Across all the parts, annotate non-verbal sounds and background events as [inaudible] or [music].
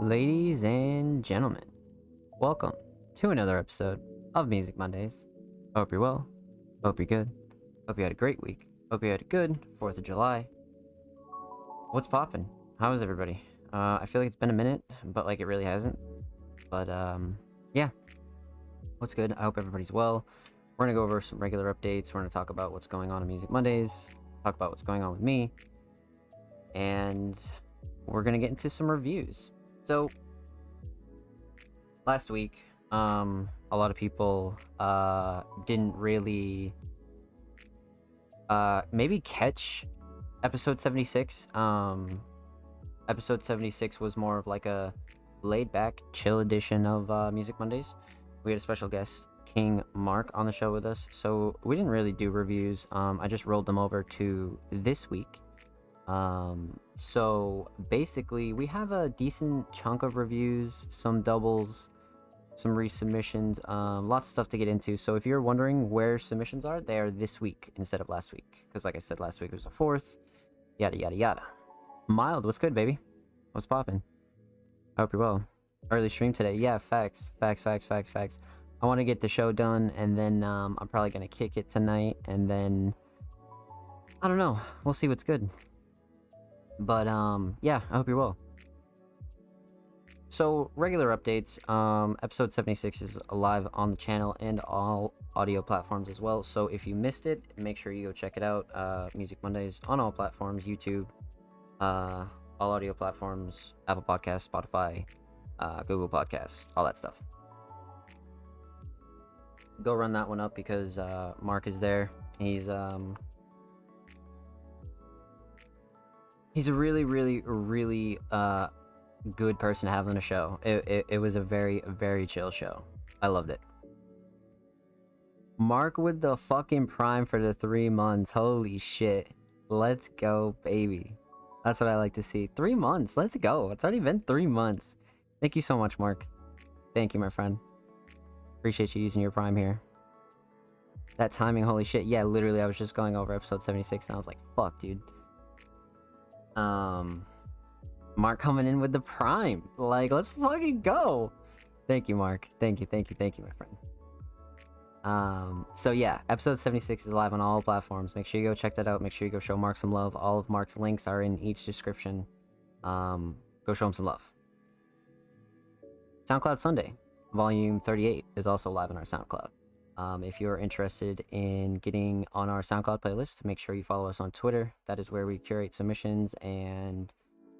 Ladies and gentlemen, welcome to another episode of Music Mondays. Hope you're well. Hope you're good. Hope you had a great week. Hope you had a good 4th of July. What's poppin'? How is everybody? Uh, I feel like it's been a minute, but like it really hasn't. But um, yeah. What's good? I hope everybody's well. We're gonna go over some regular updates. We're gonna talk about what's going on in Music Mondays, talk about what's going on with me, and we're gonna get into some reviews. So last week, um, a lot of people uh didn't really uh maybe catch episode 76. Um episode 76 was more of like a laid back, chill edition of uh, Music Mondays. We had a special guest, King Mark, on the show with us. So we didn't really do reviews. Um, I just rolled them over to this week. Um, so basically, we have a decent chunk of reviews, some doubles, some resubmissions, um, lots of stuff to get into. So if you're wondering where submissions are, they are this week instead of last week. Because, like I said, last week was the fourth. Yada, yada, yada. Mild, what's good, baby? What's poppin'? I hope you're well. Early stream today. Yeah, facts. Facts, facts, facts, facts. I want to get the show done, and then um, I'm probably going to kick it tonight, and then... I don't know. We'll see what's good. But, um, yeah, I hope you're well. So, regular updates. Um, episode 76 is live on the channel and all audio platforms as well. So, if you missed it, make sure you go check it out. Uh, Music Mondays on all platforms YouTube, uh, all audio platforms, Apple Podcasts, Spotify, uh, Google Podcasts, all that stuff. Go run that one up because uh, Mark is there. He's um, he's a really, really, really uh, good person to have on a show. It, it, it was a very, very chill show. I loved it. Mark with the fucking prime for the three months. Holy shit. Let's go, baby. That's what I like to see. Three months. Let's go. It's already been three months. Thank you so much, Mark. Thank you, my friend. Appreciate you using your prime here. That timing, holy shit. Yeah, literally, I was just going over episode 76 and I was like, fuck, dude. Um, Mark coming in with the prime. Like, let's fucking go. Thank you, Mark. Thank you, thank you, thank you, my friend. Um, so yeah, episode 76 is live on all platforms. Make sure you go check that out. Make sure you go show Mark some love. All of Mark's links are in each description. Um, go show him some love. SoundCloud Sunday, volume 38, is also live on our SoundCloud. Um, if you're interested in getting on our SoundCloud playlist, make sure you follow us on Twitter. That is where we curate submissions and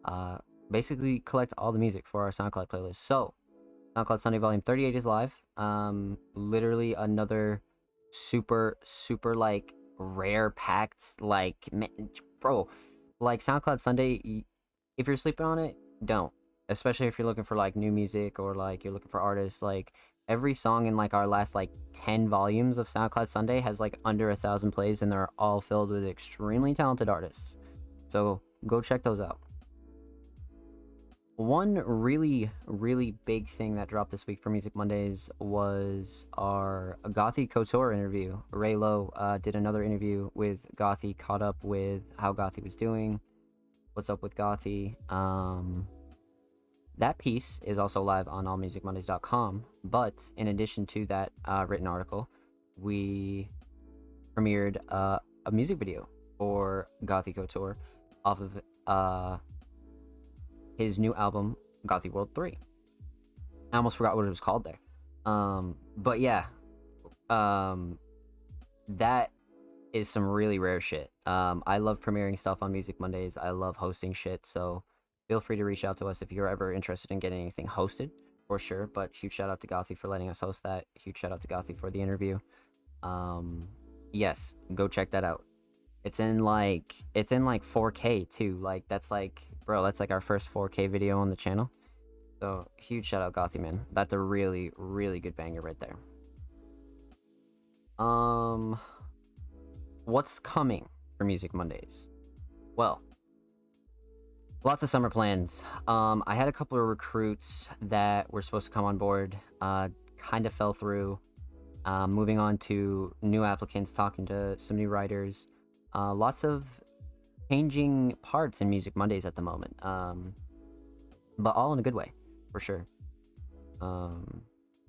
uh, basically collect all the music for our SoundCloud playlist. So, SoundCloud Sunday Volume 38 is live. Um, literally another super, super like rare packs like, man, bro, like SoundCloud Sunday, if you're sleeping on it, don't. Especially if you're looking for like new music or like you're looking for artists. Like, every song in like our last like 10 volumes of SoundCloud Sunday has like under a thousand plays and they're all filled with extremely talented artists. So go check those out. One really, really big thing that dropped this week for Music Mondays was our Gothy Couture interview. Ray Lowe uh, did another interview with Gothy, caught up with how Gothy was doing, what's up with Gothy. Um, that piece is also live on allmusicmondays.com. But in addition to that uh, written article, we premiered uh, a music video for Gothy Couture off of uh, his new album, Gothy World 3. I almost forgot what it was called there. Um, but yeah, um, that is some really rare shit. Um, I love premiering stuff on Music Mondays. I love hosting shit. So feel free to reach out to us if you're ever interested in getting anything hosted for sure. But huge shout out to Gothy for letting us host that. Huge shout out to Gothy for the interview. Um, yes, go check that out. It's in like it's in like 4K too. Like that's like bro, that's like our first 4K video on the channel. So huge shout out Gothy man. That's a really really good banger right there. Um, what's coming for Music Mondays? Well, lots of summer plans. Um, I had a couple of recruits that were supposed to come on board. Uh, kind of fell through. Um, moving on to new applicants, talking to some new writers. Uh, lots of changing parts in Music Mondays at the moment, um, but all in a good way. for sure. Um,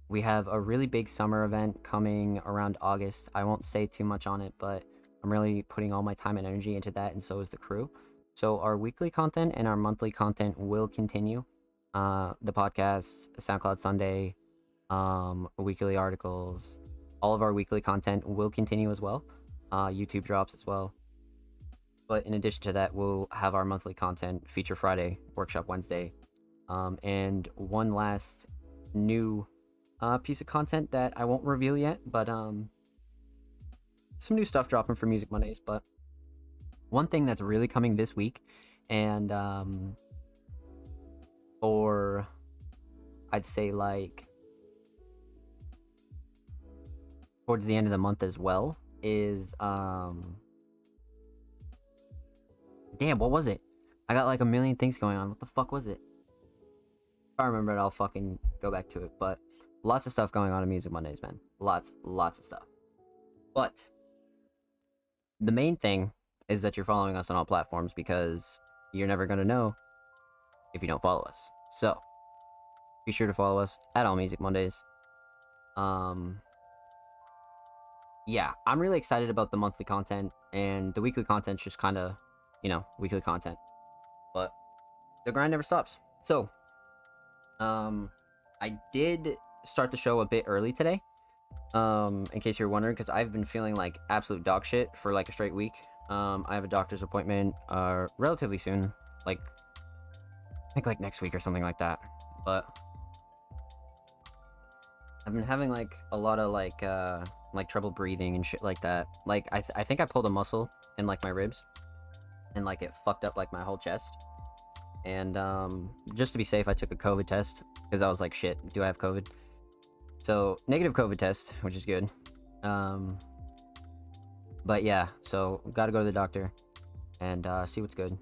we have a really big summer event coming around August. I won't say too much on it, but I'm really putting all my time and energy into that, and so is the crew. So our weekly content and our monthly content will continue. Uh, the podcasts, SoundCloud Sunday, um, weekly articles, all of our weekly content will continue as well. Uh, YouTube drops as well. But in addition to that, we'll have our monthly content, Feature Friday, Workshop Wednesday, um, and one last new uh, piece of content that I won't reveal yet, but um, some new stuff dropping for Music Mondays. But one thing that's really coming this week, and um, or I'd say like towards the end of the month as well, is um, damn, what was it? I got like a million things going on. What the fuck was it? If I remember it, I'll fucking go back to it. But lots of stuff going on in Music Mondays, man. Lots, lots of stuff. But the main thing is that you're following us on all platforms because you're never going to know if you don't follow us. So be sure to follow us at All Music Mondays. Um, yeah, I'm really excited about the monthly content and the weekly content's just kind of, you know, weekly content. But the grind never stops. So, um, I did start the show a bit early today. Um, in case you're wondering, because I've been feeling like absolute dog shit for like a straight week. Um, I have a doctor's appointment uh relatively soon, like I think like next week or something like that. But I've been having like a lot of like uh like trouble breathing and shit like that. Like I th- I think I pulled a muscle in like my ribs, and like it fucked up like my whole chest. And um, just to be safe, I took a COVID test because I was like, shit, do I have COVID? So negative COVID test, which is good. Um, but yeah, so got to go to the doctor and uh, see what's good.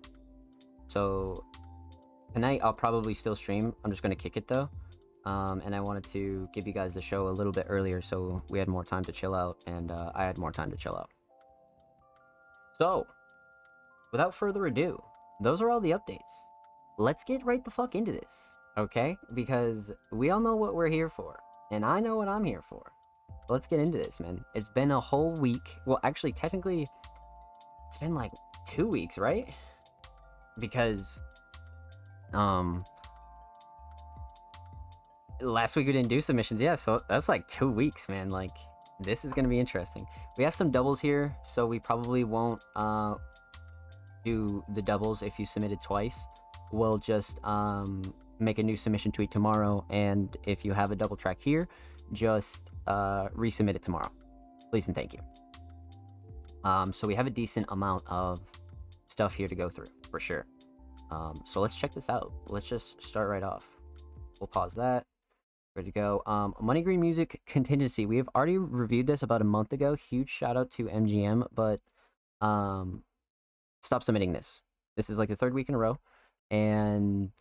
So tonight I'll probably still stream. I'm just gonna kick it though. Um, and I wanted to give you guys the show a little bit earlier so we had more time to chill out and uh, I had more time to chill out. So, without further ado, those are all the updates. Let's get right the fuck into this, okay? Because we all know what we're here for, and I know what I'm here for. Let's get into this, man. It's been a whole week. Well, actually, technically, it's been like two weeks, right? Because, um, last week we didn't do submissions yeah so that's like two weeks man like this is gonna be interesting we have some doubles here so we probably won't uh do the doubles if you submitted twice. We'll just um make a new submission tweet tomorrow and if you have a double track here just uh resubmit it tomorrow. Please and thank you. Um so we have a decent amount of stuff here to go through for sure. Um so let's check this out. Let's just start right off. We'll pause that. Ready to go. Um, Money Green Music Contingency. We have already reviewed this about a month ago. Huge shout out to MGM, but um, stop submitting this. This is like the third week in a row, and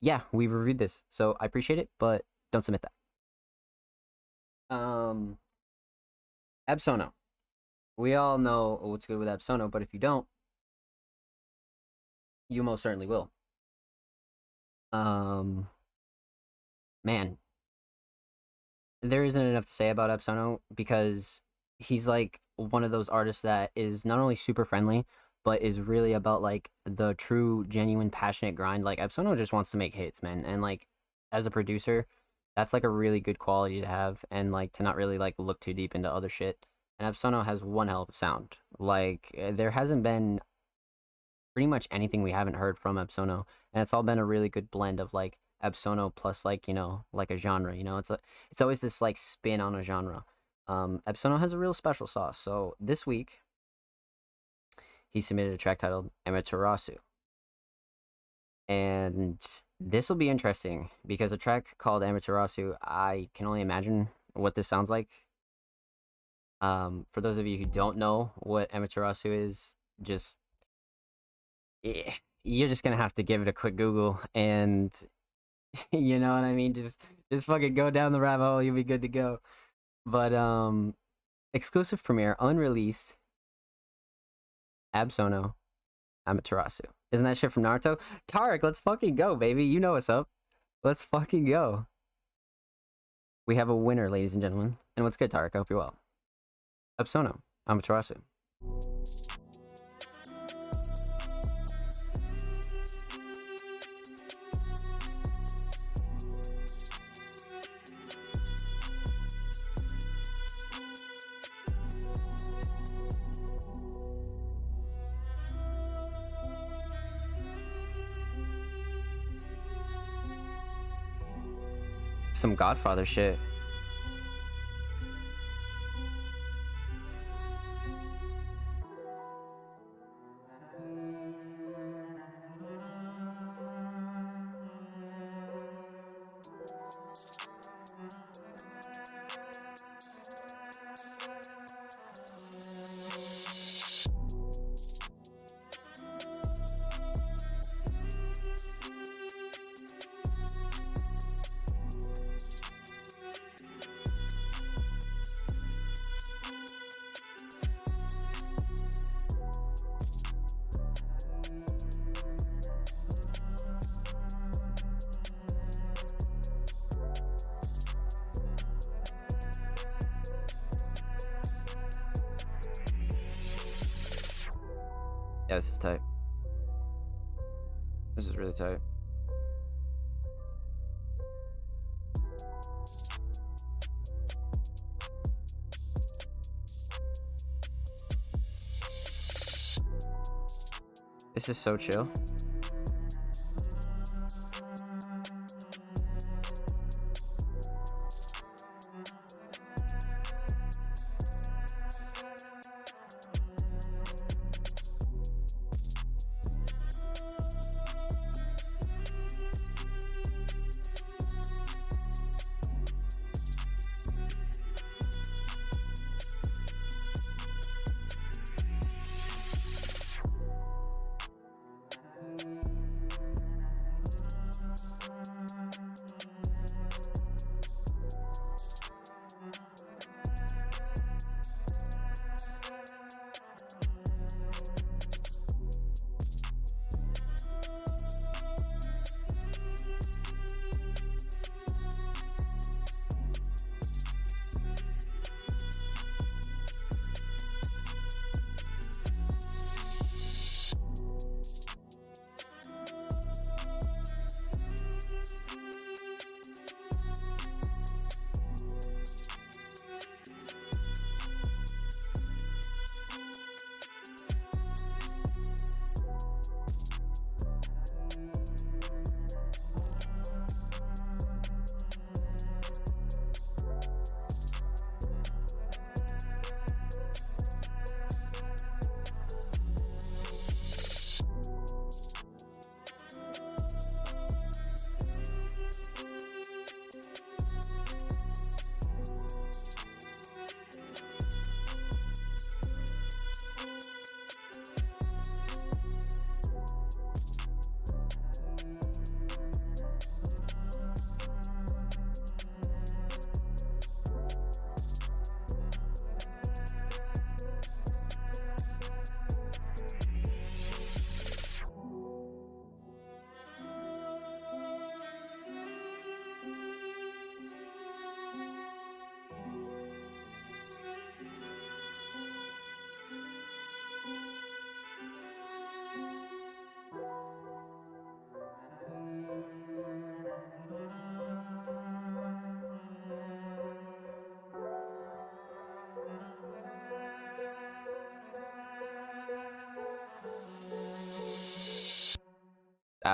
yeah, we've reviewed this, so I appreciate it, but don't submit that. Um, Absono. We all know what's good with Absono, but if you don't, you most certainly will. Um, man, there isn't enough to say about Absono because he's like one of those artists that is not only super friendly but is really about like the true genuine passionate grind like Epsono just wants to make hits man and like as a producer that's like a really good quality to have and like to not really like look too deep into other shit and Epsono has one hell of a sound like eh, there hasn't been pretty much anything we haven't heard from Epsono. and it's all been a really good blend of like Epsono plus like you know like a genre. You know, it's a it's always this like spin on a genre. Um, Epsono has a real special sauce. So this week, he submitted a track titled Amaterasu. And this will be interesting because a track called Amaterasu, I can only imagine what this sounds like. Um, for those of you who don't know what Amaterasu is, just yeah, you're just gonna have to give it a quick Google and [laughs] you know what I mean? Just just fucking go down the rabbit hole, you'll be good to go. But um exclusive premiere, unreleased Absono Amaterasu. Isn't that shit from Naruto? Tarek, let's fucking go, baby. You know what's up. Let's fucking go. We have a winner, ladies and gentlemen. And what's good, Tarek? I hope you're well. Epsono, Amaterasu. Some Godfather shit. This is so chill.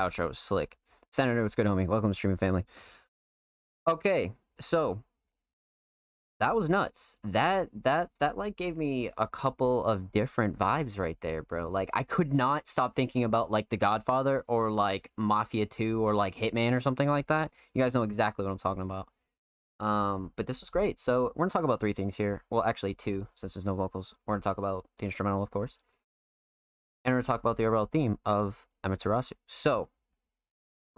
Outro was slick. Senator, what's good, homie? Welcome to streaming family. Okay, so that was nuts. That that that like gave me a couple of different vibes right there, bro. Like I could not stop thinking about like The Godfather or like Mafia 2 or like Hitman or something like that. You guys know exactly what I'm talking about. Um, but this was great. So we're gonna talk about three things here. Well, actually two, since there's no vocals. We're gonna talk about the instrumental, of course. And we're gonna talk about the overall theme of Amaterasu. So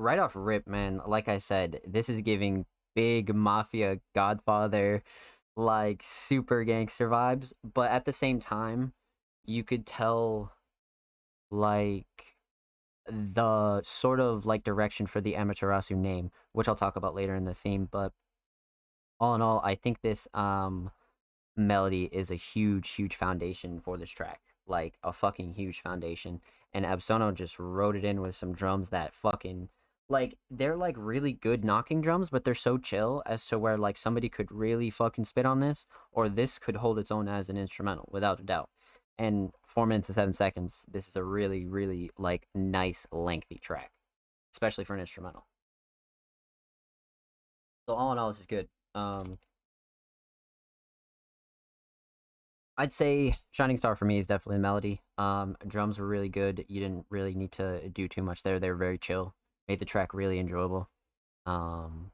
right off rip, man, like I said, this is giving big mafia godfather like super gangster vibes, but at the same time, you could tell like the sort of like direction for the Amaterasu name, which I'll talk about later in the theme. But all in all, I think this um melody is a huge, huge foundation for this track. Like a fucking huge foundation. And Absono just wrote it in with some drums that fucking like they're like really good knocking drums, but they're so chill as to where like somebody could really fucking spit on this, or this could hold its own as an instrumental without a doubt. And four minutes and seven seconds, this is a really, really like nice lengthy track, especially for an instrumental. So all in all, this is good. Um, I'd say Shining Star for me is definitely a melody. Um, drums were really good. You didn't really need to do too much there. They were very chill. Made the track really enjoyable. Um,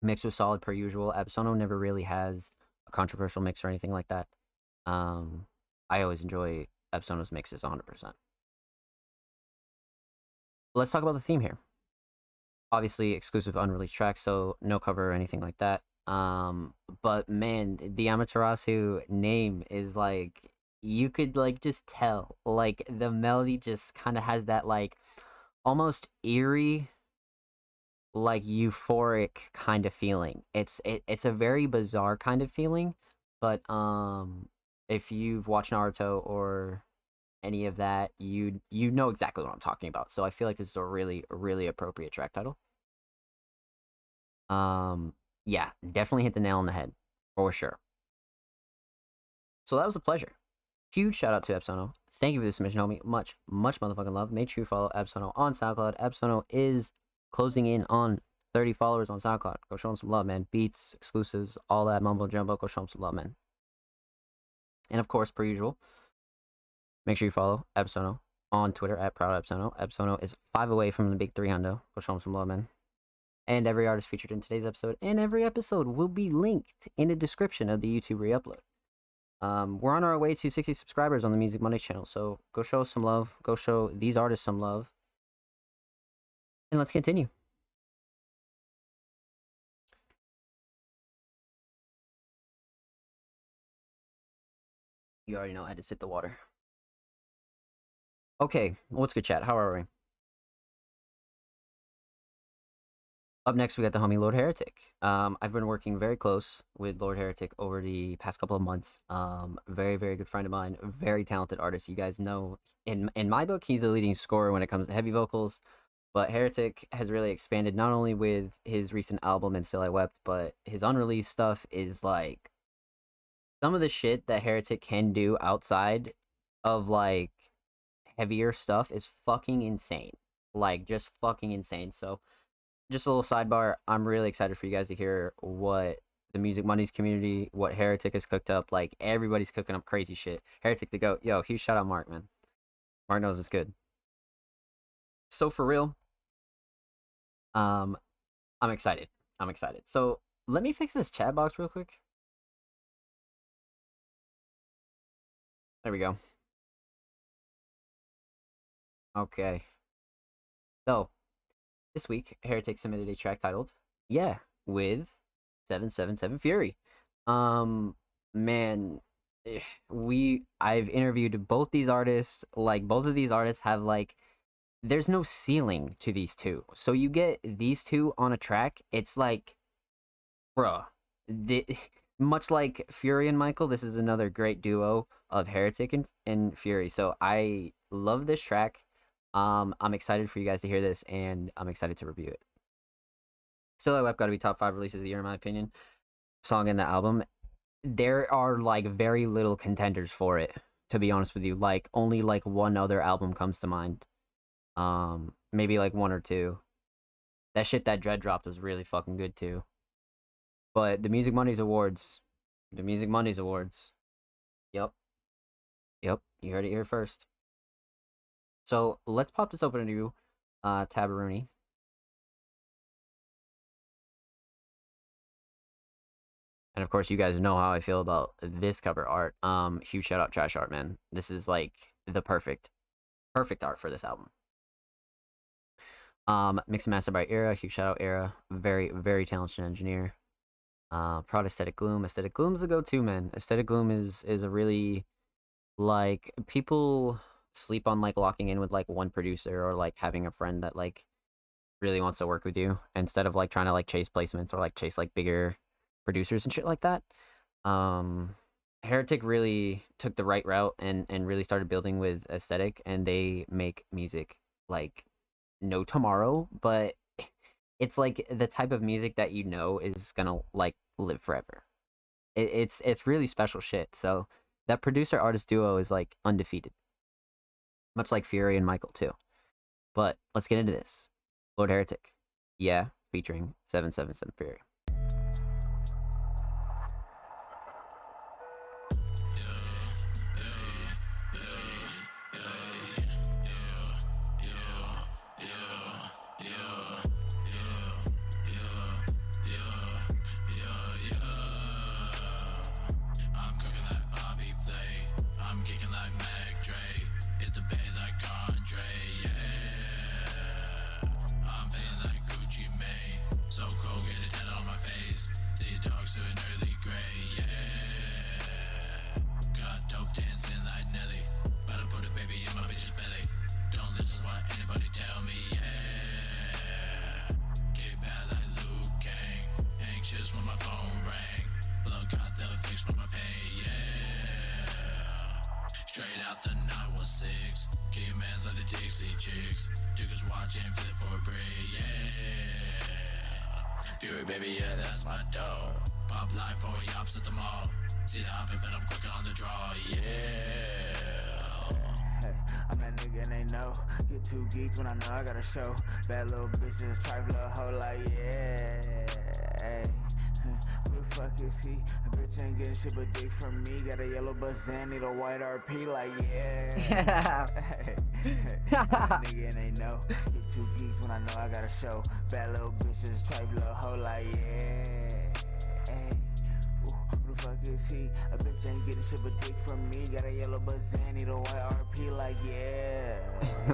mix was solid per usual. Absolo never really has a controversial mix or anything like that. Um, I always enjoy Absolo's mixes 100%. Let's talk about the theme here. Obviously, exclusive unreleased tracks, so no cover or anything like that. Um, but man, the Amaterasu name is like you could like just tell like the melody just kind of has that like almost eerie like euphoric kind of feeling. It's it, it's a very bizarre kind of feeling, but um if you've watched Naruto or any of that, you you know exactly what I'm talking about. So I feel like this is a really really appropriate track title. Um yeah, definitely hit the nail on the head for sure. So that was a pleasure. Huge shout out to Absolo. Thank you for the submission, homie. Much, much motherfucking love. Make sure you follow Absolo on SoundCloud. Absolo is closing in on 30 followers on SoundCloud. Go show him some love, man. Beats, exclusives, all that mumbo jumbo. Go show him some love, man. And of course, per usual, make sure you follow Absolo on Twitter at Proud Absolo. Absolo is five away from the big three hundo. Go show him some love, man and every artist featured in today's episode and every episode will be linked in the description of the YouTube re-upload. Um, we're on our way to 60 subscribers on the Music Monday channel, so go show us some love. Go show these artists some love. And let's continue. You already know I had to sip the water. Okay, what's good, chat? How are we? Up next, we got the homie Lord Heretic. Um, I've been working very close with Lord Heretic over the past couple of months. Um, very, very good friend of mine, very talented artist. You guys know, in in my book, he's the leading scorer when it comes to heavy vocals. But Heretic has really expanded not only with his recent album and Still I Wept, but his unreleased stuff is like some of the shit that Heretic can do outside of like heavier stuff is fucking insane. Like just fucking insane. So just a little sidebar. I'm really excited for you guys to hear what the Music Mondays community, what Heretic has cooked up. Like everybody's cooking up crazy shit. Heretic to go. Yo, huge shout out Mark, man. Mark knows it's good. So for real, um, I'm excited. I'm excited. So let me fix this chat box real quick. There we go. Okay. So this week, Heretic submitted a track titled "Yeah" with Seven Seven Seven Fury. Um, man, eh, we I've interviewed both these artists. Like both of these artists have like, there's no ceiling to these two. So you get these two on a track. It's like, bruh, the, [laughs] much like Fury and Michael, this is another great duo of Heretic and, and Fury. So I love this track. Um, I'm excited for you guys to hear this, and I'm excited to review it. Still, Wept got to be top five releases of the year, in my opinion. Song in the album. There are like very little contenders for it, to be honest with you. Like only like one other album comes to mind. Um, maybe like one or two. That shit that Dread dropped was really fucking good too. But the Music Mondays Awards, the Music Mondays Awards. Yep. Yep, you heard it here first. So let's pop this open into uh, Tabaruni. And of course, you guys know how I feel about this cover art. Um, huge shout out Trash Art, man. This is like the perfect, perfect art for this album. Um, mix and master by Era. Huge shout out Era. Very, very talented engineer. Uh, Proud Aesthetic Gloom. Aesthetic Gloom's the go-to man. Aesthetic Gloom is is a really like people sleep on like locking in with like one producer or like having a friend that like really wants to work with you instead of like trying to like chase placements or like chase like bigger producers and shit like that. Um Heretic really took the right route and and really started building with aesthetic and they make music like no tomorrow, but [laughs] it's like the type of music that you know is gonna like live forever. It, it's it's really special shit. So that producer artist duo is like undefeated, much like Fury and Michael too. But let's get into this. Lord Heretic, yeah, featuring seven seven seven Fury. Bad little bitches, trifle a hoe like, yeah. Who the fuck is he? A bitch ain't getting shit but dick from me. Got a yellow bus and need a white RP, like, yeah. nigga and they know. Get too geeked when I know I got a show. Bad little bitches, trifle a hoe like, yeah. Fuck is he? A bitch ain't getting shit but dick from me. Got a yellow Bazan, need a white RP, like, yeah.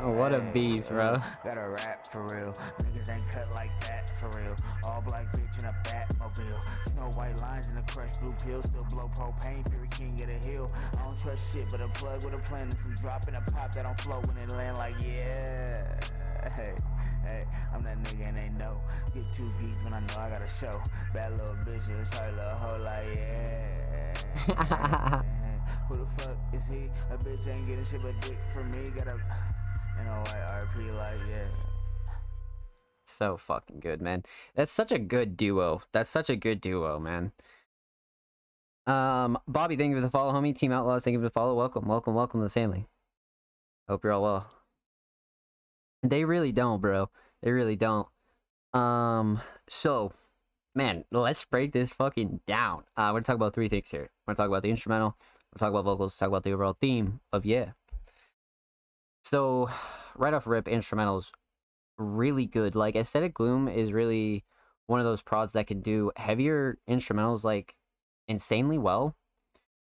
[laughs] what a beast, uh, bro. Got a rap for real. Niggas ain't cut like that for real. All black bitch in a Batmobile. Snow white lines in a crushed blue pill. Still blow propane, Fury King get a hill. I don't trust shit, but a plug with a plan and some drop in a pop that don't float when it land, like, yeah. Hey. Hey, I'm that nigga and they know. Get too geeked when I know I got a show. Bad little bitches, try little hoe like yeah. [laughs] Who the fuck is he? A bitch ain't getting shit but dick from me. Got a and a white RP like yeah. So fucking good, man. That's such a good duo. That's such a good duo, man. Um, Bobby, thank you for the follow, homie. Team Outlaws, thank you for the follow. Welcome, welcome, welcome to the family. Hope you're all well. They really don't, bro. They really don't. Um, so, man, let's break this fucking down. Uh, we're gonna talk about three things here. We're gonna talk about the instrumental. We're gonna talk about vocals. Talk about the overall theme of yeah. So, [sighs] right off rip, instrumentals really good. Like aesthetic gloom is really one of those prods that can do heavier instrumentals like insanely well.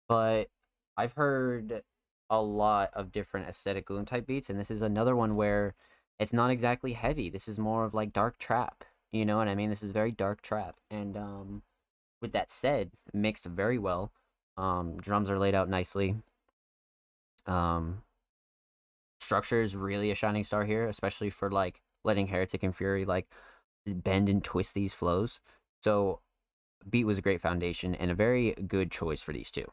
But I've heard a lot of different aesthetic gloom type beats, and this is another one where it's not exactly heavy. This is more of like dark trap. You know what I mean? This is very dark trap. And um, with that said, mixed very well. Um, drums are laid out nicely. Um, structure is really a shining star here, especially for like letting Heretic and Fury like bend and twist these flows. So, beat was a great foundation and a very good choice for these two.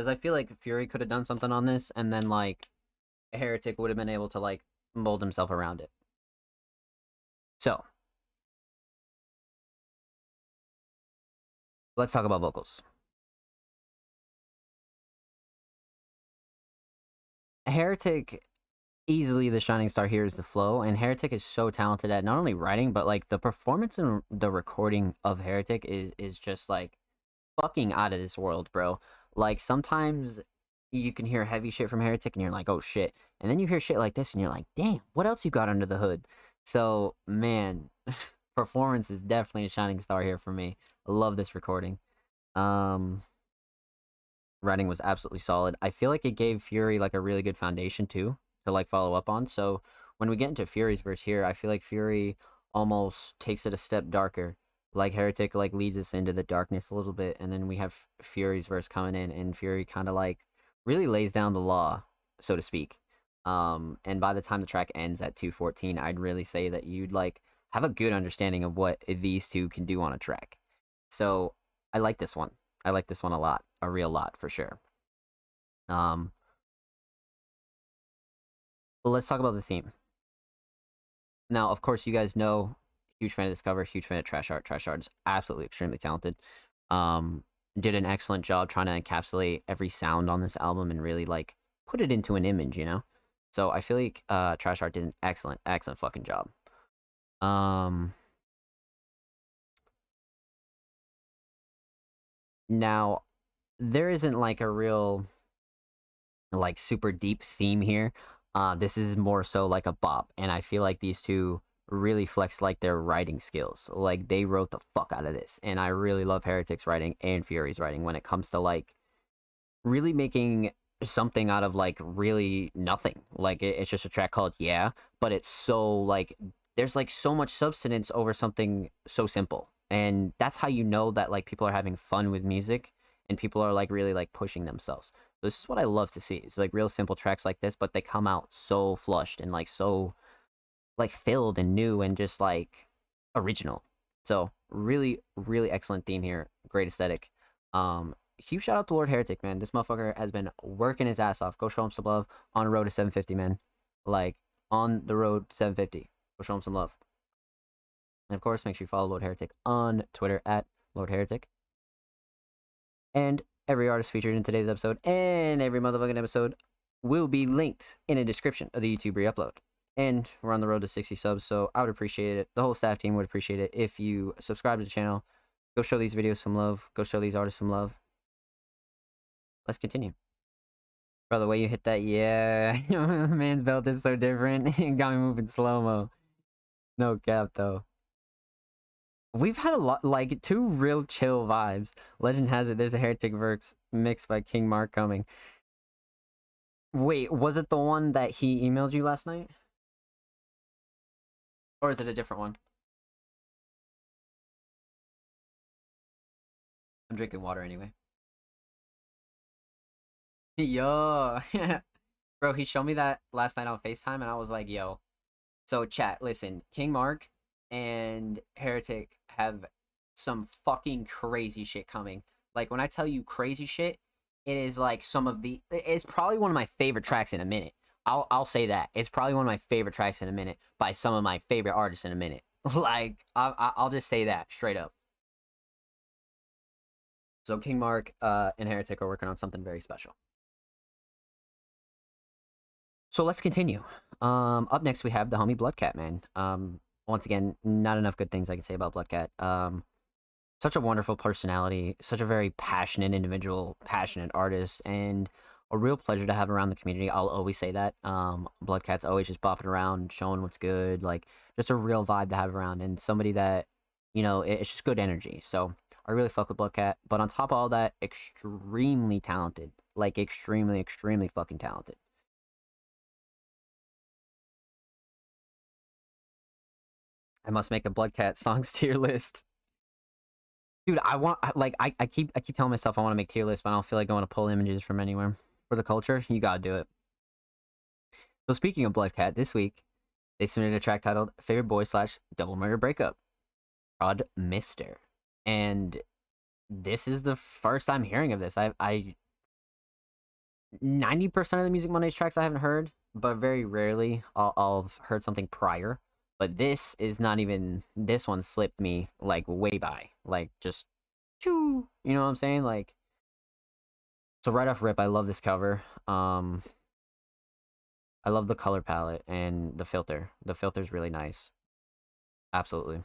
Because I feel like Fury could have done something on this, and then like Heretic would have been able to like mold himself around it. So let's talk about vocals. Heretic easily the shining star here is the flow and heretic is so talented at not only writing but like the performance and the recording of heretic is is just like fucking out of this world bro like sometimes you can hear heavy shit from Heretic and you're like, oh shit. And then you hear shit like this and you're like, damn, what else you got under the hood? So, man, [laughs] performance is definitely a shining star here for me. I love this recording. Um writing was absolutely solid. I feel like it gave Fury like a really good foundation too to like follow up on. So when we get into Fury's verse here, I feel like Fury almost takes it a step darker like Heretic like leads us into the darkness a little bit, and then we have Fury's verse coming in, and Fury kind of like really lays down the law, so to speak. Um, and by the time the track ends at 214, I'd really say that you'd like have a good understanding of what these two can do on a track. So I like this one. I like this one a lot, a real lot for sure. Um, let's talk about the theme. Now, of course, you guys know, huge fan of this cover, huge fan of Trash Art. Trash Art is absolutely extremely talented. Um, did an excellent job trying to encapsulate every sound on this album and really like put it into an image, you know. So I feel like uh, Trash Art did an excellent, excellent fucking job. Um, now there isn't like a real like super deep theme here. Uh, this is more so like a bop, and I feel like these two really flex like their writing skills. Like they wrote the fuck out of this, and I really love Heretic's writing and Fury's writing when it comes to like really making something out of like really nothing. Like it, it's just a track called Yeah, but it's so like there's like so much substance over something so simple, and that's how you know that like people are having fun with music and people are like really like pushing themselves. This is what I love to see. It's like real simple tracks like this, but they come out so flushed and like so like filled and new and just like original. So really, really excellent theme here. Great aesthetic. Um, huge shout out to Lord Heretic, man. This motherfucker has been working his ass off. Go show him some love on the road to 750, man. Like on the road to 750. Go show him some love. And of course, make sure you follow Lord Heretic on Twitter at Lord Heretic. And every artist featured in today's episode and every motherfucking episode will be linked in the description of the YouTube re-upload. And we're on the road to 60 subs, so I would appreciate it. The whole staff team would appreciate it if you subscribe to the channel. Go show these videos some love. Go show these artists some love. Let's continue. By the way you hit that, yeah, [laughs] man's belt is so different. [laughs] it got me moving slow mo. No cap though. We've had a lot, like two real chill vibes. Legend has it there's a Heretic Verse mixed by King Mark coming. Wait, was it the one that he emailed you last night? Or is it a different one? I'm drinking water anyway. [laughs] Yo, [laughs] bro, he showed me that last night on FaceTime, and I was like, yo. So, chat, listen, King Mark and Heretic have some fucking crazy shit coming. Like, when I tell you crazy shit, it is like some of the. It's probably one of my favorite tracks in a minute. I'll I'll say that it's probably one of my favorite tracks in a minute by some of my favorite artists in a minute. [laughs] like I, I'll just say that straight up. So King Mark uh, and Heretic are working on something very special. So let's continue. Um, up next we have the homie Bloodcat man. Um, once again, not enough good things I can say about Bloodcat. Um, such a wonderful personality, such a very passionate individual, passionate artist, and a real pleasure to have around the community. I'll always say that. Um, Bloodcat's always just bopping around, showing what's good, like just a real vibe to have around, and somebody that, you know, it's just good energy. So I really fuck with Bloodcat. But on top of all that, extremely talented, like extremely, extremely fucking talented. I must make a Bloodcat [laughs] songs tier list. Dude, I want like I, I keep I keep telling myself I want to make tier list, but I don't feel like want to pull images from anywhere. For the culture, you gotta do it. So speaking of Bloodcat, this week they submitted a track titled "Favorite Boy" slash Double Murder Breakup, Prod Mister, and this is the first I'm hearing of this. I I ninety percent of the Music Mondays tracks I haven't heard, but very rarely I'll, I'll have heard something prior. But this is not even this one slipped me like way by. Like just. You know what I'm saying? Like so right off rip, I love this cover. Um I love the color palette and the filter. The filter's really nice. Absolutely.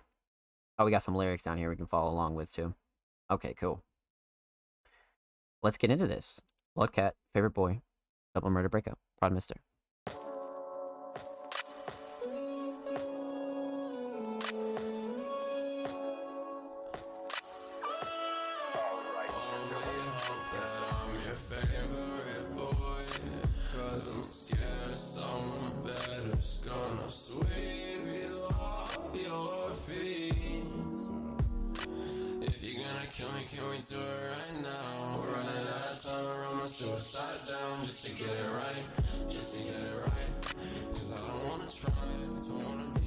Oh, we got some lyrics down here we can follow along with too. Okay, cool. Let's get into this. Bloodcat, favorite boy, double murder breakup, Prod Mister. gonna sweep you off your feet. If you're gonna kill me, can we do it right now? We're running out of time, I roll my suicide down just to get it right, just to get it right. Cause I don't wanna try, don't wanna be.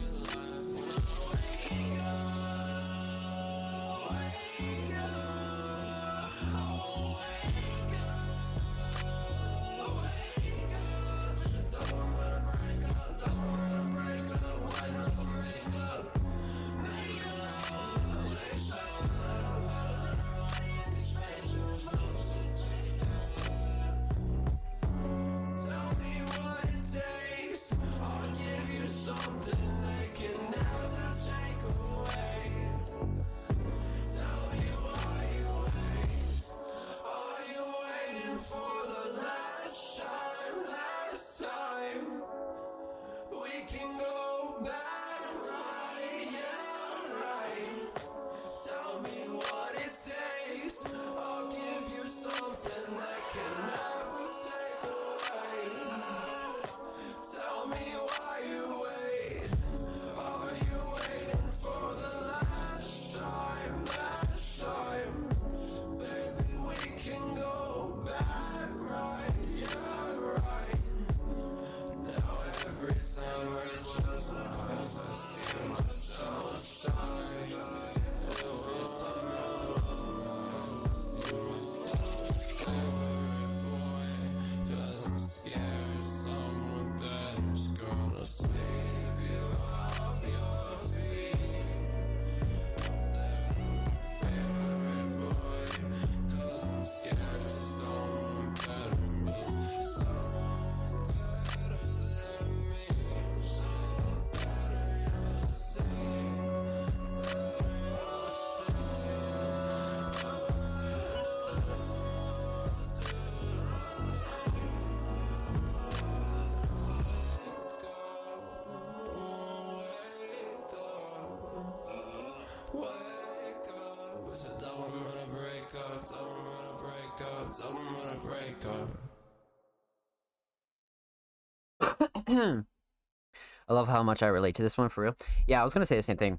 I love how much I relate to this one for real. Yeah, I was gonna say the same thing.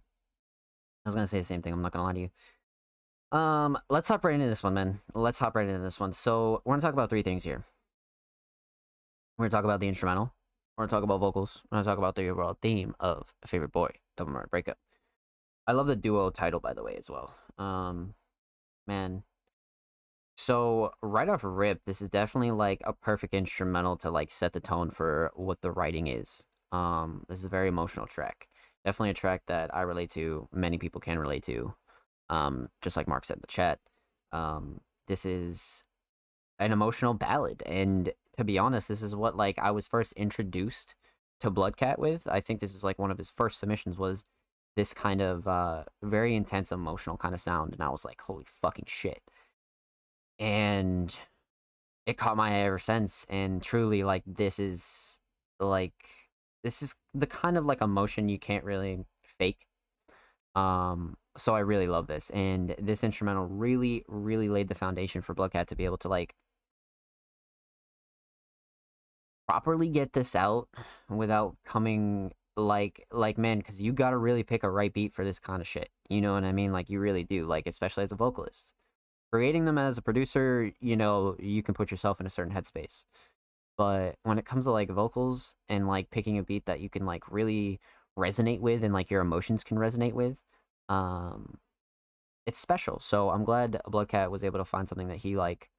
I was gonna say the same thing. I'm not gonna lie to you. Um, let's hop right into this one, man. Let's hop right into this one. So we're gonna talk about three things here. We're gonna talk about the instrumental. We're gonna talk about vocals. We're gonna talk about the overall theme of Favorite Boy, Double Murder Breakup. I love the duo title, by the way, as well. Um, man. So right off rip, this is definitely like a perfect instrumental to like set the tone for what the writing is. Um, this is a very emotional track. Definitely a track that I relate to. Many people can relate to. Um, just like Mark said in the chat. Um, this is an emotional ballad, and to be honest, this is what like I was first introduced to Bloodcat with. I think this is like one of his first submissions was this kind of uh very intense emotional kind of sound, and I was like, holy fucking shit. And it caught my eye ever since, and truly like this is like this is the kind of like emotion you can't really fake. Um, so I really love this, and this instrumental really, really laid the foundation for Bloodcat to be able to like properly get this out without coming like like man, because you got to really pick a right beat for this kind of shit. You know what I mean? Like you really do. Like especially as a vocalist, creating them as a producer, you know, you can put yourself in a certain headspace. But when it comes to like vocals and like picking a beat that you can like really resonate with and like your emotions can resonate with um it's special. So i'm glad bloodcat was able to find something that he like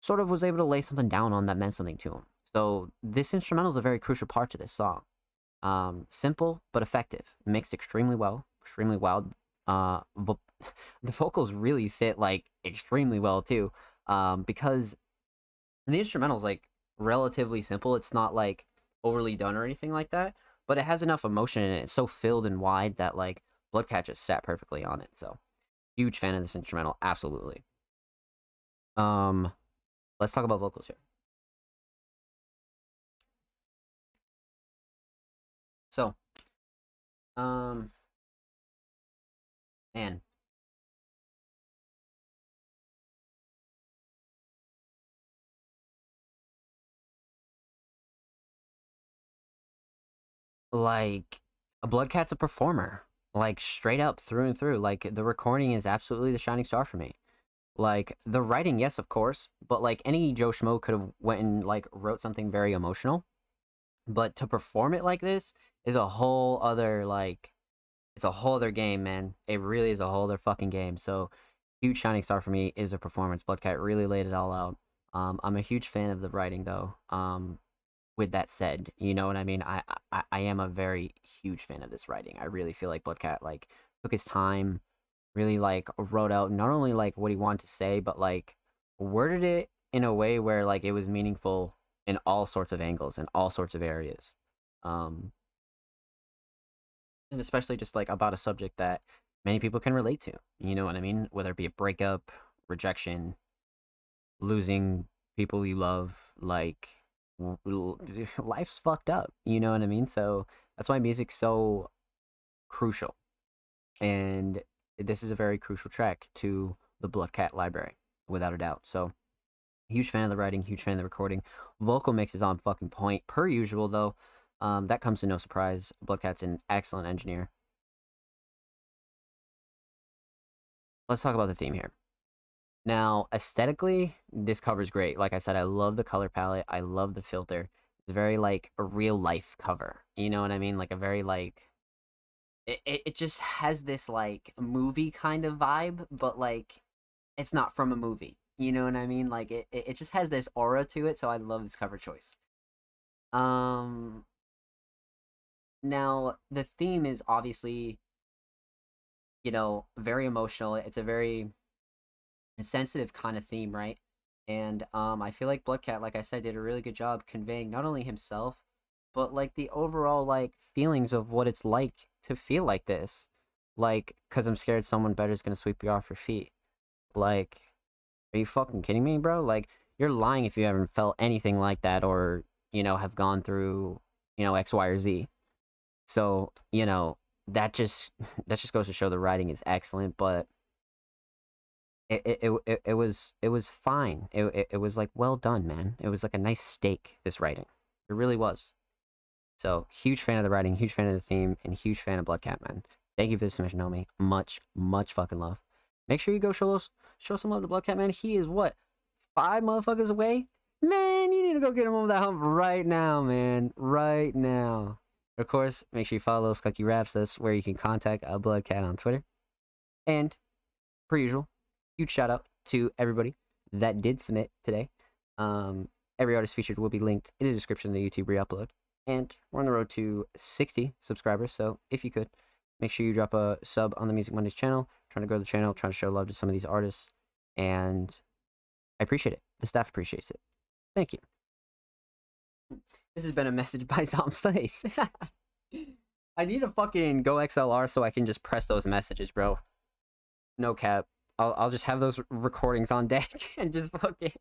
sort of was able to lay something down on that meant something to him. So this instrumental is a very crucial part to this song. Um simple but effective. Mixed extremely well extremely wild uh vo- [laughs] the vocals really sit like extremely well too um because the instrumental's like relatively simple. It's not like overly done or anything like that, but it has enough emotion and it. it's so filled and wide that like Bloodcat just sat perfectly on it. So huge fan of this instrumental, absolutely. Um, let's talk about vocals here. So, um, man, like a Bloodcat's a performer. like straight up through and through. Like the recording is absolutely the shining star for me. Like the writing, yes, of course, but like any Joe Schmo could have went and like wrote something very emotional, but to perform it like this is a whole other like, it's a whole other game, man. It really is a whole other fucking game. So huge shining star for me is the performance. Bloodcat really laid it all out. Um, I'm a huge fan of the writing though. Um, with that said, you know what I mean. I, I I am a very huge fan of this writing. I really feel like Bloodcat like took his time, really like wrote out not only like what he wanted to say, but like worded it in a way where like it was meaningful in all sorts of angles and all sorts of areas. Um, and especially just like about a subject that many people can relate to. You know what I mean? Whether it be a breakup, rejection, losing people you love, like [laughs] life's fucked up. You know what I mean? So that's why music's so crucial. And this is a very crucial track to the Bloodcat library, without a doubt. So huge fan of the writing, huge fan of the recording. Vocal mix is on fucking point per usual though. Um, that comes to no surprise. Bloodcat's an excellent engineer. Let's talk about the theme here. Now, aesthetically, this cover's great. Like I said, I love the color palette. I love the filter. It's very like a real life cover. You know what I mean? Like a very like it, it, it just has this like movie kind of vibe, but like it's not from a movie. You know what I mean? Like it, it, it just has this aura to it, so I love this cover choice. Um now the theme is obviously you know, very emotional. It's a very sensitive kind of theme, right? And um, I feel like Bloodcat, like I said, did a really good job conveying not only himself, but like the overall like feelings of what it's like to feel like this. Like, cause I'm scared someone better is gonna sweep you off your feet. Like, are you fucking kidding me, bro? Like, you're lying if you haven't felt anything like that, or you know, have gone through, you know, X, Y, or Z. So, you know, that just [laughs] that just goes to show the writing is excellent, but it it, it, it was it was fine. It, it it was like well done, man. It was like a nice steak. This writing, it really was. So huge fan of the writing, huge fan of the theme, and huge fan of Bloodcat, man. Thank you for the submission, Nomi. Much much fucking love. Make sure you go show show some love to Bloodcat, man. He is what five motherfuckers away. Man, you need to go get him over that hump right now, man. Right now. Of course, make sure you follow Skunky Raps. That's where you can contact uh, a Bloodcat on Twitter. And, per usual, huge shout out to everybody that did submit today. Um, every artist featured will be linked in the description of the YouTube re-upload. And we're on the road to 60 subscribers, so if you could, make sure you drop a sub on the Music Mondays channel. trying to grow the channel, trying to show love to some of these artists, and I appreciate it. The staff appreciates it. Thank you. This has been a message by [laughs] Zom Slice. [laughs] I need a fucking GoXLR so I can just press those messages, bro. No cap. I'll I'll just have those recordings on deck [laughs] and just fucking.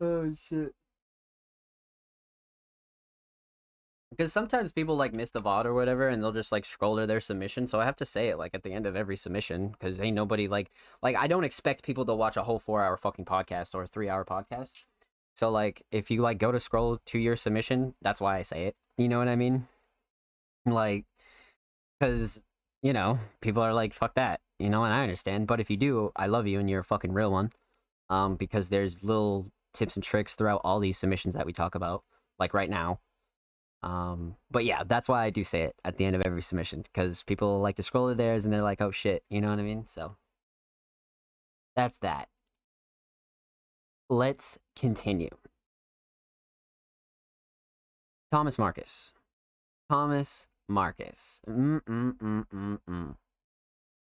oh shit. Because sometimes people like miss the VOD or whatever, and they'll just like scroll to their submission. So I have to say it like at the end of every submission, because ain't nobody like like I don't expect people to watch a whole four hour fucking podcast or a three hour podcast. So like if you like go to scroll to your submission, that's why I say it. You know what I mean? Like, because you know people are like fuck that you know, and I understand. But if you do, I love you and you're a fucking real one. Um, because there's little tips and tricks throughout all these submissions that we talk about, like right now. Um, but yeah, that's why I do say it at the end of every submission because people like to scroll to theirs and they're like, oh shit, you know what I mean? So that's that. Let's continue. Thomas Marcus. Thomas Marcus. Mm-mm-mm-mm-mm.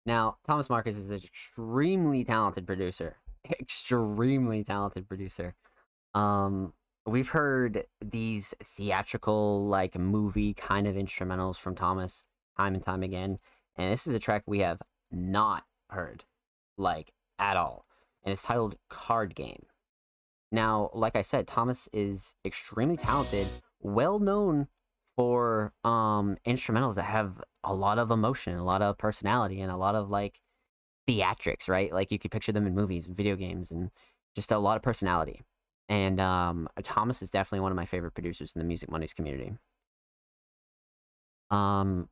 Now, Thomas Marcus is an extremely talented producer. [laughs] Extremely talented producer. Um, we've heard these theatrical, like movie kind of instrumentals from Thomas time and time again, and this is a track we have not heard, like at all, and it's titled "Card Game." Now, like I said, Thomas is extremely talented, well known for um instrumentals that have a lot of emotion, a lot of personality, and a lot of like theatrics, right? Like you could picture them in movies, video games, and just a lot of personality. And um, Thomas is definitely one of my favorite producers in the Music Mondays community. Um,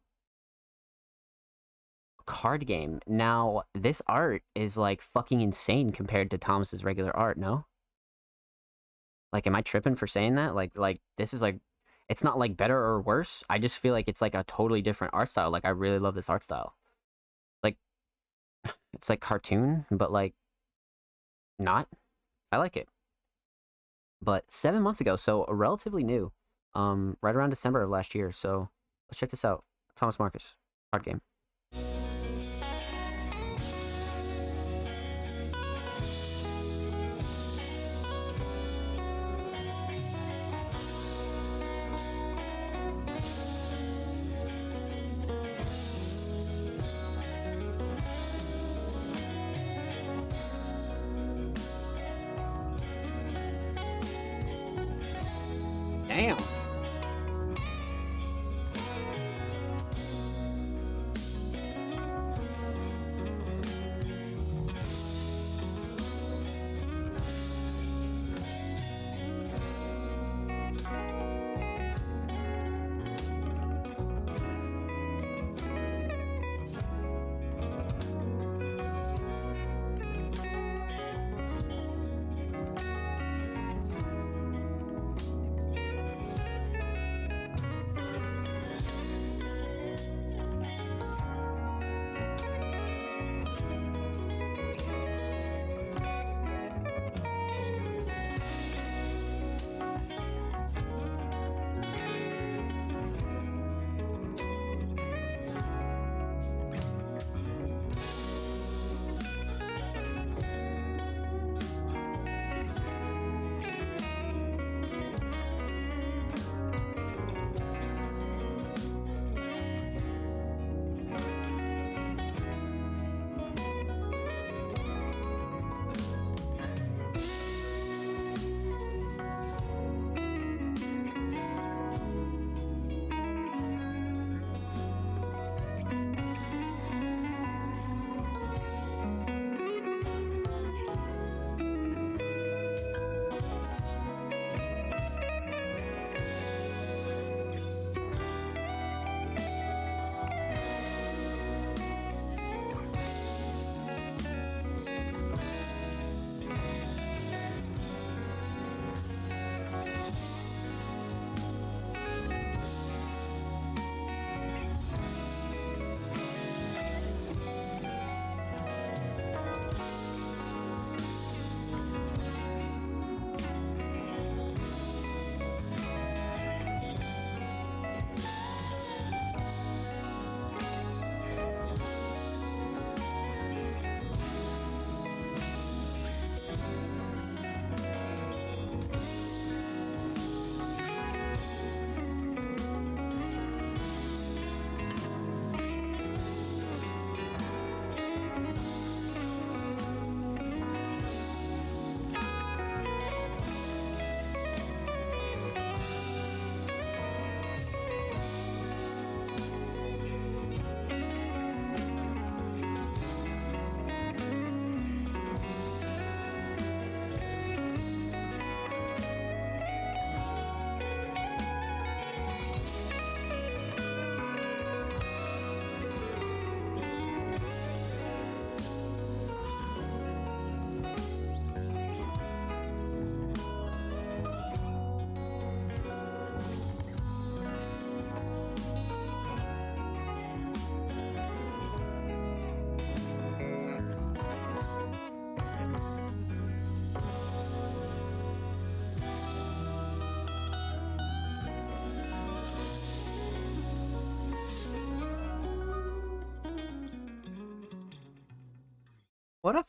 card game. Now, this art is like fucking insane compared to Thomas's regular art, no? Like, am I tripping for saying that? Like, like this is like, it's not like better or worse. I just feel like it's like a totally different art style. Like, I really love this art style. Like, [sighs] it's like cartoon, but like, not. I like it. But seven months ago, so relatively new, um, right around December of last year. So let's check this out. Thomas Marcus, card game.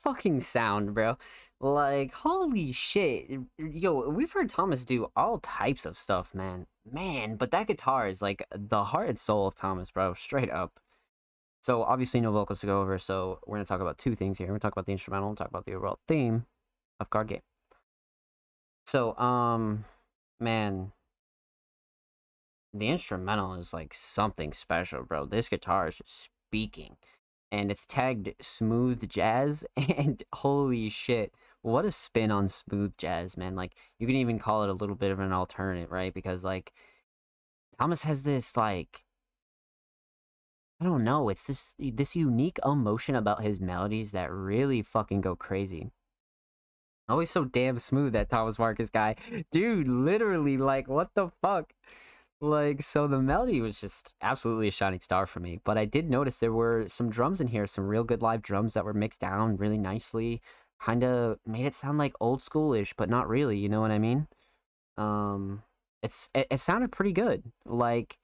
Fucking sound, bro. Like, holy shit. Yo, we've heard Thomas do all types of stuff, man. Man, but that guitar is like the heart and soul of Thomas, bro. Straight up. So, obviously, no vocals to go over. So, we're going to talk about two things here. We're going to talk about the instrumental and talk about the overall theme of Card Game. So, um, man, the instrumental is like something special, bro. This guitar is just speaking and it's tagged smooth jazz [laughs] and holy shit what a spin on smooth jazz man like you can even call it a little bit of an alternate right because like thomas has this like I don't know. It's this this unique emotion about his melodies that really fucking go crazy. Always so damn smooth that Thomas Marcus guy. Dude, literally like what the fuck? Like so the melody was just absolutely a shining star for me. But I did notice there were some drums in here, some real good live drums that were mixed down really nicely. Kind of made it sound like old schoolish, but not really, you know what I mean? Um it's it, it sounded pretty good. Like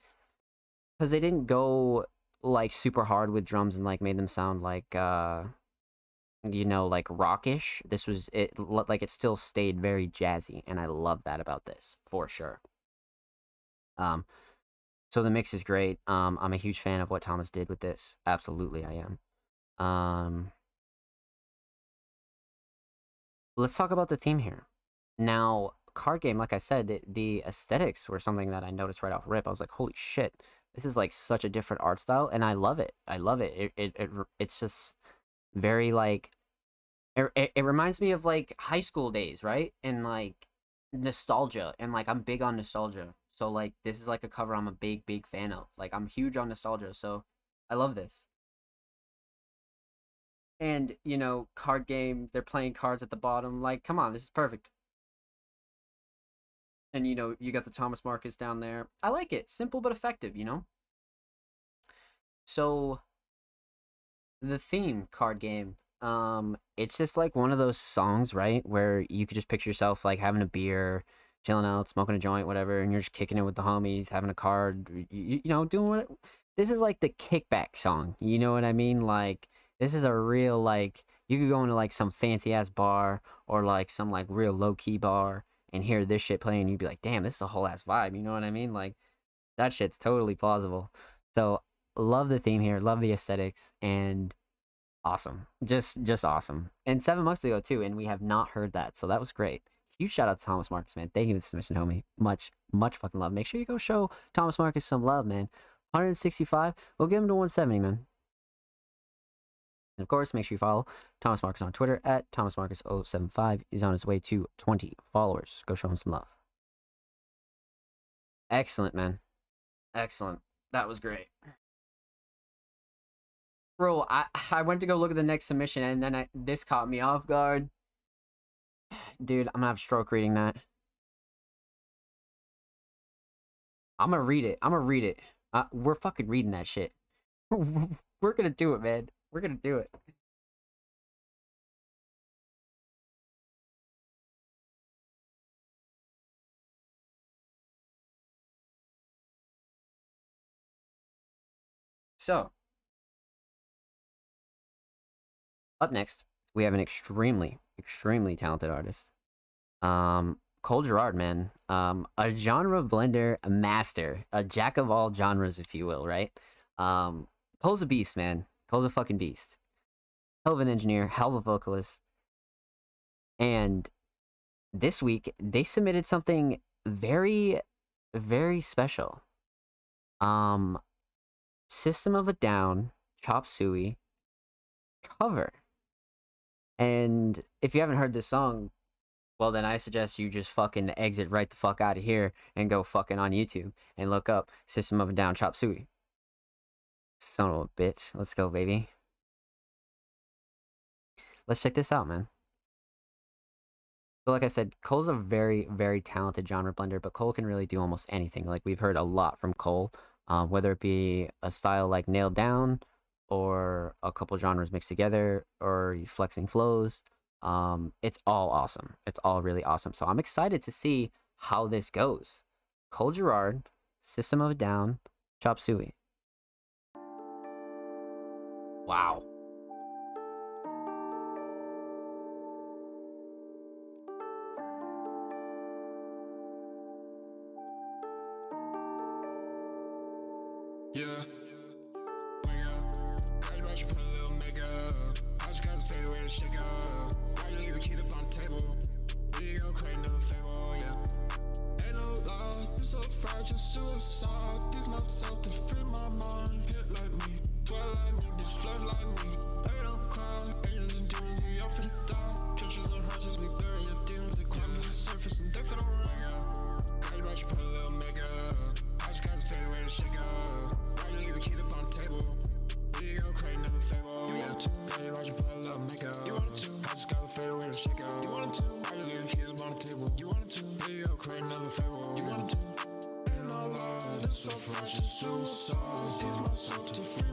cuz they didn't go like super hard with drums and like made them sound like uh you know like rockish this was it like it still stayed very jazzy and i love that about this for sure um so the mix is great. Um i'm a huge fan of what thomas did with this. Absolutely i am. Um let's talk about the theme here. Now card game like i said it, the aesthetics were something that i noticed right off rip. I was like holy shit this is like such a different art style and i love it. I love it. It, it, it it's just very like it, it, it reminds me of like high school days right? And like nostalgia and like i'm big on nostalgia so like this is like a cover i'm a big big fan of. Like i'm huge on nostalgia so i love this. And you know card game they're playing cards at the bottom like come on this is perfect. And you know you got the thomas marcus down there. I like it simple but effective you know? So the theme card game um it's just like one of those songs right where you could just picture yourself like having a beer chilling out smoking a joint whatever and you're just kicking it with the homies having a card you, you know doing what this is like the kickback song you know what i mean? Like this is a real like you could go into like some fancy ass bar or like some like real low key bar and hear this shit playing you'd be like damn this is a whole ass vibe you know what i mean? Like that shit's totally plausible. So love the theme here love the aesthetics and awesome just just awesome. And seven months ago too and we have not heard that so that was great huge shout out to thomas marcus man. Thank you for the submission homie. Much much fucking love. Make sure you go show thomas marcus some love man. 165 we'll give him to 170 man. And of course make sure you follow thomas marcus on twitter at thomas marcus 075 he's on his way to 20 followers. Go show him some love. Excellent man. Excellent. That was great. Bro, I I went to go look at the next submission and then I, this caught me off guard. Dude, I'm gonna have stroke reading that. I'm gonna read it. I'm gonna read it. Uh, we're fucking reading that shit. [laughs] we're gonna do it, man. We're gonna do it. So, Up next, we have an extremely, extremely talented artist. Um, Cole Gerard, man. Um, a genre blender master, a jack of all genres, if you will, right? Um, Cole's a beast, man. Cole's a fucking beast. Hell of an engineer, hell of a vocalist. And this week, they submitted something very, very special. Um, System of a Down, Chop Suey cover. And if you haven't heard this song, well, then I suggest you just fucking exit right the fuck out of here and go fucking on YouTube and look up System of a Down Chop Suey. Son of a bitch. Let's go, baby. Let's check this out, man. So, like I said, Cole's a very, very talented genre blender, but Cole can really do almost anything. Like, we've heard a lot from Cole, um, whether it be a style like Nailed Down or a couple genres mixed together or flexing flows. Um, it's all awesome. It's all really awesome. So I'm excited to see how this goes. Cole Gerard, System of a Down, Chop Suey. Wow. Yeah. You put a little makeup. I just got to fade away and shake up. I just leave the key up on the table. We go crazy, another fable, yeah. Ain't no law, this a fraud, just suicide. These myself to free my mind. Hit like me, dwell like me, bitch, flood like me. They don't cry, angels and demons, we all for the thought. Churches and hearts, we bury your demons, they climb to the surface and they for the you about you put a little makeup. I just got to fade away and shake up. I just leave the key up on the table. Never. You want to. put a little makeup. You want I just got the fader with a shake. You want to. why you leave keys on the table? You want to. two, never fable. You want to. in my life, it's so fresh, it's suicide. my soul to free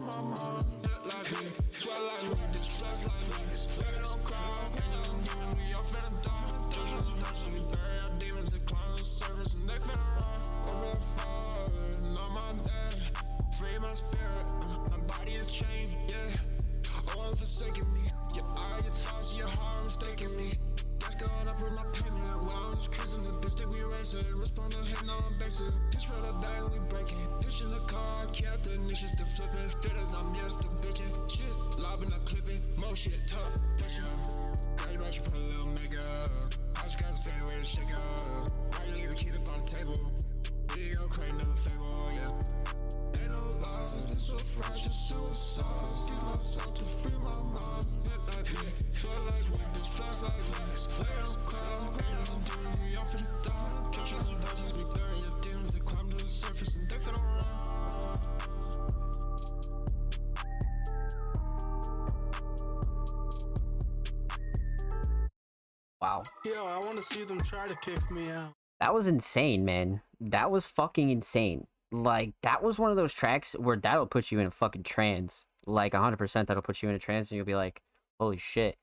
I'm bitching. Shit, lobbing, I clipping. More shit, tough. Girl, you put a little makeup. I just got the shake up. Why you leave the key up on the table? Another fable, yeah. Ain't no lie, this was righteous suicide. Give myself to free my mind. Hit like me, feel like we bitch, flex like flex. Lay on cloud, angels and demons, we all finna die. Churches and dungeons, we bury your demons. They climb to the surface and they finna run. Wow. Yo, I want to see them try to kick me out. That was insane, man. That was fucking insane. Like, that was one of those tracks where that'll put you in a fucking trance. Like, 100% that'll put you in a trance and you'll be like, holy shit.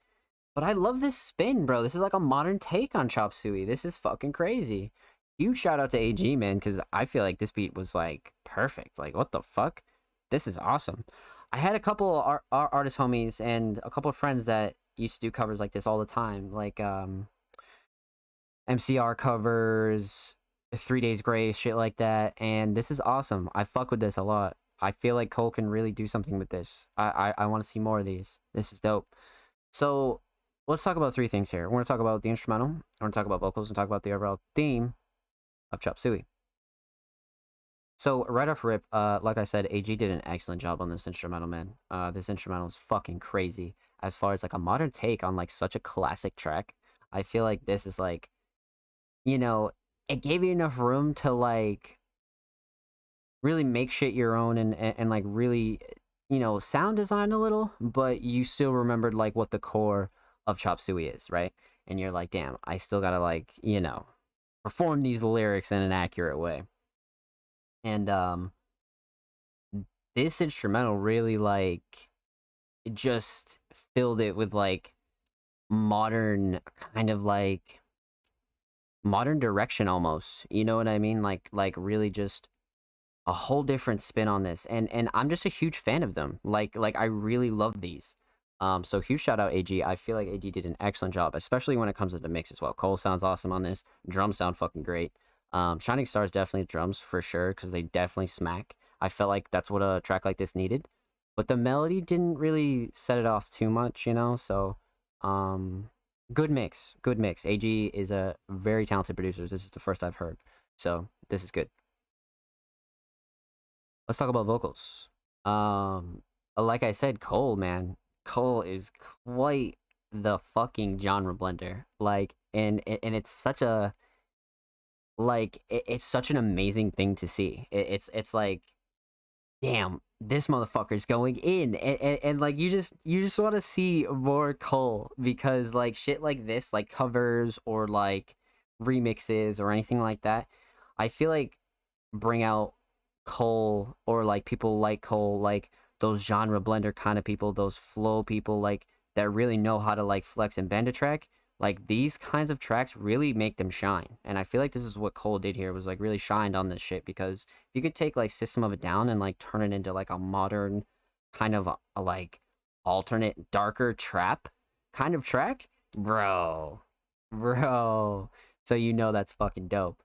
But I love this spin, bro. This is like a modern take on Chop Suey. This is fucking crazy. Huge shout out to AG, man, because I feel like this beat was like perfect. Like, what the fuck? This is awesome. I had a couple art, art, artist homies and a couple of friends that used to do covers like this all the time. Like, um, MCR covers, Three Days Grace, shit like that. And this is awesome. I fuck with this a lot. I feel like Cole can really do something with this. I I, I want to see more of these. This is dope. So let's talk about three things here. We're gonna talk about the instrumental. We're gonna talk about vocals and talk about the overall theme of Chop Suey. So right off rip, uh, like I said, AG did an excellent job on this instrumental, man. Uh, this instrumental is fucking crazy. As far as like a modern take on like such a classic track, I feel like this is like, you know, it gave you enough room to like really make shit your own and, and, and like really you know sound design a little but you still remembered like what the core of chop suey is right? And you're like damn i still gotta like you know perform these lyrics in an accurate way. And um this instrumental really like it just filled it with like modern kind of like modern direction almost you know what i mean? Like like really just a whole different spin on this and and i'm just a huge fan of them like like i really love these. Um so huge shout out ag i feel like ag did an excellent job especially when it comes to the mix as well. Cole sounds awesome on this drums sound fucking great. Um shining stars definitely drums for sure because they definitely smack. I felt like that's what a track like this needed but the melody didn't really set it off too much you know so um good mix good mix. Ag is a very talented producer this is the first i've heard so this is good. Let's talk about vocals. Um like i said cole man cole is quite the fucking genre blender like and and it's such a like it, it's such an amazing thing to see. It, it's it's like damn this motherfucker's going in. And, and, and like you just you just want to see more cole because like shit like this like covers or like remixes or anything like that i feel like bring out cole or like people like cole like those genre blender kind of people those flow people like that really know how to like flex and bend a track like these kinds of tracks really make them shine and i feel like this is what cole did here was like really shined on this shit because if you could take like system of a down and like turn it into like a modern kind of a, a like alternate darker trap kind of track bro bro. So you know that's fucking dope.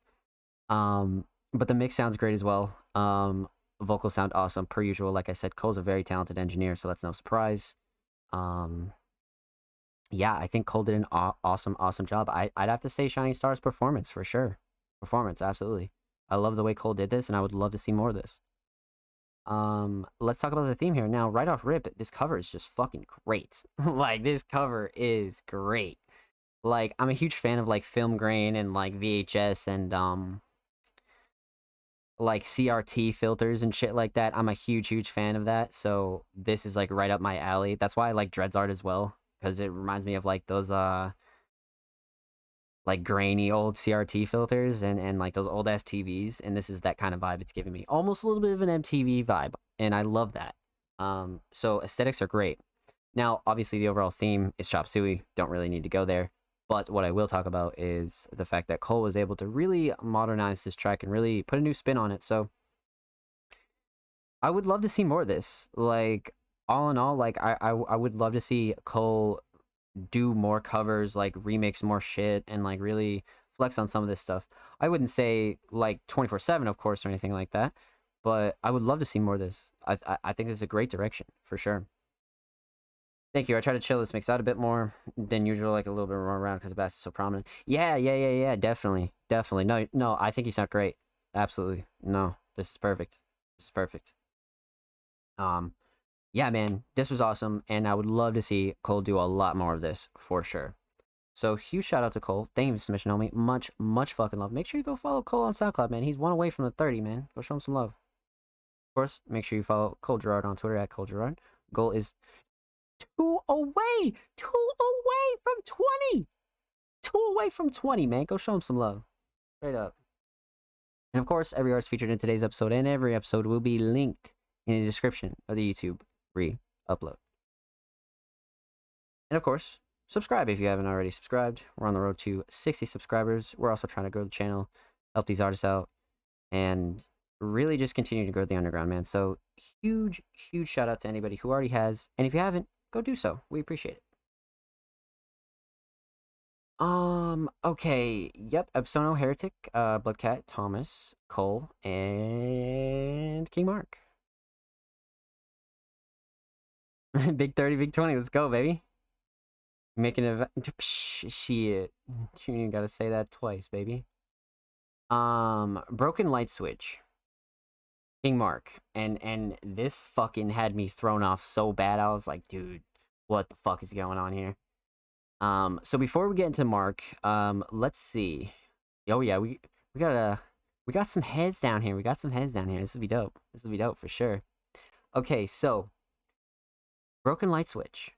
Um but the mix sounds great as well. Um vocals sound awesome. Per usual like i said cole's a very talented engineer so that's no surprise. Um yeah, I think Cole did an aw- awesome, awesome job. I, I'd have to say Shining Star's performance for sure. Performance, absolutely. I love the way Cole did this, and I would love to see more of this. Um, let's talk about the theme here now. Right off rip, this cover is just fucking great. [laughs] like this cover is great. Like I'm a huge fan of like film grain and like VHS and um like CRT filters and shit like that. I'm a huge, huge fan of that. So this is like right up my alley. That's why I like Dreads art as well because it reminds me of like those uh like grainy old CRT filters and and like those old ass TVs. And this is that kind of vibe it's giving me, almost a little bit of an MTV vibe, and I love that. Um, so aesthetics are great. Now, obviously, the overall theme is chop suey. Don't really need to go there. But what I will talk about is the fact that Cole was able to really modernize this track and really put a new spin on it. So I would love to see more of this. Like all in all, like I I, I would love to see Cole do more covers, like remix more shit, and like really flex on some of this stuff. I wouldn't say like twenty four seven, of course, or anything like that. But I would love to see more of this. I I, I think this is a great direction for sure. Thank you. I try to chill this mix out a bit more than usual, like a little bit more around because the bass is so prominent. Yeah, yeah, yeah, yeah. Definitely, definitely. No, no. I think you sound great. Absolutely. No, this is perfect. This is perfect. Um, yeah, man, this was awesome, and I would love to see Cole do a lot more of this for sure. So huge shout out to Cole. Thank you for submission, homie. Much, much fucking love. Make sure you go follow Cole on SoundCloud, man. He's one away from the 30, man. Go show him some love. Of course, make sure you follow Cole Gerard on Twitter at Cole Gerard. Cole is two away, two away from 20. Two away from 20, man. Go show him some love. Straight up. And of course, every artist featured in today's episode and every episode will be linked in the description of the YouTube re upload. And of course, subscribe if you haven't already subscribed. We're on the road to 60 subscribers. We're also trying to grow the channel, help these artists out, and really just continue to grow the underground, man. So huge, huge shout out to anybody who already has. And if you haven't, go do so. We appreciate it. Um, okay. Yep. Absono Heretic, uh, Bloodcat, Thomas, Cole, and King Mark. [laughs] big 30, big 20. Let's go, baby. Making a [sniffs] shit. You gotta say that twice, baby. Um, Broken Light Switch. King Mark. And and this fucking had me thrown off so bad. I was like, dude, what the fuck is going on here? Um, so before we get into Mark, um, let's see. Oh yeah, we we got a we got some heads down here. We got some heads down here. This will be dope. This will be dope for sure. Okay, so Broken Light Switch.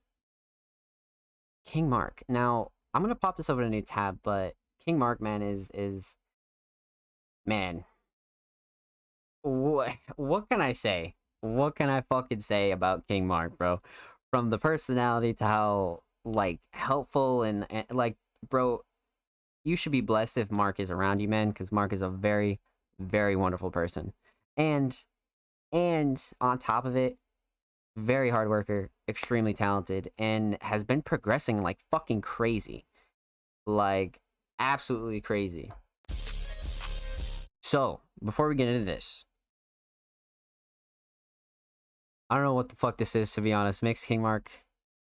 King Mark. Now, I'm gonna pop this over to a new tab, but King Mark, man, is is man. What [laughs] what can I say? What can I fucking say about King Mark, bro? From the personality to how like helpful and, and like, bro, you should be blessed if Mark is around you, man, because Mark is a very, very wonderful person, and and on top of it, very hard worker, extremely talented, and has been progressing like fucking crazy. Like, absolutely crazy. So, before we get into this, I don't know what the fuck this is, to be honest. Mix King Mark,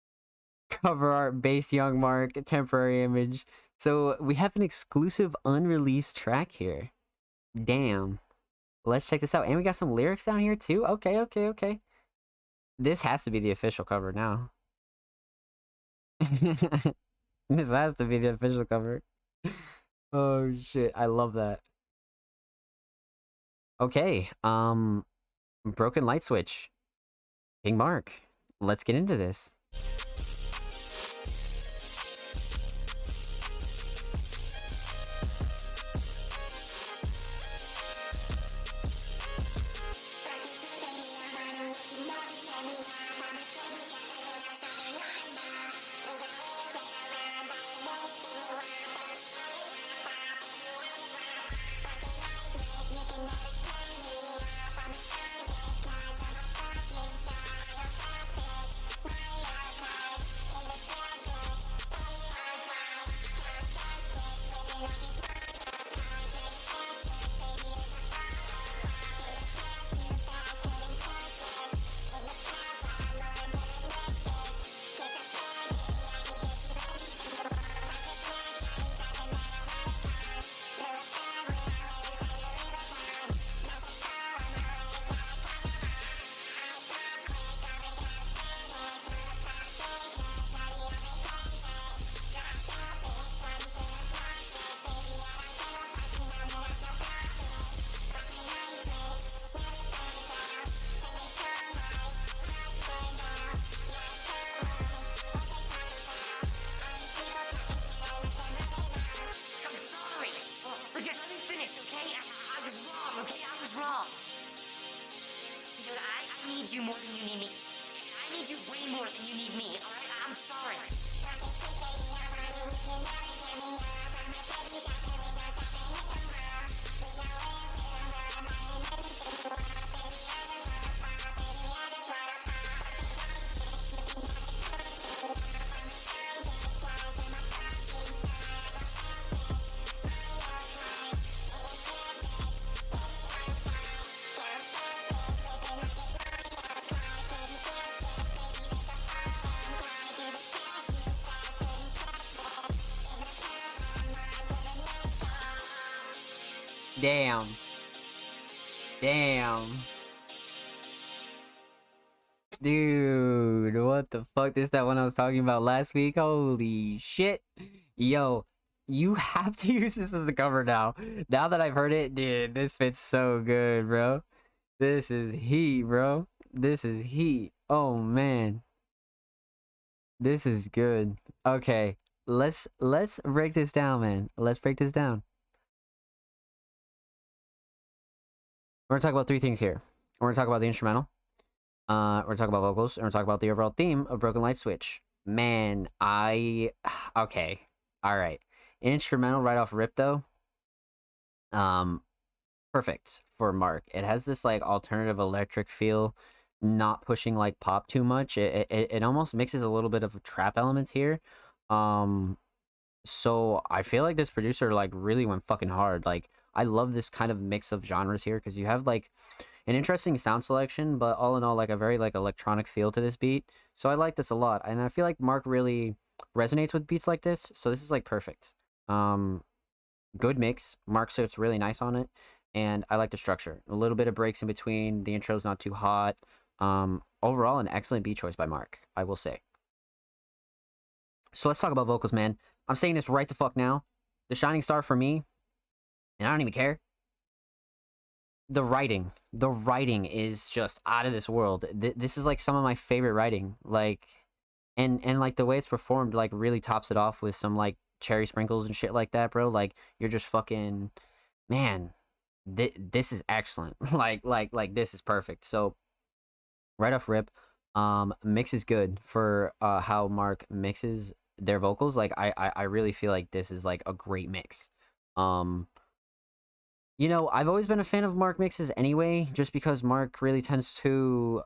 [laughs] cover art, base Young Mark, temporary image. So, we have an exclusive unreleased track here. Damn. Let's check this out. And we got some lyrics down here, too. Okay, okay, okay. This has to be the official cover now. [laughs] this has to be the official cover. [laughs] Oh shit, I love that. Okay, um Broken Light Switch. King Mark. Let's get into this. need you more than you need me. And I need you way more than you need me, alright? Damn. Damn. Dude, what the fuck? is that one I was talking about last week? Holy shit. Yo, you [laughs] have to use this as the cover now. Now that I've heard it, dude, this fits so good, bro. This is heat, bro. This is heat. Oh man. This is good. Okay, let's let's break this down, man. Let's break this down. We're gonna talk about three things here. We're gonna talk about the instrumental. Uh, we're gonna talk about vocals, and we're gonna talk about the overall theme of Broken Light Switch. Man, I [sighs] okay, all right. Instrumental right off rip though. Um, perfect for Mark. It has this like alternative electric feel, not pushing like pop too much. It it, it almost mixes a little bit of trap elements here. Um, so I feel like this producer like really went fucking hard. Like I love this kind of mix of genres here because you have like an interesting sound selection, but all in all, like a very like electronic feel to this beat. So I like this a lot, and I feel like Mark really resonates with beats like this. So this is like perfect. Um, good mix. Mark sits really nice on it, and I like the structure. A little bit of breaks in between. The intro's not too hot. Um, overall, an excellent beat choice by Mark. I will say. So let's talk about vocals, man. I'm saying this right the fuck now. The shining star for me and I don't even care. The writing, the writing is just out of this world. Th- this is like some of my favorite writing, like, and and like the way it's performed, like really tops it off with some like cherry sprinkles and shit like that, bro. Like you're just fucking, man. Th- this is excellent. [laughs] like like like this is perfect. So, right off rip, um, mix is good for uh how Mark mixes their vocals. Like I I, I really feel like this is like a great mix. Um, you know, I've always been a fan of Mark mixes anyway, just because Mark really tends to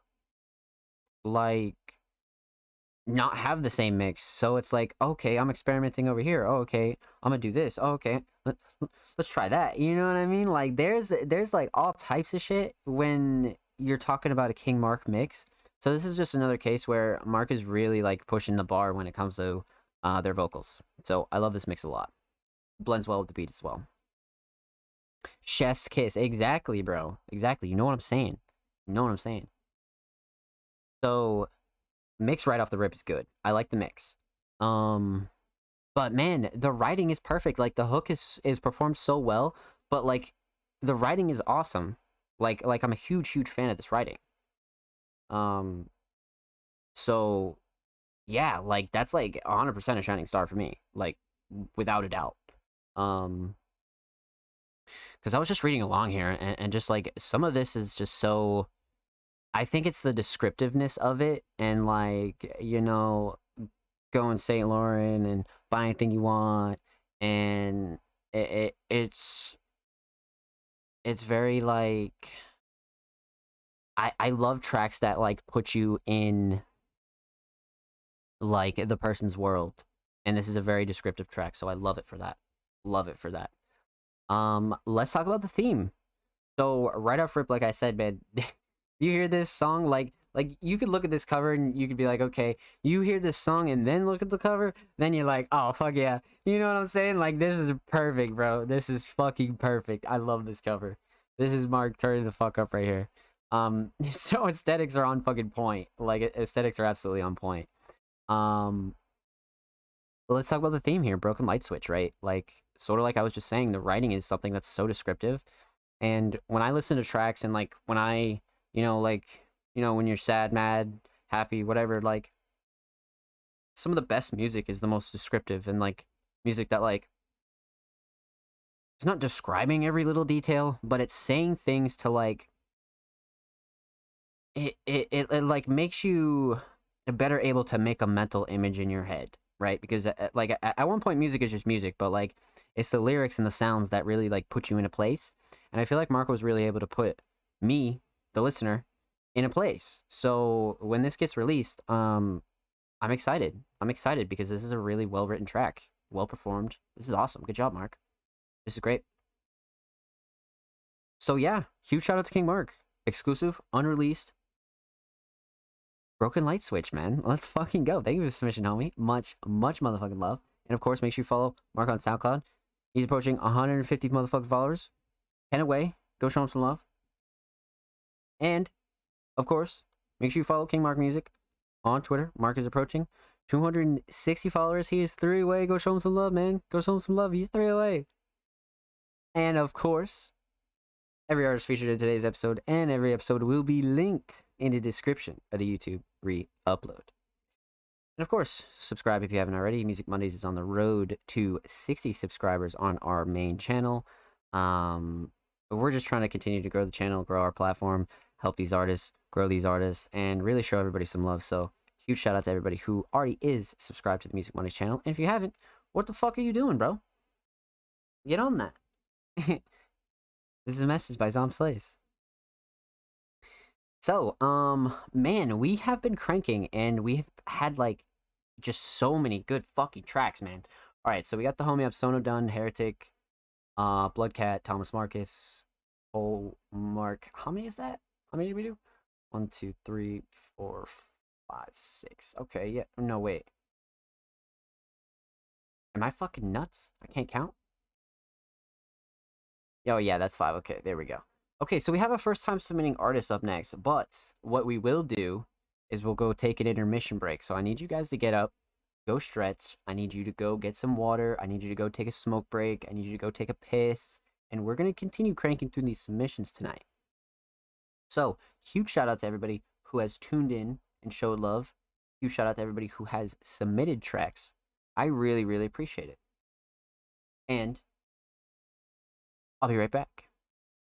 like not have the same mix. So it's like, okay, I'm experimenting over here. Oh, okay, I'm gonna do this. Oh, okay, Let, let's try that. You know what I mean? Like, there's there's like all types of shit when you're talking about a King Mark mix. So this is just another case where Mark is really like pushing the bar when it comes to uh, their vocals. So I love this mix a lot. Blends well with the beat as well. Chef's kiss. Exactly, bro. Exactly. You know what I'm saying. You know what I'm saying. So mix right off the rip is good. I like the mix. Um but man, the writing is perfect. Like the hook is is performed so well, but like the writing is awesome. Like like I'm a huge huge fan of this writing. Um so yeah, like that's like 100% a shining star for me. Like without a doubt. Um because I was just reading along here and, and just like some of this is just so I think it's the descriptiveness of it and like, you know, going St. Laurent and buy anything you want and it, it it's it's very like I I love tracks that like put you in like the person's world. And this is a very descriptive track, so I love it for that. Love it for that. Um, let's talk about the theme. So right off rip, like I said, man, [laughs] you hear this song, like like you could look at this cover and you could be like, okay, you hear this song and then look at the cover, then you're like, oh fuck yeah, you know what I'm saying? Like this is perfect, bro. This is fucking perfect. I love this cover. This is Mark turning the fuck up right here. Um, [laughs] so aesthetics are on fucking point. Like aesthetics are absolutely on point. Um, let's talk about the theme here broken light switch right like sort of like i was just saying the writing is something that's so descriptive and when i listen to tracks and like when i you know like you know when you're sad mad happy whatever like some of the best music is the most descriptive and like music that like it's not describing every little detail but it's saying things to like it, it, it, it like makes you better able to make a mental image in your head, right? Because uh, like at, at one point, music is just music, but like it's the lyrics and the sounds that really like put you in a place. And I feel like Marco was really able to put me, the listener, in a place. So when this gets released, um, I'm excited. I'm excited because this is a really well written track, well performed. This is awesome. Good job, Mark. This is great. So yeah, huge shout out to King Mark. Exclusive, unreleased. Broken Light Switch, man. [laughs] Let's fucking go. Thank you for the submission, homie. Much, much motherfucking love. And of course, make sure you follow Mark on SoundCloud. He's approaching 150 motherfucking followers. 10 away. Go show him some love. And, of course, make sure you follow King Mark Music on Twitter. Mark is approaching 260 followers. He is three away. Go show him some love, man. Go show him some love. He's three away. And of course, every artist featured in today's episode and every episode will be linked in the description of the YouTube re upload. And of course, subscribe if you haven't already. Music Mondays is on the road to 60 subscribers on our main channel. Um, we're just trying to continue to grow the channel, grow our platform, help these artists, grow these artists, and really show everybody some love. So, huge shout out to everybody who already is subscribed to the Music Mondays channel. And if you haven't, what the fuck are you doing, bro? Get on that. [laughs] this is a message by ZombSlays. So, um, man, we have been cranking and we've had like just so many good fucking tracks, man. All right, so we got the homie up, Sono done, Heretic, uh, Bloodcat, Thomas Marcus, Oh Mark. How many is that? How many did we do? One, two, three, four, five, six. Okay, yeah. No, wait. Am I fucking nuts? I can't count. Oh yeah, that's five. Okay, there we go. Okay, so we have a first time submitting artist up next, but what we will do is we'll go take an intermission break. So I need you guys to get up, go stretch. I need you to go get some water. I need you to go take a smoke break. I need you to go take a piss. And we're going to continue cranking through these submissions tonight. So, huge shout out to everybody who has tuned in and showed love. Huge shout out to everybody who has submitted tracks. I really, really appreciate it. And I'll be right back.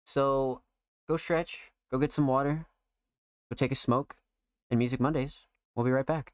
So go stretch, go get some water, go take a smoke, and Music Mondays. We'll be right back.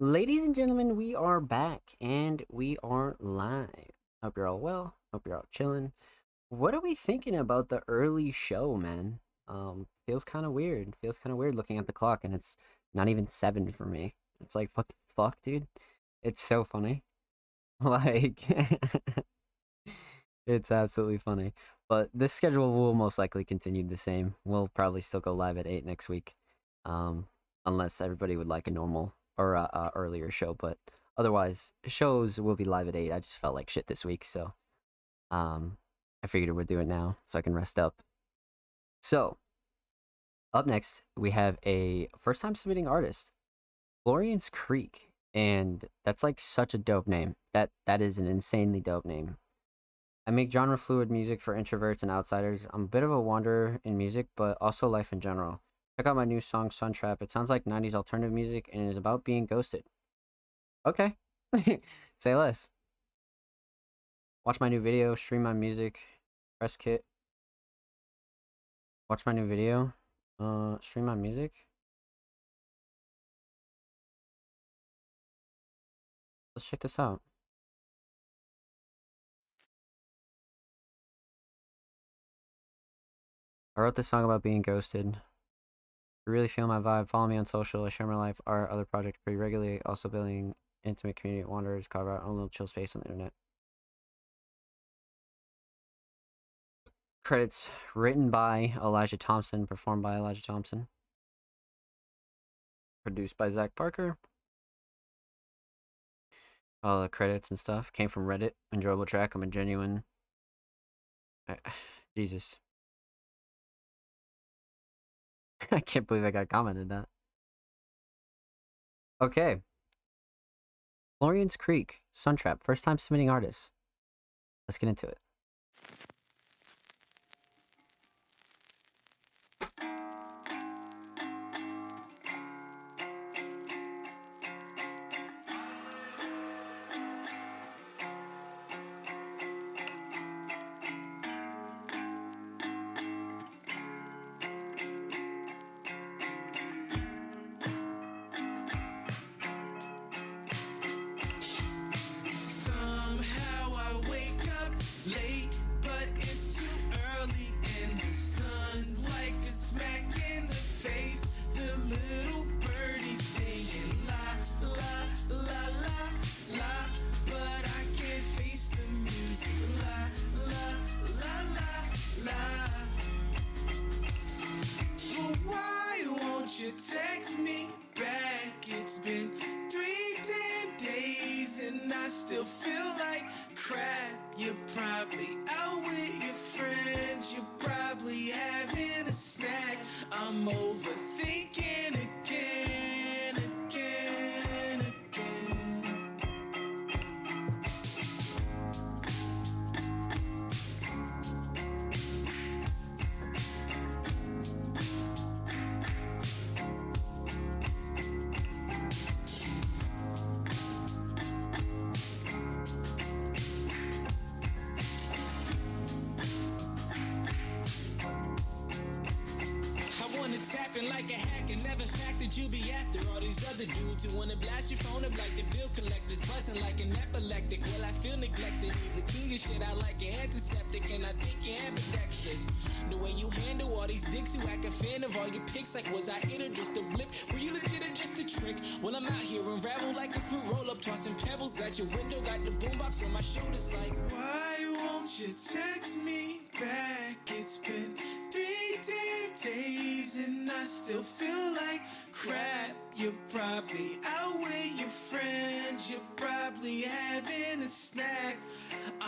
Ladies and gentlemen, we are back and we are live. Hope you're all well. Hope you're all chilling. What are we thinking about the early show, man? Um, feels kind of weird. Feels kind of weird looking at the clock and it's not even seven for me. It's like, what the fuck, dude? It's so funny. [laughs] Like, [laughs] it's absolutely funny. But this schedule will most likely continue the same. We'll probably still go live at eight next week, um, unless everybody would like a normal or a, a earlier show. But otherwise, shows will be live at eight. I just felt like shit this week, so um, I figured we'd do it now so I can rest up. So, up next, we have a first time submitting artist, Florian's Creek. And that's like such a dope name. That that is an insanely dope name. I make genre fluid music for introverts and outsiders. I'm a bit of a wanderer in music, but also life in general. Check out my new song Sun Trap. It sounds like 90s alternative music and is about being ghosted. Okay. [laughs] Say less. Watch my new video, stream my music, press kit. Watch my new video. Uh stream my music. Let's check this out. I wrote this song about being ghosted. Really feel my vibe, follow me on social. I share my life, art, other projects pretty regularly. Also building intimate community at Wanderers, carve out a little chill space on the internet. Credits written by Elijah Thompson, performed by Elijah Thompson. Produced by Zach Parker. All the credits and stuff came from Reddit. Enjoyable track. I'm a genuine. [sighs] Jesus. [laughs] I can't believe I got commented that. Okay. Florian's Creek, Suntrap, first time submitting artist. Let's get into it.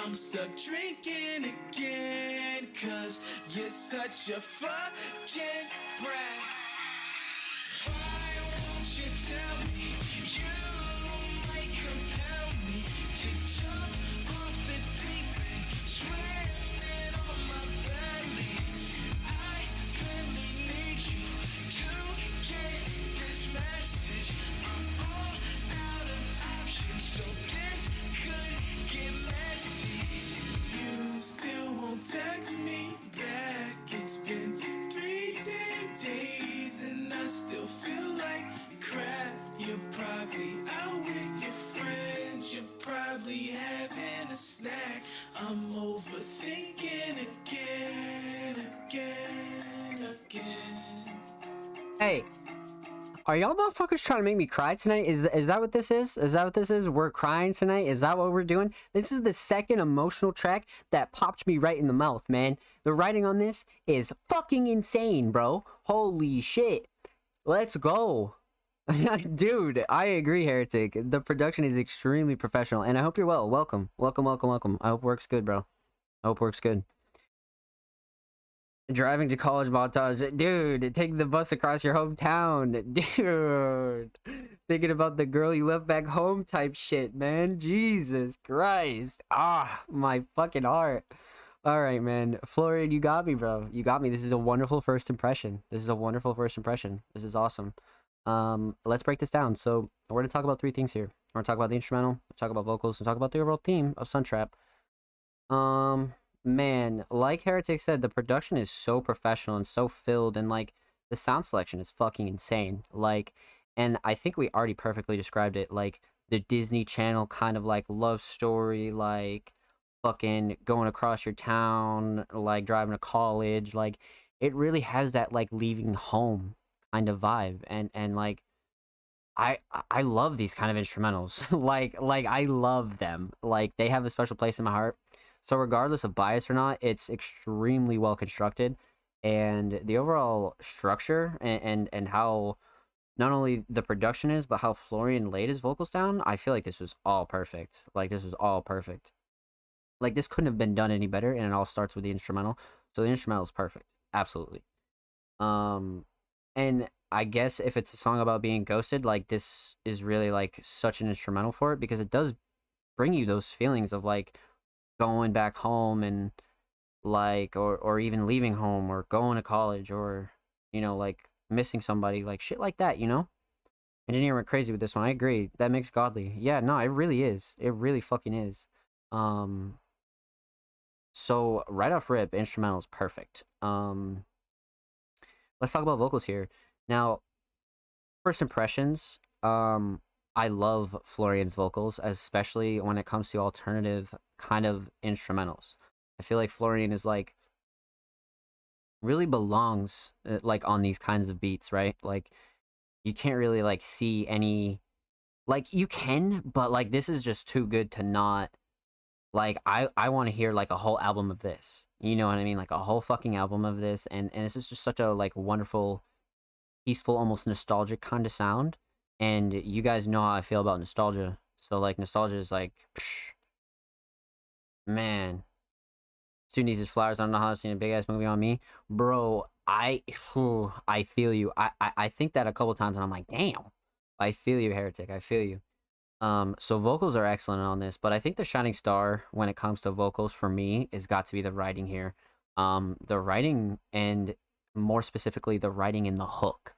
I'm stuck drinking again, cause you're such a fucking brat. I'm overthinking again, again, again. Hey, are y'all motherfuckers trying to make me cry tonight? Is is that what this is? Is that what this is? We're crying tonight. Is that what we're doing? This is the second emotional track that popped me right in the mouth, man. The writing on this is fucking insane, bro. Holy shit. Let's go. [laughs] Dude, I agree, Heretic. The production is extremely professional, and I hope you're well. Welcome, welcome, welcome, welcome. I hope works good, bro. I hope works good. Driving to college montage, dude. Take the bus across your hometown, [laughs] dude. Thinking about the girl you left back home, type shit, man. Jesus Christ, ah, my fucking heart. All right, man. Florian, you got me, bro. You got me. This is a wonderful first impression. This is a wonderful first impression. This is awesome. Um, let's break this down. So we're gonna talk about three things here. We're gonna talk about the instrumental, talk about vocals, and talk about the overall theme of Suntrap. Um, man, like Heretic said, the production is so professional and so filled, and like the sound selection is fucking insane. Like, and I think we already perfectly described it. Like the Disney Channel kind of like love story, like fucking going across your town, like driving to college. Like it really has that like leaving home kind of vibe, and and like. I I love these kind of instrumentals. [laughs] like like I love them. Like they have a special place in my heart. So regardless of bias or not, it's extremely well constructed, and the overall structure and and, and how not only the production is, but how Florian laid his vocals down. I feel like this was all perfect. Like this was all perfect. Like this couldn't have been done any better, and it all starts with the instrumental. So the instrumental is perfect, absolutely. Um, and I guess if it's a song about being ghosted, like this is really like such an instrumental for it because it does bring you those feelings of like going back home and like or or even leaving home or going to college or you know like missing somebody like shit like that you know? Engineer went crazy with this one i agree that makes godly. Yeah no it really is it really fucking is. Um so right off rip instrumental is perfect. Um let's talk about vocals here now first impressions um I love Florian's vocals, especially when it comes to alternative kind of instrumentals. I feel like Florian is like really belongs uh, like on these kinds of beats, right? Like you can't really like see any like you can, but like this is just too good to not like I I want to hear like a whole album of this. You know what I mean? Like a whole fucking album of this and and this is just such a like wonderful peaceful almost nostalgic kind of sound and you guys know how I feel about nostalgia. So like nostalgia is like, psh, [sniffs] man. Student needs his flowers. I don't know how to see a big ass movie on me, bro. I, whew, [sighs] I feel you. I, I, I think that a couple times, and I'm like, damn. I feel you, heretic. I feel you. Um, so vocals are excellent on this, but I think the shining star when it comes to vocals for me is got to be the writing here. Um, the writing and more specifically the writing in the hook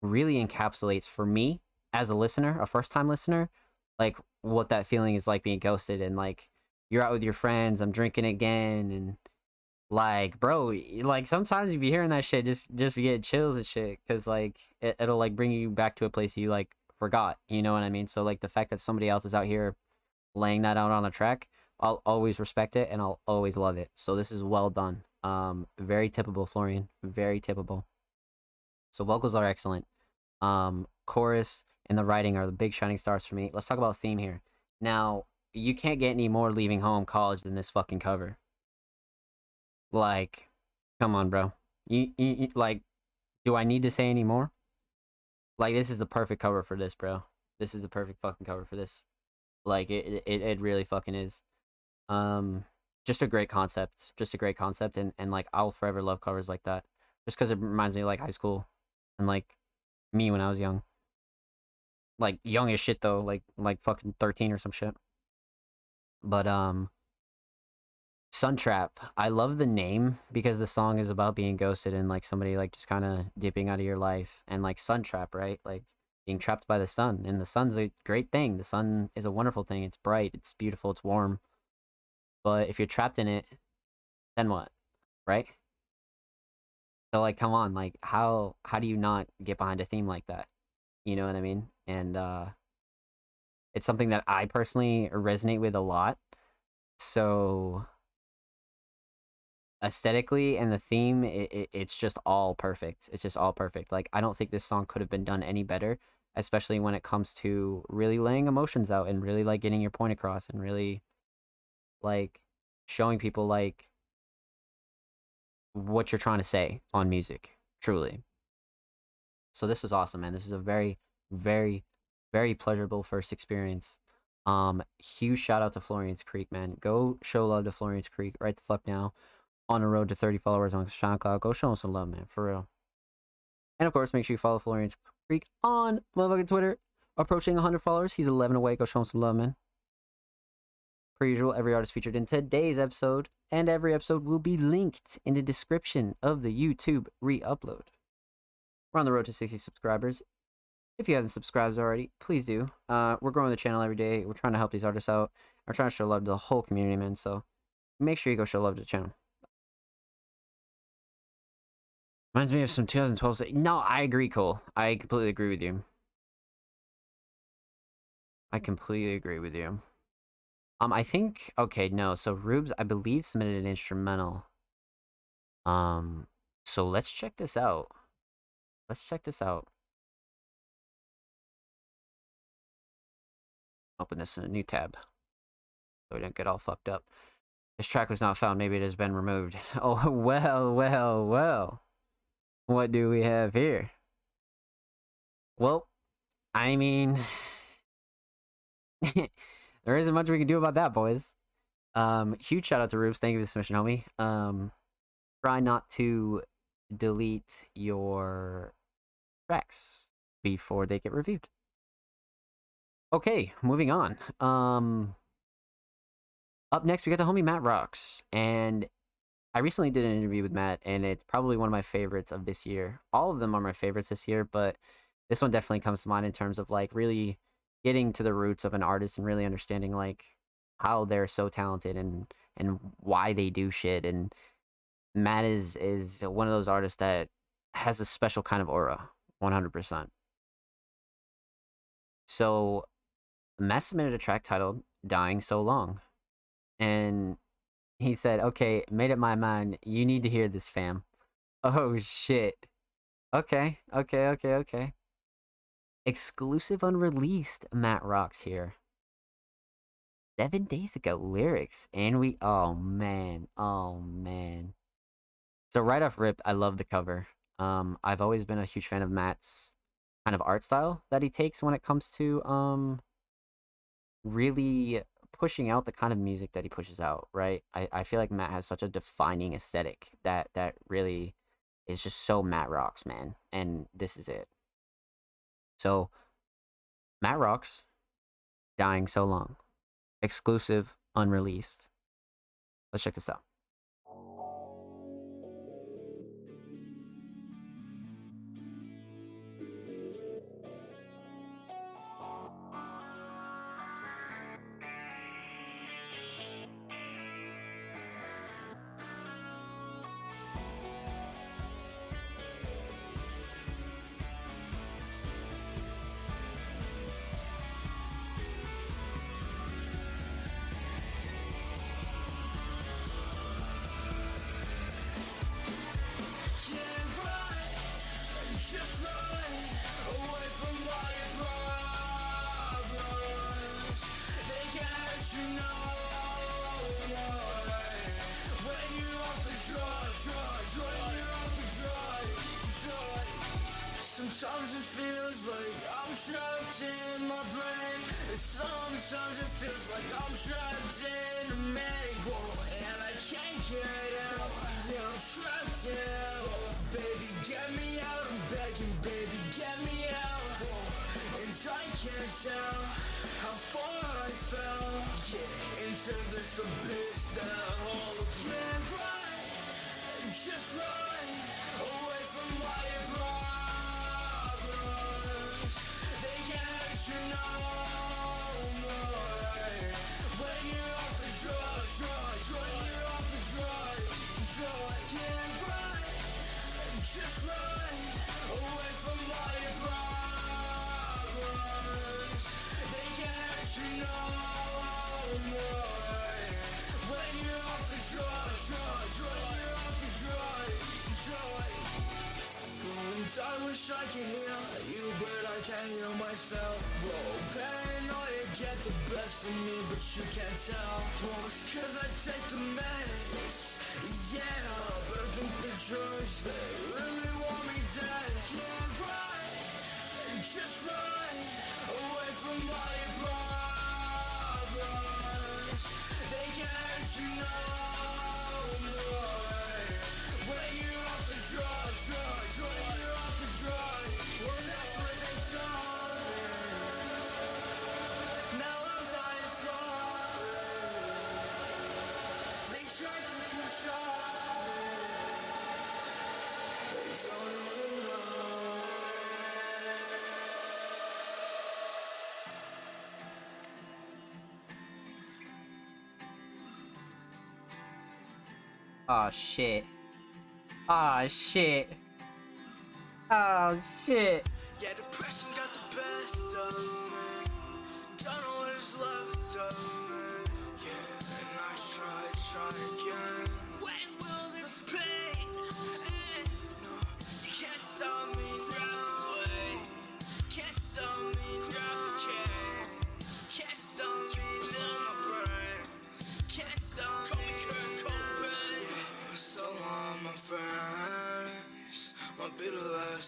really encapsulates for me as a listener, a first time listener, like what that feeling is like being ghosted and like you're out with your friends, I'm drinking again and like bro like sometimes if you're hearing that shit just just getting chills and shit because like it, it'll like bring you back to a place you like forgot you know what i mean? So like the fact that somebody else is out here laying that out on the track i'll always respect it and i'll always love it. So this is well done. Um very tippable florian. Very tippable so vocals are excellent. Um chorus and the writing are the big shining stars for me. Let's talk about theme here. Now you can't get any more leaving home college than this fucking cover. Like, come on, bro. You, you, you like, do I need to say any more? Like, this is the perfect cover for this, bro. This is the perfect fucking cover for this. Like, it, it, it really fucking is. Um, just a great concept. Just a great concept, and and like, I'll forever love covers like that. Just because it reminds me of like high school, and like me when I was young. Like young as shit though, like like fucking thirteen or some shit. But um, Sun Trap. I love the name because the song is about being ghosted and like somebody like just kind of dipping out of your life and like Sun Trap, right? Like being trapped by the sun. And the sun's a great thing. The sun is a wonderful thing. It's bright, it's beautiful, it's warm. But if you're trapped in it, then what? Right? So like come on, like how how do you not get behind a theme like that? You know what I mean? And uh it's something that I personally resonate with a lot. So aesthetically and the theme it, it, it's just all perfect. It's just all perfect. Like i don't think this song could have been done any better especially when it comes to really laying emotions out and really like getting your point across and really like showing people like what you're trying to say on music truly. So this was awesome man. This is a very very very pleasurable first experience. Um huge shout out to florian's creek man. Go show love to florian's creek right the fuck now on the road to 30 followers on SoundCloud. Go show him some love, man, for real. And of course, make sure you follow Florian's Creek on motherfucking Twitter. Approaching 100 followers. He's 11 away. Go show him some love, man. Per usual, every artist featured in today's episode and every episode will be linked in the description of the YouTube re-upload. We're on the road to 60 subscribers. If you haven't subscribed already, please do. Uh, we're growing the channel every day. We're trying to help these artists out. We're trying to show love to the whole community, man. So make sure you go show love to the channel. Reminds me of some 2012. No, I agree, Cole. I completely agree with you. I completely agree with you. Um, I think okay, no. So Rubes, I believe, submitted an instrumental. Um, so let's check this out. Let's check this out. Open this in a new tab. So we don't get all fucked up. This track was not found. Maybe it has been removed. [laughs] Oh, well, well, well. What do we have here? Well, I mean, [laughs] there isn't much we can do about that, boys. Um, huge shout out to Rubes. Thank you for the submission, homie. Um, try not to delete your tracks before they get reviewed. Okay, moving on. Um, up next, we got the homie Matt Rocks, and I recently did an interview with Matt, and it's probably one of my favorites of this year. All of them are my favorites this year, but this one definitely comes to mind in terms of like really getting to the roots of an artist and really understanding like how they're so talented and and why they do shit. And Matt is is one of those artists that has a special kind of aura, one hundred percent. So Matt submitted a track titled "Dying So Long," and he said, "Okay, made up my mind. You need to hear this, fam." Oh shit. Okay, okay, okay, okay. Exclusive unreleased Matt Rocks here. Seven days ago, lyrics, and we. Oh man, oh man. So right off rip, I love the cover. Um, I've always been a huge fan of Matt's kind of art style that he takes when it comes to um really pushing out the kind of music that he pushes out, right? I, I feel like Matt has such a defining aesthetic that that really is just so Matt Rocks, man. And this is it. So Matt Rocks, dying so long. Exclusive, unreleased. Let's check this out. Oh shit. Oh shit. Oh shit.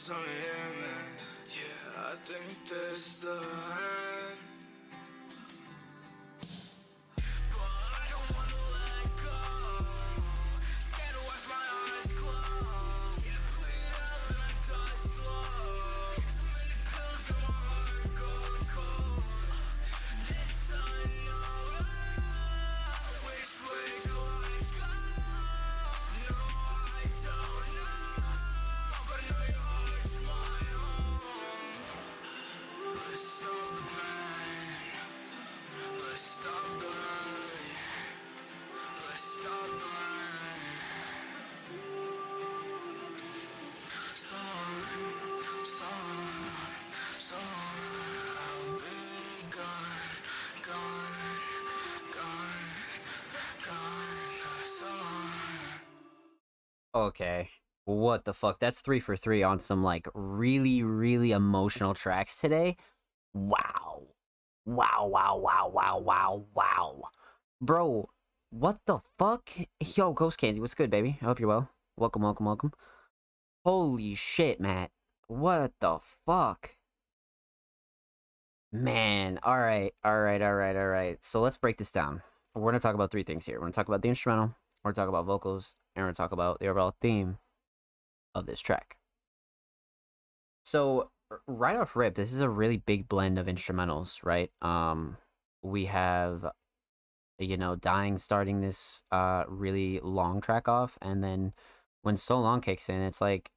The Okay. What the fuck? That's three for three on some like really, really emotional tracks today. Wow. Wow, wow, wow, wow, wow, wow. Bro, what the fuck? Yo, Ghost Candy, what's good, baby? I hope you're well. Welcome, welcome, welcome. Holy shit, Matt. What the fuck? Man, alright, alright, alright, alright. So let's break this down. We're gonna talk about three things here. We're gonna talk about the instrumental, we're gonna talk about vocals, and we're gonna talk about the overall theme of this track. So right off rip, this is a really big blend of instrumentals, right? Um, we have, you know, dying starting this uh really long track off, and then when so long kicks in, it's like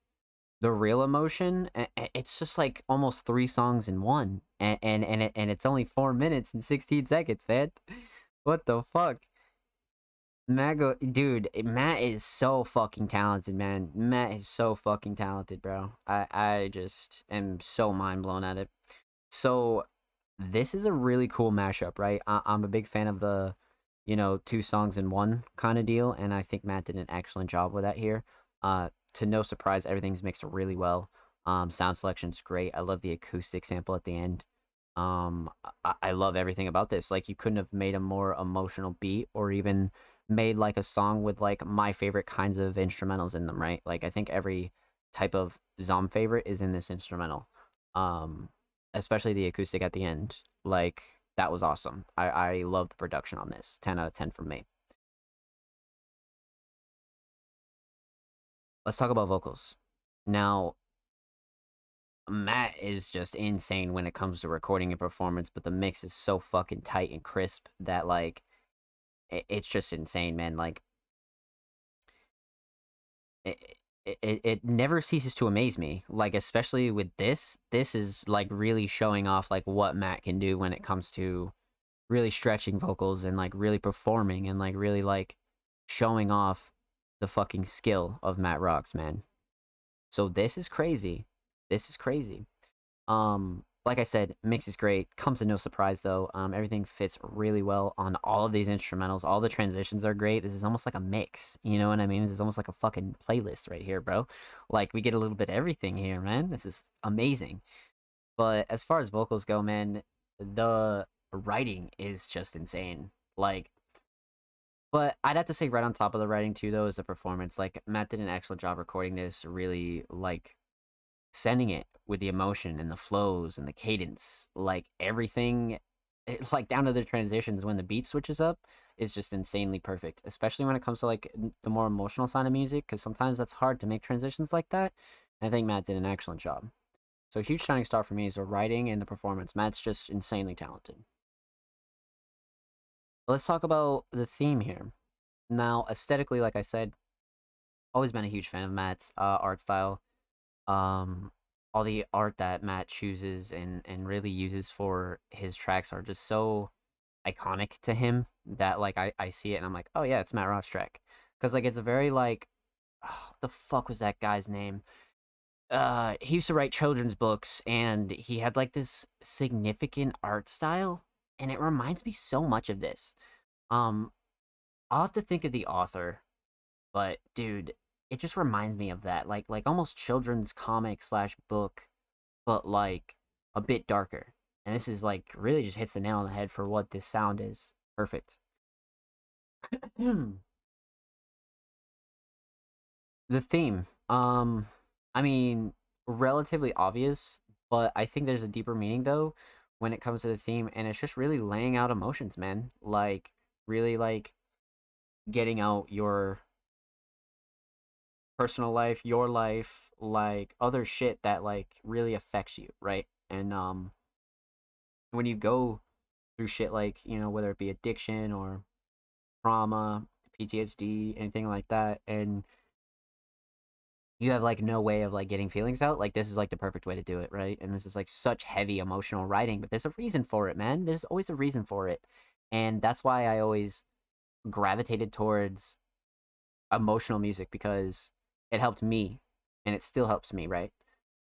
the real emotion. It's just like almost three songs in one, and and and, it, and it's only four minutes and sixteen seconds, man. [laughs] What the fuck? Matt, go, dude, Matt is so fucking talented, man. Matt is so fucking talented, bro. I, I just am so mind blown at it. So, this is a really cool mashup, right? I, I'm a big fan of the, you know, two songs in one kind of deal, and I think Matt did an excellent job with that here. Uh, to no surprise, everything's mixed really well. Um, sound selection's great. I love the acoustic sample at the end. Um, I, I love everything about this. Like, you couldn't have made a more emotional beat or even made like a song with like my favorite kinds of instrumentals in them, right? Like I think every type of Zomb favorite is in this instrumental. Um, especially the acoustic at the end. Like that was awesome. I I love the production on this. Ten out of ten from me. Let's talk about vocals. Now, Matt is just insane when it comes to recording and performance, but the mix is so fucking tight and crisp that like it's just insane, man. Like it, it it never ceases to amaze me. Like especially with this, this is like really showing off like what Matt can do when it comes to really stretching vocals and like really performing and like really like showing off the fucking skill of Matt Rocks, man. So this is crazy. This is crazy. Um, like I said, mix is great. Comes to no surprise though. Um, everything fits really well on all of these instrumentals. All the transitions are great. This is almost like a mix. You know what I mean? This is almost like a fucking playlist right here, bro. Like we get a little bit of everything here, man. This is amazing. But as far as vocals go, man, the writing is just insane. Like but I'd have to say right on top of the writing too though is the performance. Like Matt did an excellent job recording this, really like sending it with the emotion and the flows and the cadence. Like everything it, [laughs] like down to the transitions when the beat switches up is just insanely perfect, especially when it comes to like the more emotional side of music cuz sometimes that's hard to make transitions like that. And I think Matt did an excellent job. So huge shining star for me is the writing and the performance. Matt's just insanely talented. Let's talk about the theme here. Now, aesthetically, like I said, always been a huge fan of Matt's uh, art style. Um, all the art that Matt chooses and and really uses for his tracks are just so iconic to him that like I I see it and I'm like, oh yeah, it's Matt Rocks track because like it's a very like, the fuck was that guy's name? Uh, he used to write children's books and he had like this significant art style and it reminds me so much of this. Um, I'll have to think of the author, but dude, it just reminds me of that, like like almost children's comic slash book, but like a bit darker. And this is like really just hits the nail on the head for what this sound is. Perfect. [clears throat] the theme, um, I mean, relatively obvious, but I think there's a deeper meaning though when it comes to the theme, and it's just really laying out emotions, man. Like really like getting out your personal life, your life, like other shit that like really affects you, right? And um when you go through shit like, you know, whether it be addiction or trauma, PTSD, anything like that, and you have like no way of like getting feelings out, like this is like the perfect way to do it, right? And this is like such heavy emotional writing, but there's a reason for it, man. There's always a reason for it. And that's why I always gravitated towards emotional music because it helped me and it still helps me, right?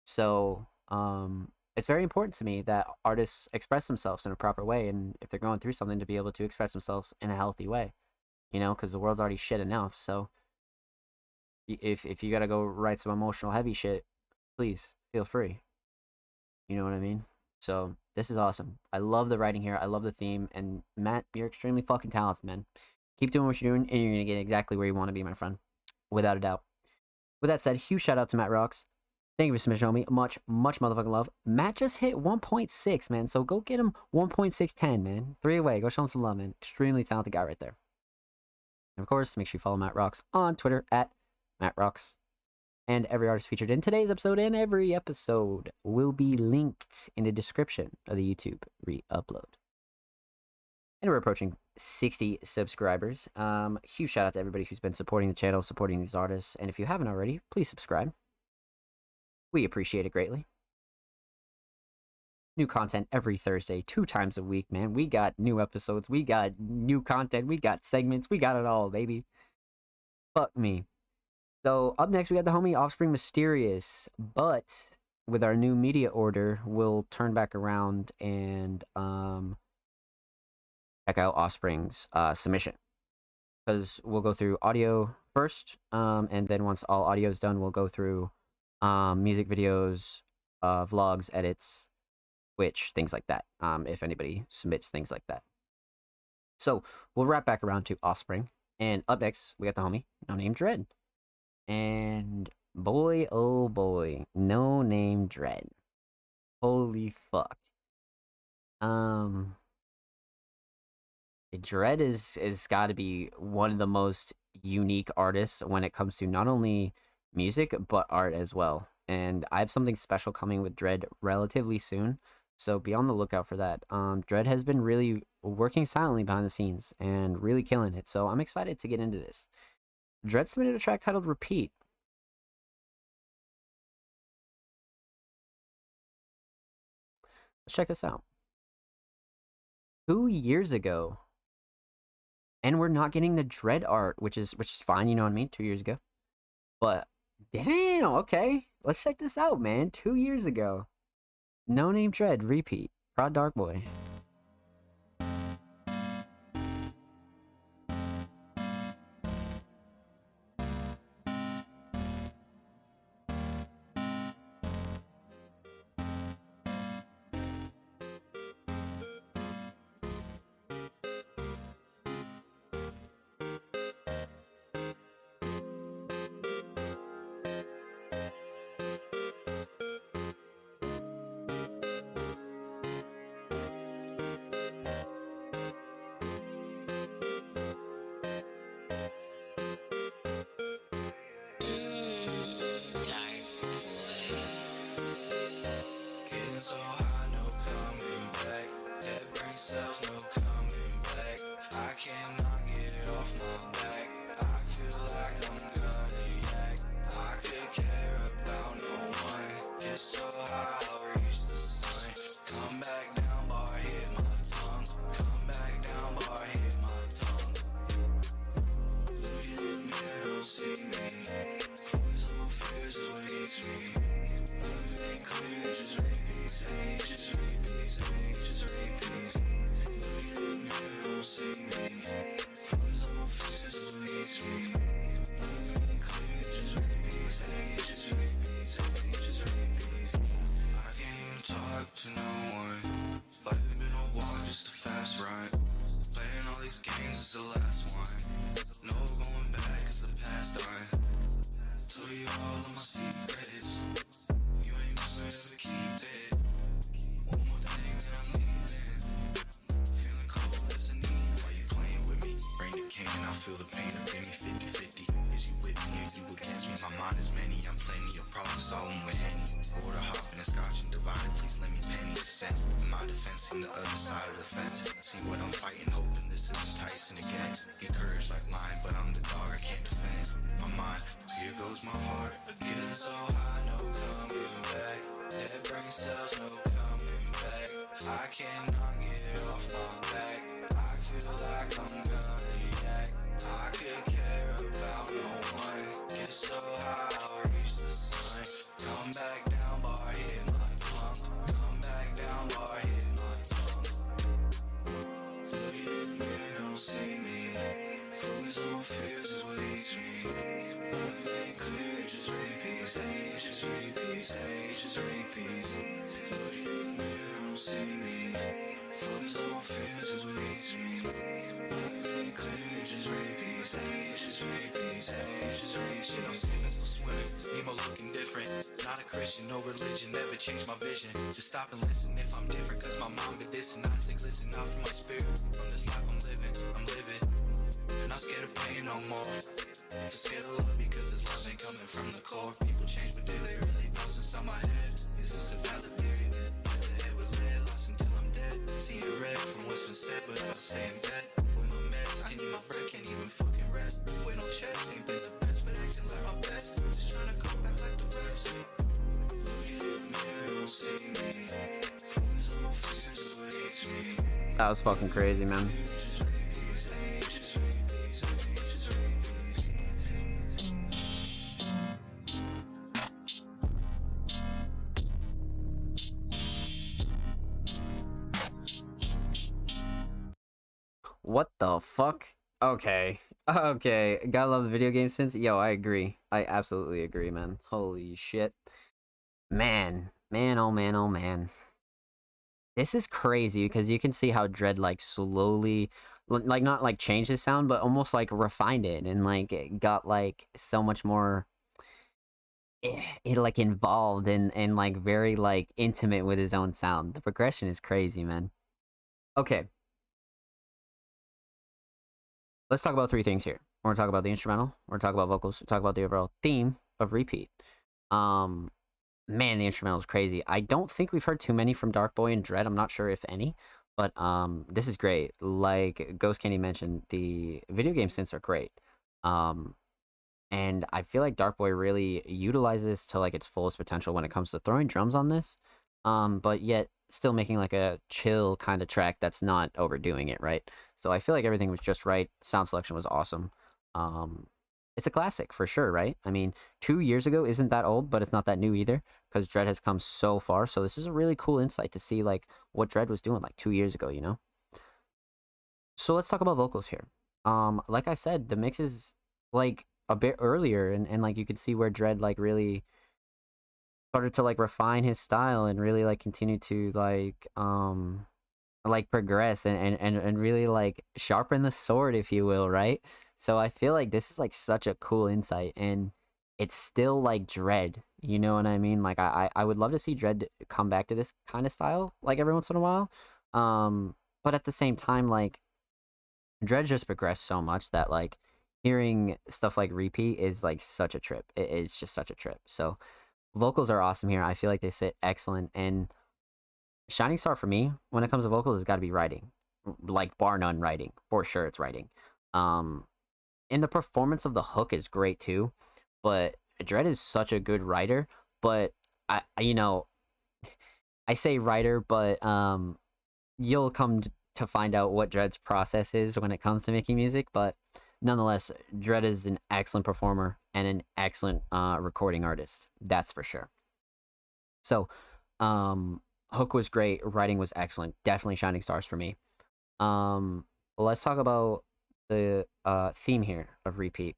So, um it's very important to me that artists express themselves in a proper way and if they're going through something to be able to express themselves in a healthy way. You know, cuz the world's already shit enough. So, if if you got to go write some emotional heavy shit, please feel free. You know what I mean? So, this is awesome. I love the writing here. I love the theme and Matt, you're extremely fucking talented, man. Keep doing what you're doing and you're to get exactly where you want to be, my friend. Without a doubt. With that said, huge shout out to Matt Rocks. Thank you for submission, homie. Much, much motherfucking love. Matt just hit 1.6, man. So go get him 1.610, man. Three away. Go show him some love, man. Extremely talented guy right there. And of course, make sure you follow Matt Rocks on Twitter at Matt Rocks. And every artist featured in today's episode and every episode will be linked in the description of the YouTube re upload. And we're approaching 60 subscribers. Um, huge shout out to everybody who's been supporting the channel, supporting these artists. And if you haven't already, please subscribe. We appreciate it greatly. New content every Thursday, two times a week, man. We got new episodes, we got new content, we got segments, we got it all, baby. Fuck me. So up next we got the homie Offspring Mysterious, but with our new media order, we'll turn back around and um check out Offspring's uh, submission. Because we'll go through audio first, um, and then once all audio is done, we'll go through um, music videos, uh, vlogs, edits, which things like that. Um, if anybody submits things like that, so we'll wrap back around to Offspring, and up next we got the homie no name Dread, and boy oh boy, no name Dread, holy fuck, um Dread is is got to be one of the most unique artists when it comes to not only music but art as well. And I have something special coming with Dread relatively soon, so be on the lookout for that. Um, Dread has been really working silently behind the scenes and really killing it, so I'm excited to get into this. Dread submitted a track titled "Repeat," Let's check this out. Two years ago, and we're not getting the dread art, which is which is fine. You know what I mean? Two years ago, but damn, okay, let's check this out, man. Two years ago, no name dread repeat. Rod Darkboy. to change my vision. Just stop and listen if I'm different, cause my mom did this and I sick. Listen out for my spirit. From this life I'm living, I'm living. And I'm scared of pain no more. Just scared of love because this love ain't coming from the core. People change, but do they really? Thoughts inside my head. Is this a That was fucking crazy, man. What the fuck? Okay. Okay. Gotta love the video game synths. Yo, I agree. I absolutely agree, man. Holy shit. Man. Man, oh man, oh man. This is crazy because you can see how Dread like slowly like not like changed the sound, but almost like refined it and like it got like so much more it, it, like involved and and like very like intimate with his own sound. The progression is crazy, man. Okay. Let's talk about three things here. We're gonna talk about the instrumental, we're gonna talk about vocals, we're gonna talk about the overall theme of repeat. Um man, the instrumental is crazy. I don't think we've heard too many from Dark Boy and Dread. I'm not sure if any, but um, this is great. Like Ghost Candy mentioned, the video game synths are great. Um, and I feel like Dark Boy really utilizes this to like its fullest potential when it comes to throwing drums on this. Um, but yet still making like a chill kind of track that's not overdoing it, right? So I feel like everything was just right. Sound selection was awesome. Um, it's a classic for sure, right? I mean, two years ago isn't that old, but it's not that new either because Dread has come so far. So this is a really cool insight to see like what Dread was doing like two years ago, you know. So let's talk about vocals here. Um, like I said, the mix is like a bit earlier, and and like you could see where Dread like really started to like refine his style and really like continue to like um like progress and, and and and really like sharpen the sword if you will right so i feel like this is like such a cool insight and it's still like dread you know what i mean? Like i i would love to see dread come back to this kind of style like every once in a while um but at the same time like dread just progressed so much that like hearing stuff like repeat is like such a trip. It, it's just such a trip. So vocals are awesome here. I feel like they sit excellent and shining star for me when it comes to vocals has got to be writing like bar none writing for sure it's writing. Um and the performance of the hook is great too but dread is such a good writer but i you know i say writer but um you'll come to find out what dread's process is when it comes to making music but nonetheless dread is an excellent performer and an excellent uh recording artist that's for sure. So um hook was great writing was excellent definitely shining stars for me. Um let's talk about the uh theme here of repeat.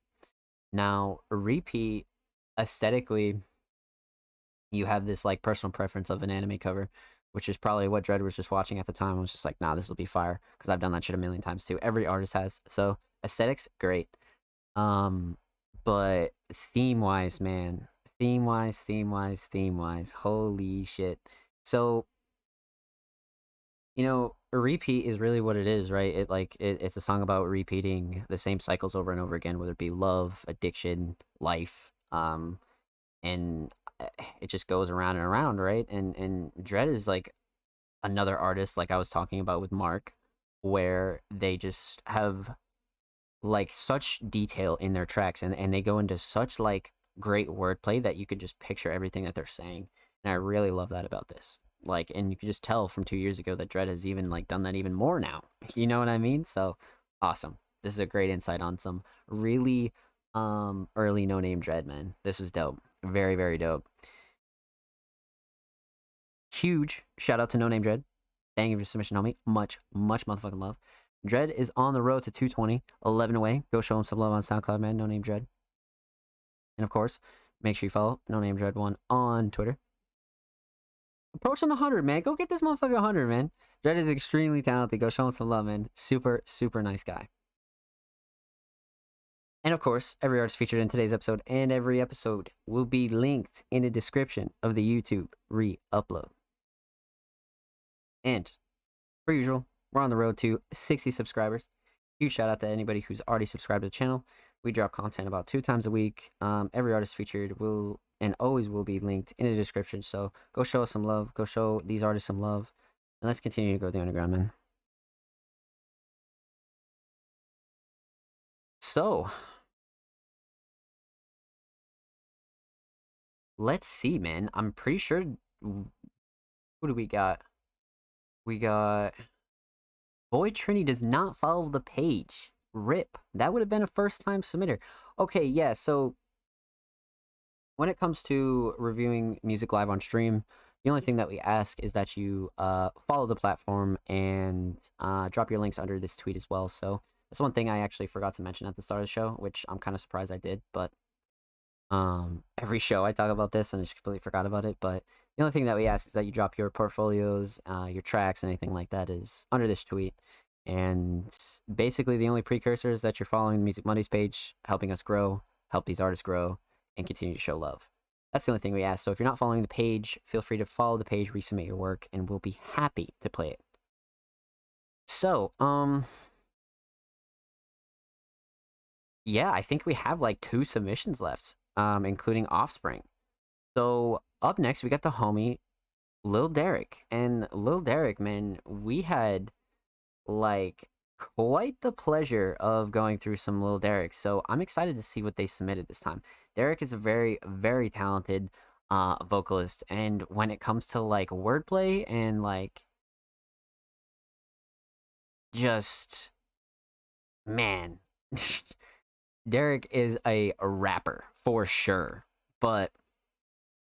Now repeat aesthetically you have this like personal preference of an anime cover which is probably what dread was just watching at the time. I was just like nah this will be fire because i've done that shit a million times too. Every artist has. So aesthetics great. Um but theme wise man theme wise theme wise theme wise holy shit. So you know a repeat is really what it is right? It like it, it's a song about repeating the same cycles over and over again whether it be love addiction life um and uh, it just goes around and around right? And and dread is like another artist like i was talking about with mark where they just have like such detail in their tracks and, and they go into such like great wordplay that you could just picture everything that they're saying and i really love that about this like and you could just tell from two years ago that dread has even like done that even more now [laughs] you know what i mean? So awesome. This is a great insight on some really um early no name dread man. This was dope. Very very dope. Huge shout out to no name dread thank you for submission homie. Much much motherfucking love. Dread is on the road to 220 11 away. Go show him some love on soundcloud man. No name dread and of course make sure you follow no name dread one on twitter approaching the 100 man go get this motherfucker 100 man dread is extremely talented go show him some love man super super nice guy and of course, every artist featured in today's episode and every episode will be linked in the description of the YouTube re upload. And, per usual, we're on the road to 60 subscribers. Huge shout out to anybody who's already subscribed to the channel. We drop content about two times a week. Um, every artist featured will and always will be linked in the description. So go show us some love. Go show these artists some love. And let's continue to grow the underground, man. So, let's see, man. I'm pretty sure. Who do we got? We got. Boy Trini does not follow the page. Rip. That would have been a first time submitter. Okay, yeah, so. When it comes to reviewing music live on stream, the only thing that we ask is that you uh, follow the platform and uh, drop your links under this tweet as well. So that's one thing I actually forgot to mention at the start of the show, which I'm kind of surprised I did. But um, every show I talk about this and I just completely forgot about it. But the only thing that we ask is that you drop your portfolios, uh, your tracks, anything like that is under this tweet. And basically, the only precursor is that you're following the Music Mondays page, helping us grow, help these artists grow, and continue to show love. That's the only thing we ask. So if you're not following the page, feel free to follow the page, resubmit your work, and we'll be happy to play it. So, um, yeah, I think we have like two submissions left, um, including Offspring. So up next, we got the homie Lil Derek, and Lil Derek, man, we had like quite the pleasure of going through some Lil Derek. So I'm excited to see what they submitted this time. Derek is a very, very talented uh vocalist, and when it comes to like wordplay and like just man [laughs] Derek is a rapper for sure, but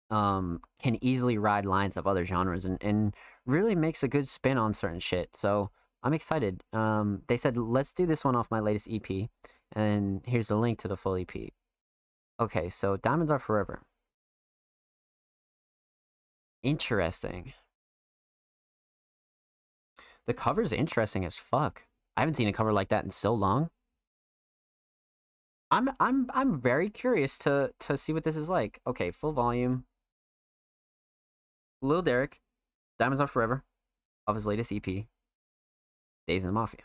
um can easily ride lines of other genres and, and really makes a good spin on certain shit. So I'm excited. Um they said let's do this one off my latest EP and here's the link to the full EP. Okay, so Diamonds Are Forever. Interesting. The cover's interesting as fuck. I haven't seen a cover like that in so long. I'm I'm I'm very curious to to see what this is like. Okay, full volume. Lil Derek, Diamonds Are Forever, of his latest EP, Days in the Mafia.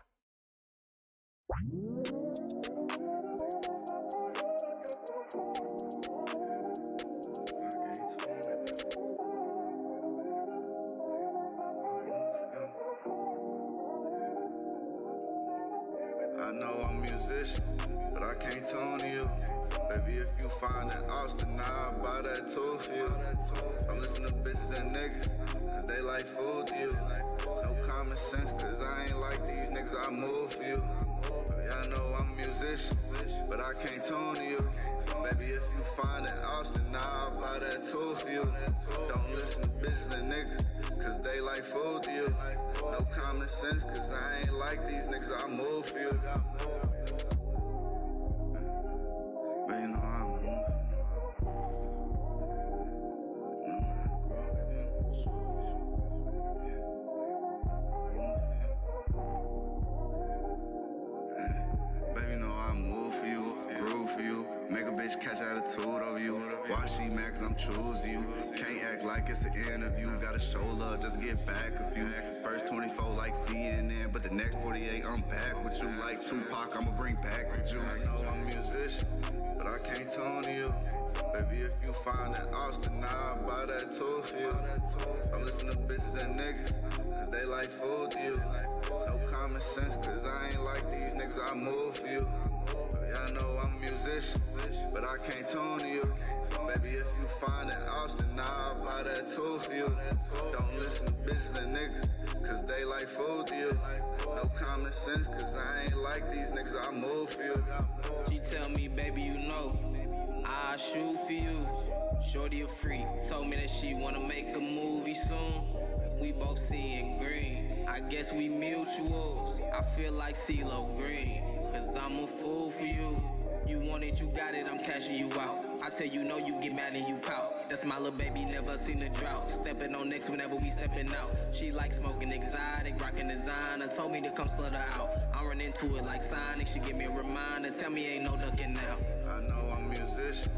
Stepping out. She like smoking exotic, rocking designer. Told me to come slut her out. I run into it like Sonic. She give me a reminder, tell me ain't no ducking out. I know I'm a musician,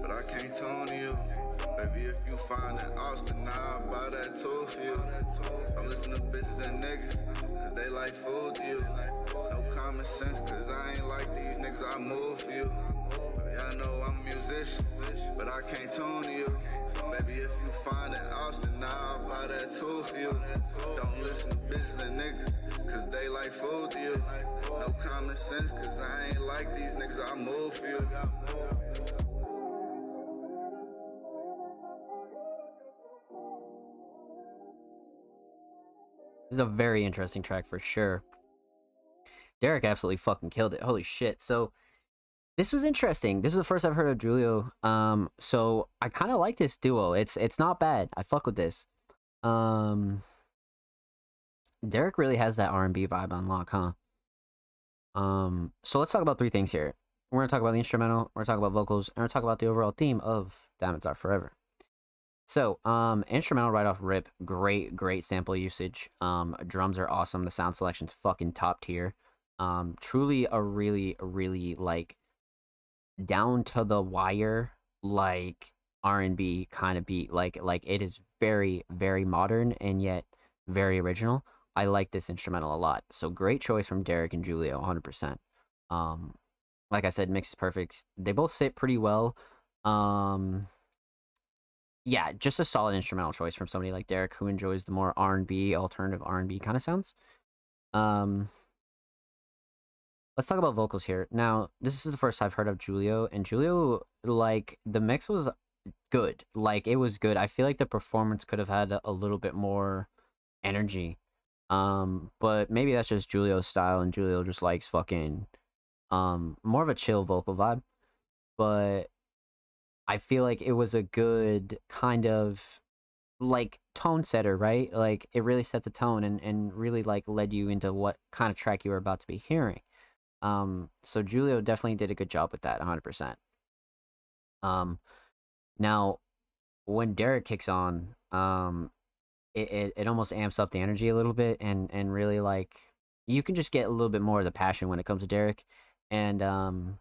but I can't tune to you. Baby, if you find an Austin, now I buy that too for you. I'm listening to bitches and niggas, cause they like food to you. No common sense, cause I ain't like these niggas, I move for you. I know I'm a musician, but I can't tune to you. Baby, if you find an Austin, now I buy that too for you. Don't listen to bitches and niggas, cause they like food to you. No common sense, cause I ain't like these niggas, I move for you. This is a very interesting track for sure. Derek absolutely fucking killed it. Holy shit. So this was interesting. This is the first I've heard of Julio. Um, so I kind of like this duo. It's it's not bad. I fuck with this. Um, Derek really has that R and B vibe on lock, huh? Um, so let's talk about three things here. We're gonna talk about the instrumental. We're gonna talk about vocals, and we're gonna talk about the overall theme of Diamonds Are Forever. So, um, instrumental right off rip, great, great sample usage. Um, drums are awesome. The sound selection's fucking top tier. Um, truly a really, really like down to the wire, like R&B kind of beat. Like like it is very very modern and yet very original. I like this instrumental a lot. So great choice from Derek and Julio, 100%. Um like I said, mix is perfect. They both sit pretty well. Um yeah, just a solid instrumental choice from somebody like Derek who enjoys the more R&B, alternative R&B kind of sounds. Um let's talk about vocals here. Now, this is the first I've heard of Julio, and Julio, like, the mix was good. Like, it was good. I feel like the performance could have had a, a little bit more energy. Um, but maybe that's just Julio's style, and Julio just likes fucking, um, more of a chill vocal vibe. But I feel like it was a good kind of like tone setter, right? Like it really set the tone and, and really like led you into what kind of track you were about to be hearing. Um, so Julio definitely did a good job with that, 100%. Um, now, when Derek kicks on, um, it, it, it almost amps up the energy a little bit and, and really like you can just get a little bit more of the passion when it comes to Derek. And um,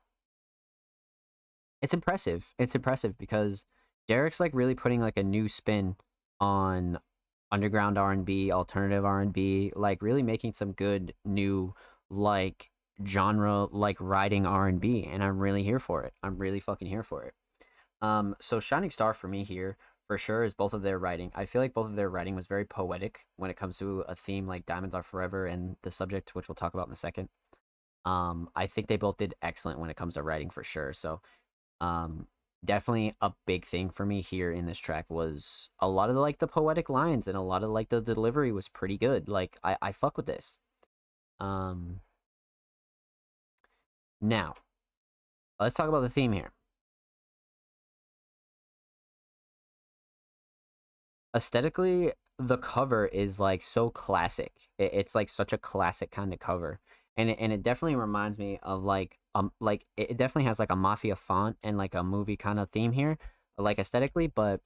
it's impressive. It's impressive because Derek's like really putting like a new spin on underground R&B, alternative R&B, like really making some good new like genre like writing R&B and I'm really here for it. I'm really fucking here for it. Um so Shining Star for me here for sure is both of their writing. I feel like both of their writing was very poetic when it comes to a theme like Diamonds Are Forever and the subject which we'll talk about in a second. Um I think they both did excellent when it comes to writing for sure. So um definitely a big thing for me here in this track was a lot of the, like the poetic lines and a lot of like the delivery was pretty good. Like I I fuck with this. Um now, let's talk about the theme here. Aesthetically, the cover is like so classic. It, it's like such a classic kind of cover, and it, and it definitely reminds me of like um like it definitely has like a mafia font and like a movie kind of theme here, like aesthetically, but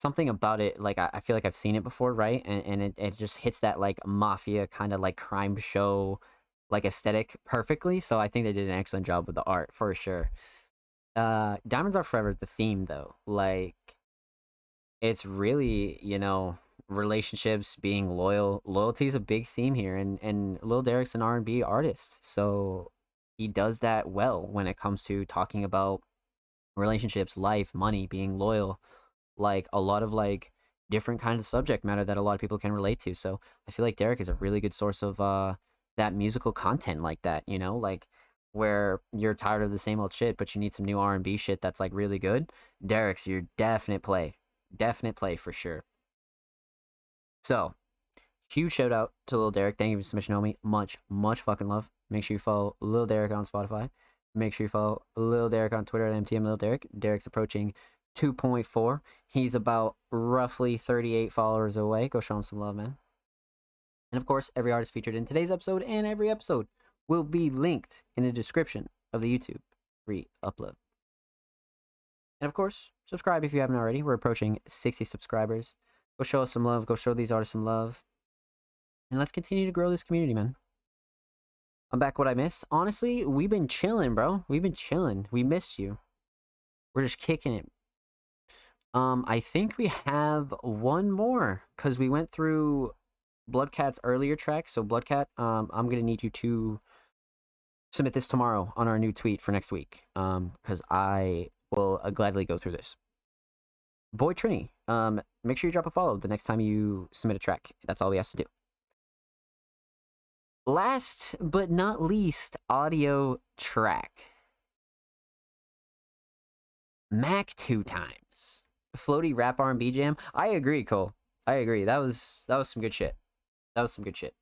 something about it like I, I feel like I've seen it before, right? And and it, it just hits that like mafia kind of like crime show like aesthetic perfectly. So I think they did an excellent job with the art for sure. Uh, Diamonds Are Forever, the theme though, like it's really you know relationships, being loyal. Loyalty is a big theme here, and and Lil Derek's an R and B artist, so he does that well when it comes to talking about relationships, life, money, being loyal, like a lot of like different kinds of subject matter that a lot of people can relate to. So I feel like Derek is a really good source of uh that musical content like that, you know, like where you're tired of the same old shit, but you need some new R and B shit that's like really good. Derek's your definite play, definite play for sure. So, huge shout out to Lil Derek. Thank you for submission, homie. Much, much fucking love. Make sure you follow Lil Derek on Spotify. Make sure you follow Lil Derek on Twitter at MTM Lil Derek. Derek's approaching 2.4. He's about roughly 38 followers away. Go show him some love, man. And of course, every artist featured in today's episode and every episode will be linked in the description of the YouTube re upload. And of course, subscribe if you haven't already. We're approaching 60 subscribers. Go show us some love. Go show these artists some love. And let's continue to grow this community, man. I'm back. What I miss. Honestly, we've been chilling, bro. We've been chilling. We miss you. We're just kicking it. Um, I think we have one more because we went through Bloodcat's earlier track. So Bloodcat, um, I'm gonna need you to submit this tomorrow on our new tweet for next week. Um, because I will uh, gladly go through this. Boy Trini, um, make sure you drop a follow the next time you submit a track. That's all we ask to do. Last but not least, audio track. Mac two times. Floaty rap R&B jam. I agree, Cole. I agree. That was that was some good shit. That was some good shit.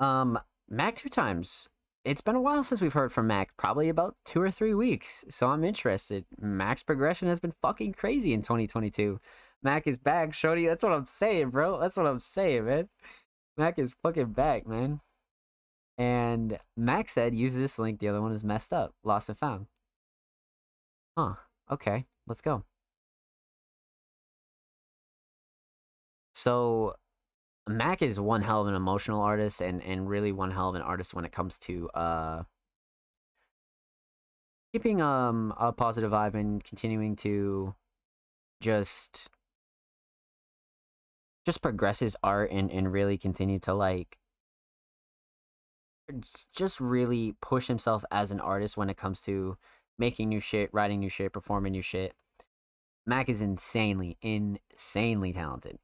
Um, Mac two times. It's been a while since we've heard from Mac, probably about two or three weeks. So I'm interested. Mac's progression has been fucking crazy in 2022. Mac is back, Shody. That's what I'm saying, bro. That's what I'm saying, man. Mac is fucking back, man. And Mac said, use this link. The other one is messed up. Lost and found. Huh. Okay. Let's go. So Mac is one hell of an emotional artist and and really one hell of an artist when it comes to uh keeping um a positive vibe and continuing to just just progress his art and and really continue to like just really push himself as an artist when it comes to making new shit, writing new shit, performing new shit. Mac is insanely, insanely talented.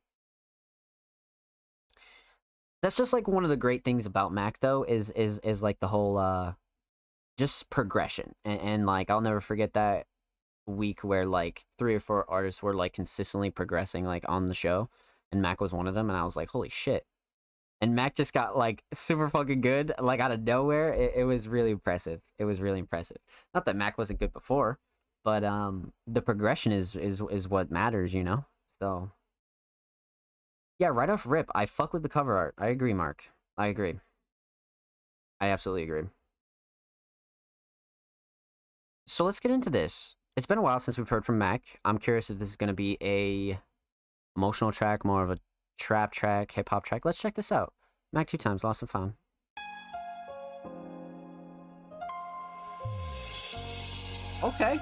That's just like one of the great things about Mac though, is is is like the whole uh just progression. And, and like I'll never forget that week where like three or four artists were like consistently progressing like on the show and Mac was one of them and I was like, holy shit. And Mac just got like [laughs] super fucking good, like out of nowhere. It, it was really impressive. It was really impressive. Not that Mac wasn't good before, but um the progression is is is what matters, you know? So yeah, right off rip, I fuck with the cover art. I agree, Mark. I agree. I absolutely agree. So let's get into this. It's been a while since we've heard from Mac. I'm curious if this is going to be a emotional track, more of a trap track, hip hop track. Let's check this out. Mac two times, lost and found. Okay.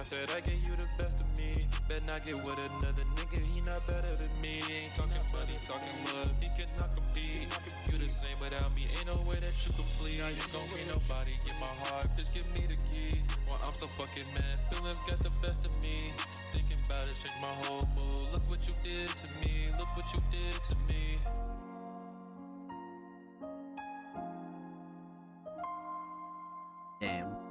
I said I gave you the best of me. Bet not get with another nigga, he not better than me. Ain't talking money, talking love, he cannot compete. You the same without me, ain't no way that you complete. You gon' be nobody, get my heart, bitch, give me the key. Well, I'm so fucking mad, feelings got the best of me. Thinking about it, change my whole mood. Look what you did to me, look what you did to me. Damn.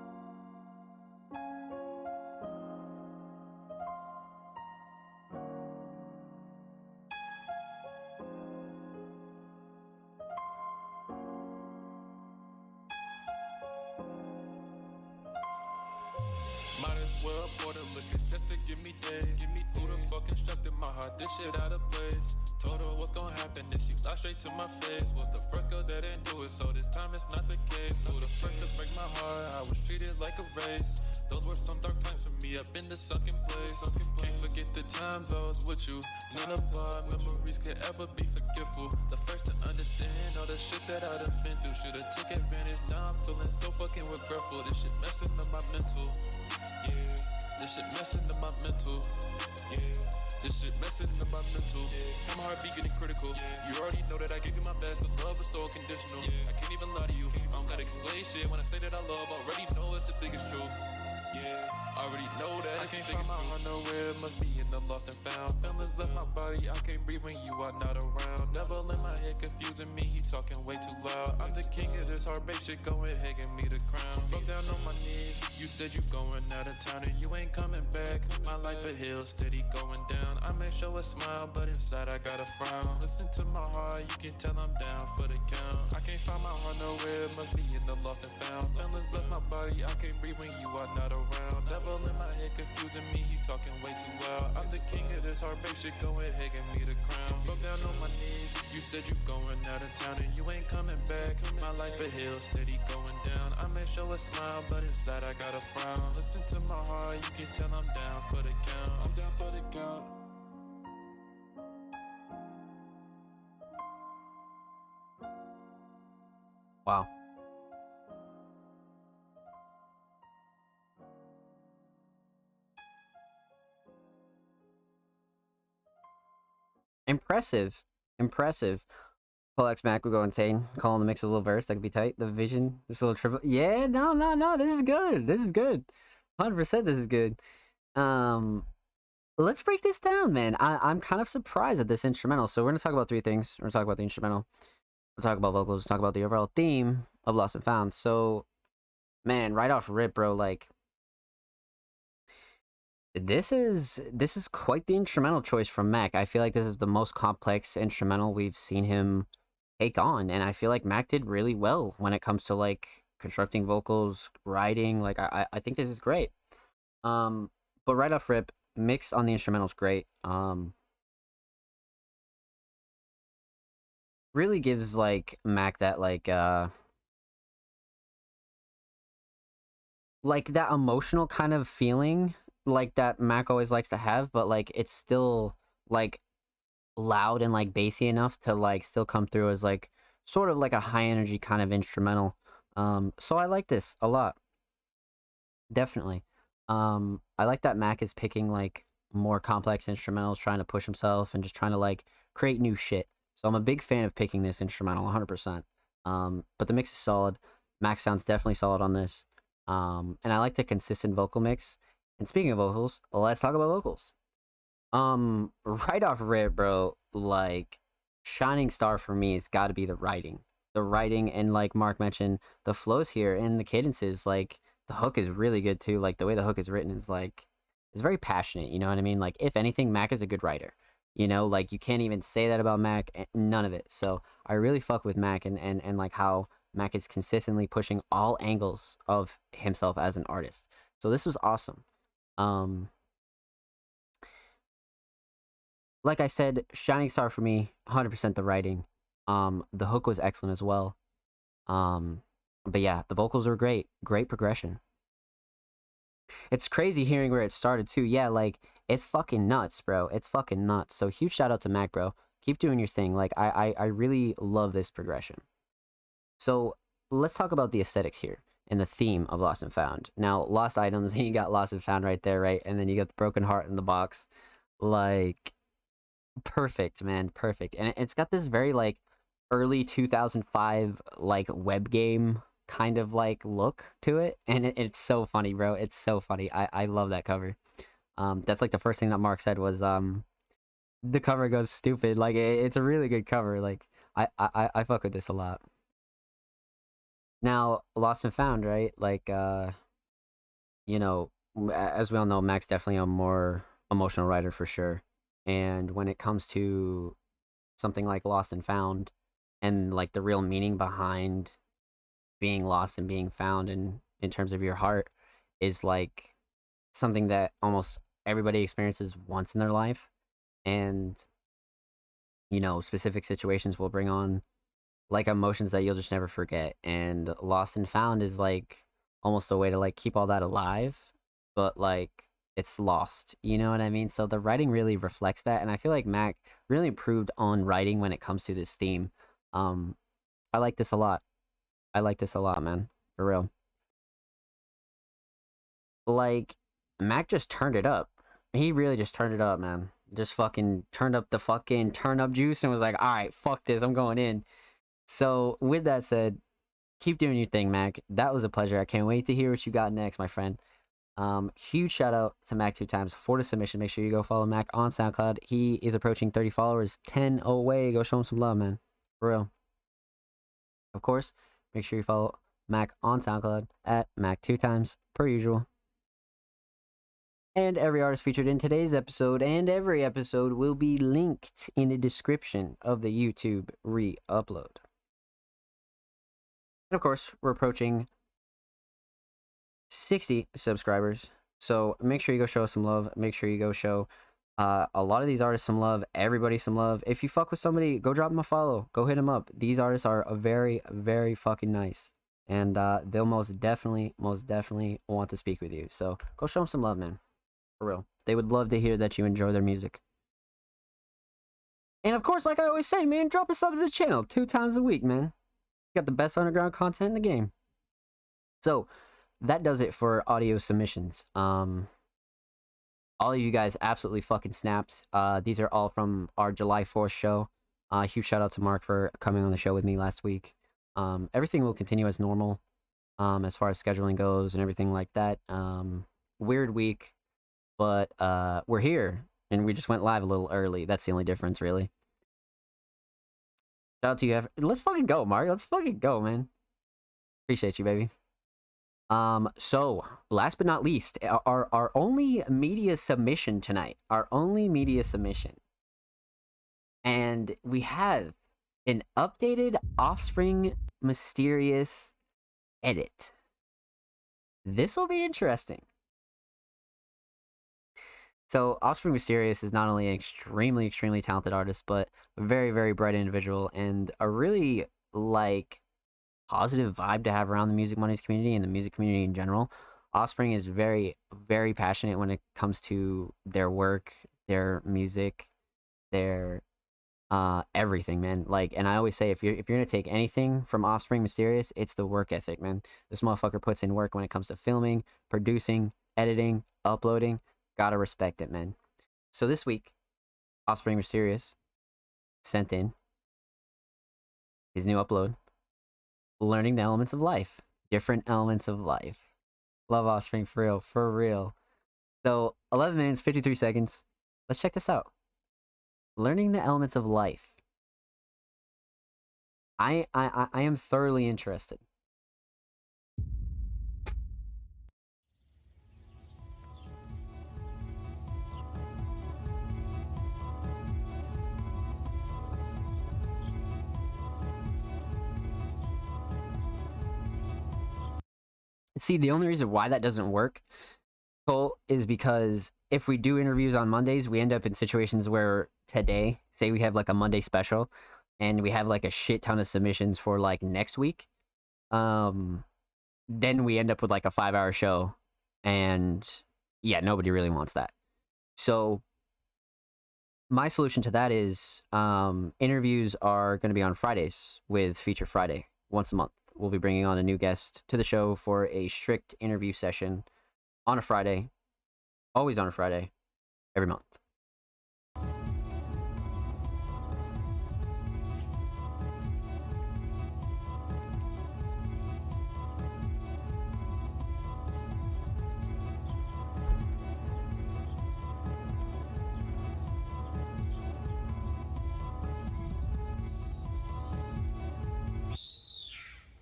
Give me days. Give me who the fuck instructed my heart? This shit out of place. Told her what's gonna happen if she lied straight to my face. Was the first girl that didn't do it, so this time it's not the case. Who the first to break my heart? I was treated like a race. Those were some dark times for me up in the sunken place. Can't forget the times I was with you. None of our memories could ever be forgetful. The first to understand all the shit that I done been through. Should've took advantage. Now I'm feeling so fucking regretful. This shit messing up my mental. Yeah, this shit messing up my mental. Yeah, this shit messing up my mental. Yeah, my heart be getting critical. You already know that I give you my best. The love is so unconditional. I can't even lie to you. I don't gotta explain shit when I say that I love. Already know it's the biggest truth. Yeah, I already know that. I can't find my heart nowhere. It must be in the lost and found. Feelings left my body. I can't breathe when you are not around. Never let my head confusing me. He talking way too loud. I'm the king of this heartbreak shit. Go ahead, give me the crown. Broke down on my knees. You said you going out of town and you ain't coming back. My life a hill, steady going down. I may show a smile, but inside I got a frown. Listen to my heart, you can tell I'm down for the count. I can't find my heart nowhere, it must be in the lost and found. Feelings left my body, I can't breathe when you are not around. Devil in my head confusing me, he talking way too loud. I'm the king of this heartbreak shit, go ahead, give me the crown. Down on my knees, you said you going out of town and you ain't coming back. My life a hill, steady going down. I may show a smile, but inside I got a frown. Listen to my heart, you can tell I'm down for the count. I'm down for the count. Wow. Impressive. Impressive. X Mac would go insane. Calling the mix a little verse. That could be tight. The vision. This little triple. Yeah, no, no, no. This is good. This is good. 100% this is good. Um, let's break this down, man. I, I'm kind of surprised at this instrumental. So we're to talk about three things. We're to talk about the instrumental. We'll talk about vocals. Talk about the overall theme of Lost and Found. So man, right off rip, bro, like this is this is quite the instrumental choice from Mac. I feel like this is the most complex instrumental we've seen him take on, and I feel like Mac did really well when it comes to like constructing vocals, writing. Like I I think this is great. Um, but right off rip, mix on the instrumental is great. Um, really gives like Mac that like uh like that emotional kind of feeling like that Mac always likes to have, but like it's still like loud and like bassy enough to like still come through as like sort of like a high energy kind of instrumental. Um so I like this a lot. Definitely. Um I like that Mac is picking like more complex instrumentals trying to push himself and just trying to like create new shit. So I'm a big fan of picking this instrumental 100%. Um but the mix is solid. Mac sounds definitely solid on this. Um and I like the consistent vocal mix and speaking of vocals, let's talk about vocals. Um, right off rip, bro, like shining star for me has got to be the writing. The writing and like Mark mentioned, the flows here and the cadences, like the hook is really good too. Like the way the hook is written is like is very passionate. You know what I mean? Like if anything, Mac is a good writer. You know, like you can't even say that about Mac. eh, None of it. So I really fuck with Mac and and and like how Mac is consistently pushing all angles of himself as an artist. So this was awesome. Um, like I said, shining star for me, 100% the writing. Um, the hook was excellent as well. Um, but yeah, the vocals were great. Great progression. It's crazy hearing where it started too. Yeah, like it's fucking nuts, bro. It's fucking nuts. So huge shout out to Mac, bro. Keep doing your thing. Like I, I, I really love this progression. So let's talk about the aesthetics here and the theme of Lost and Found. Now, lost items, [laughs] you got Lost and Found right there, right? And then you got the broken heart in the box. Like perfect, man, perfect. And it's got this very like early 2005 like web game kind of like look to it and it, it's so funny bro it's so funny i i love that cover um that's like the first thing that mark said was um the cover goes stupid like it, it's a really good cover like I, I i fuck with this a lot now, Lost and Found, right? Like, uh, you know, as we all know, Mac's definitely a more emotional writer for sure. And when it comes to something like Lost and Found, and like the real meaning behind being lost and being found, in in terms of your heart, is like something that almost everybody experiences once in their life, and you know, specific situations will bring on like emotions that you'll just never forget. And Lost and Found is like almost a way to like keep all that alive, but like it's lost. You know what I mean? So the writing really reflects that, and I feel like Mac really improved on writing when it comes to this theme. Um, I like this a lot. I like this a lot, man. For real. Like Mac just turned it up. He really just turned it up, man. Just fucking turned up the fucking turn up juice and was like, all right, fuck this, I'm going in. So, with that said, keep doing your thing, Mac. That was a pleasure. I can't wait to hear what you got next, my friend. Um, huge shout out to Mac two times for the submission. Make sure you go follow Mac on SoundCloud. He is approaching 30 followers, 10 away. Go show him some love, man. For real. Of course, make sure you follow Mac on SoundCloud at Mac two times, per usual. And every artist featured in today's episode and every episode will be linked in the description of the YouTube re upload. And of course, we're approaching 60 subscribers. So make sure you go show us some love. Make sure you go show uh, a lot of these artists some love. Everybody some love. If you fuck with somebody, go drop them a follow. Go hit them up. These artists are very, very fucking nice. And uh, they'll most definitely, most definitely want to speak with you. So go show them some love, man. For real. They would love to hear that you enjoy their music. And of course, like I always say, man, drop a sub to the channel two times a week, man. Got the best underground content in the game. So that does it for audio submissions. Um, all of you guys absolutely fucking snapped. Uh, these are all from our July 4th show. Uh, huge shout out to Mark for coming on the show with me last week. Um, everything will continue as normal um, as far as scheduling goes and everything like that. Um, weird week, but uh, we're here and we just went live a little early. That's the only difference, really. Shout out to you. Let's fucking go, Mario. Let's fucking go, man. Appreciate you, baby. Um, so last but not least, our our only media submission tonight, our only media submission, and we have an updated Offspring Mysterious edit. This will be interesting. So, Offspring Mysterious is not only an extremely, extremely talented artist, but a very, very bright individual and a really like positive vibe to have around the Music Mondays community and the music community in general. Offspring is very, very passionate when it comes to their work, their music, their uh everything, man. Like, and I always say if you're if you're gonna take anything from Offspring Mysterious, it's the work ethic, man. This motherfucker puts in work when it comes to filming, producing, editing, uploading. Gotta respect it, man. So this week, Offspring Mysterious sent in his new upload, learning the elements of life, different elements of life. Love Offspring for real, for real. So 11 minutes, 53 seconds. Let's check this out. Learning the elements of life. I I I- I am thoroughly interested. See, the only reason why that doesn't work, is because if we do interviews on Mondays, we end up in situations where today, say we have like a Monday special, and we have like a shit ton of submissions for like next week, um, then we end up with like a five hour show, and yeah, nobody really wants that. So my solution to that is um, interviews are going to be on Fridays with Feature Friday once a month. We'll be bringing on a new guest to the show for a strict interview session on a Friday, always on a Friday, every month.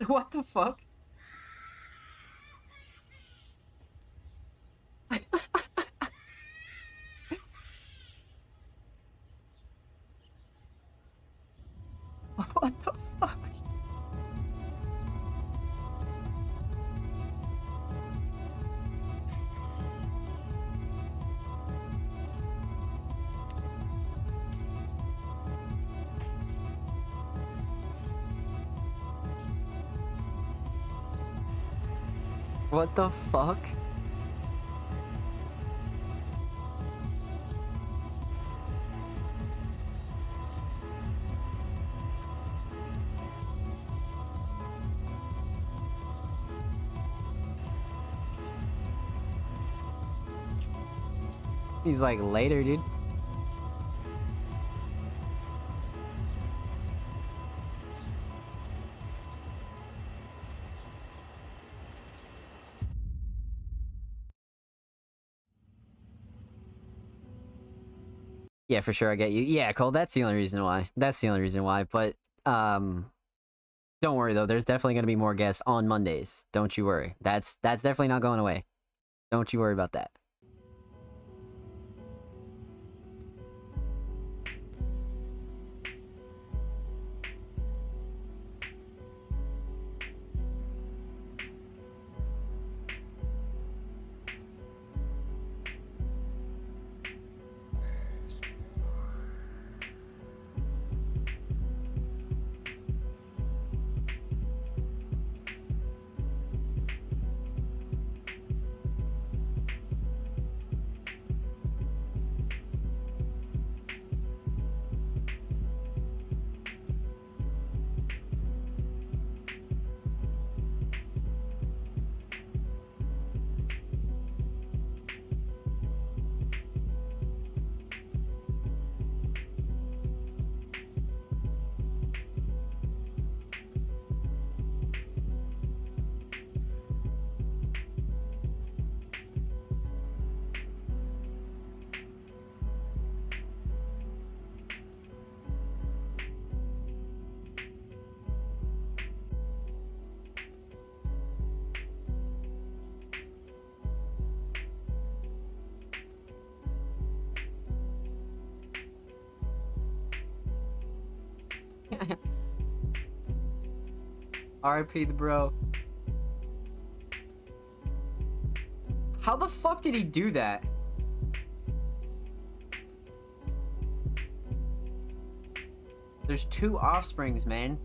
[laughs] What the fuck? [laughs] the fuck? He's like, later, dude. Yeah, for sure. I get you. Yeah, Cole. That's the only reason why. That's the only reason why. But um, don't worry though. There's definitely gonna be more guests on Mondays. Don't you worry. That's that's definitely not going away. Don't you worry about that. R.I.P. the bro. How the fuck did he do that? There's two offsprings, man.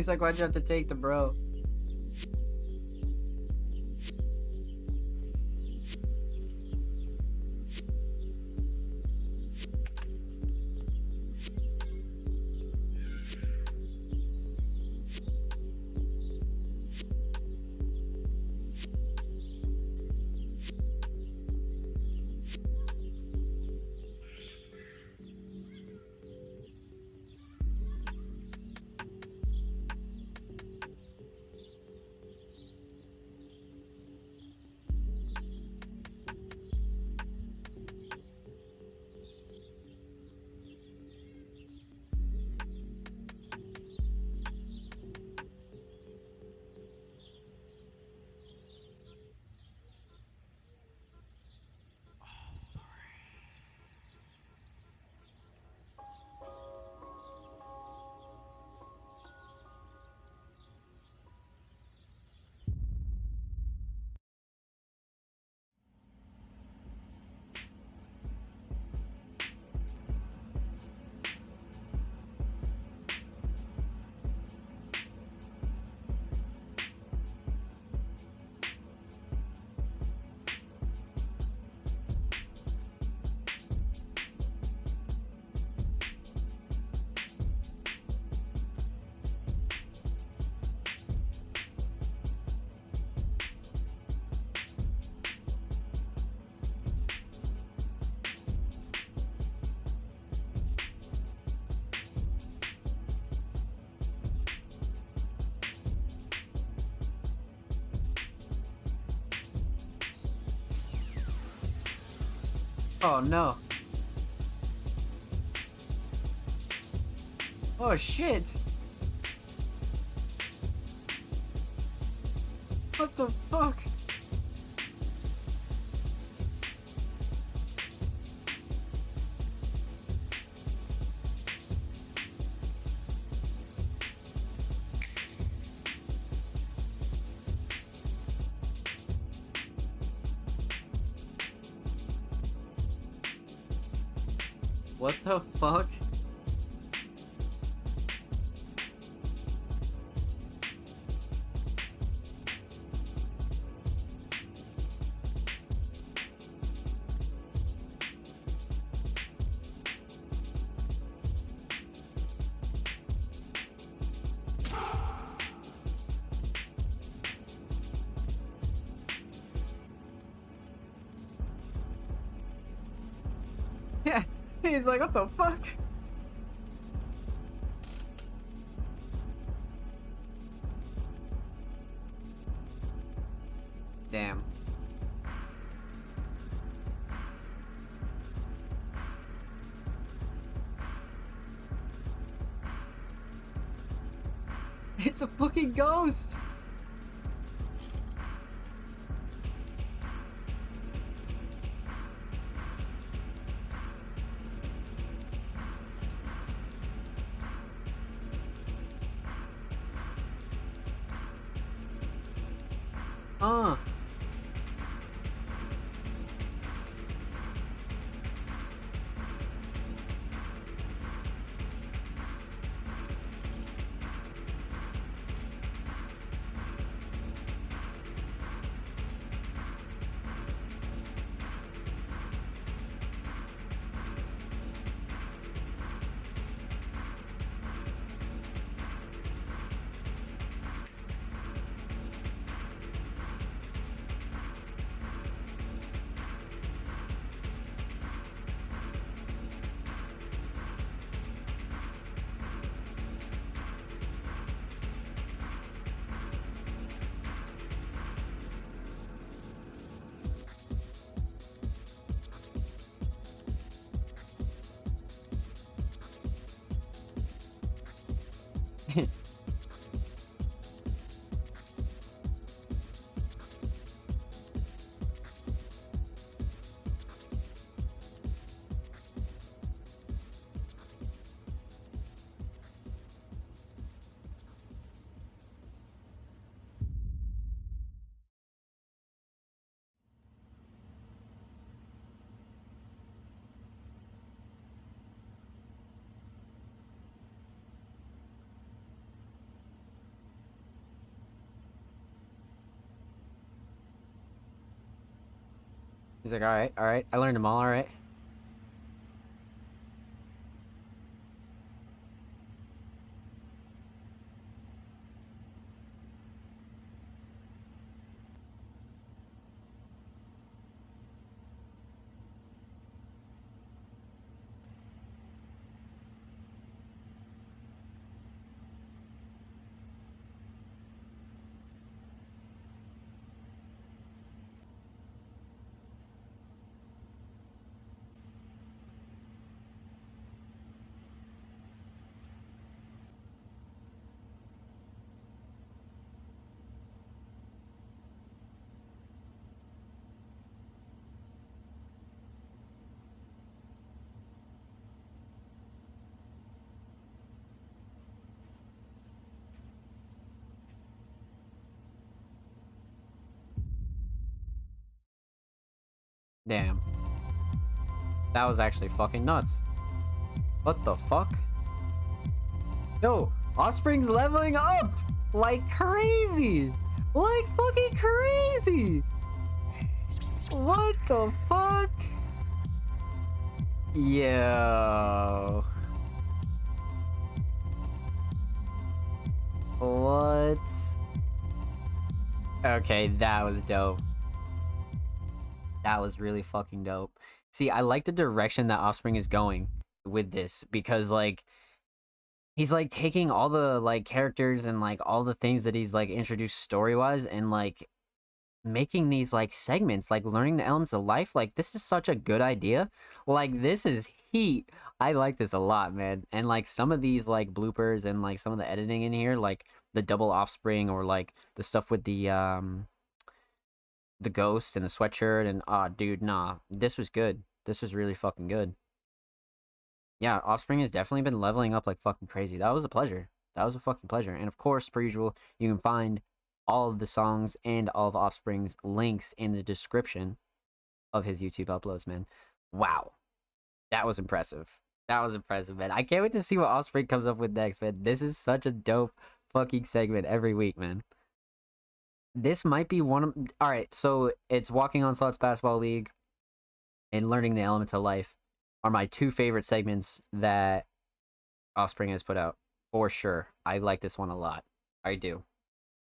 He's like, why'd you have to take the bro? Oh no. Oh shit. Yeah, he's like, what the fuck? Damn. It's a fucking ghost! He's like, alright, alright. I learned them all, alright. Damn. That was actually fucking nuts. What the fuck? Yo, Offspring's leveling up like crazy. Like fucking crazy. What the fuck? Yo. What? Okay, that was dope. That was really fucking dope. See, I like the direction that Offspring is going with this because like he's like taking all the like characters and like all the things that he's like introduced story wise and like making these like segments like learning the elements of life. Like this is such a good idea. Like this is heat. I like this a lot man. And like some of these like bloopers and like some of the editing in here like the double offspring or like the stuff with the um the ghost and the sweatshirt and ah dude nah. This was good this was really fucking good. Yeah offspring has definitely been leveling up like fucking crazy. That was a pleasure. That was a fucking pleasure. And of course per usual you can find all of the songs and all of offspring's links in the description of his youtube uploads man. Wow. That was impressive. That was impressive man. I can't wait to see what offspring comes up with next man. This is such a dope fucking segment every week man. This might be one of all right so it's walking on slots basketball league and learning the elements of life are my two favorite segments that offspring has put out for sure i like this one a lot i do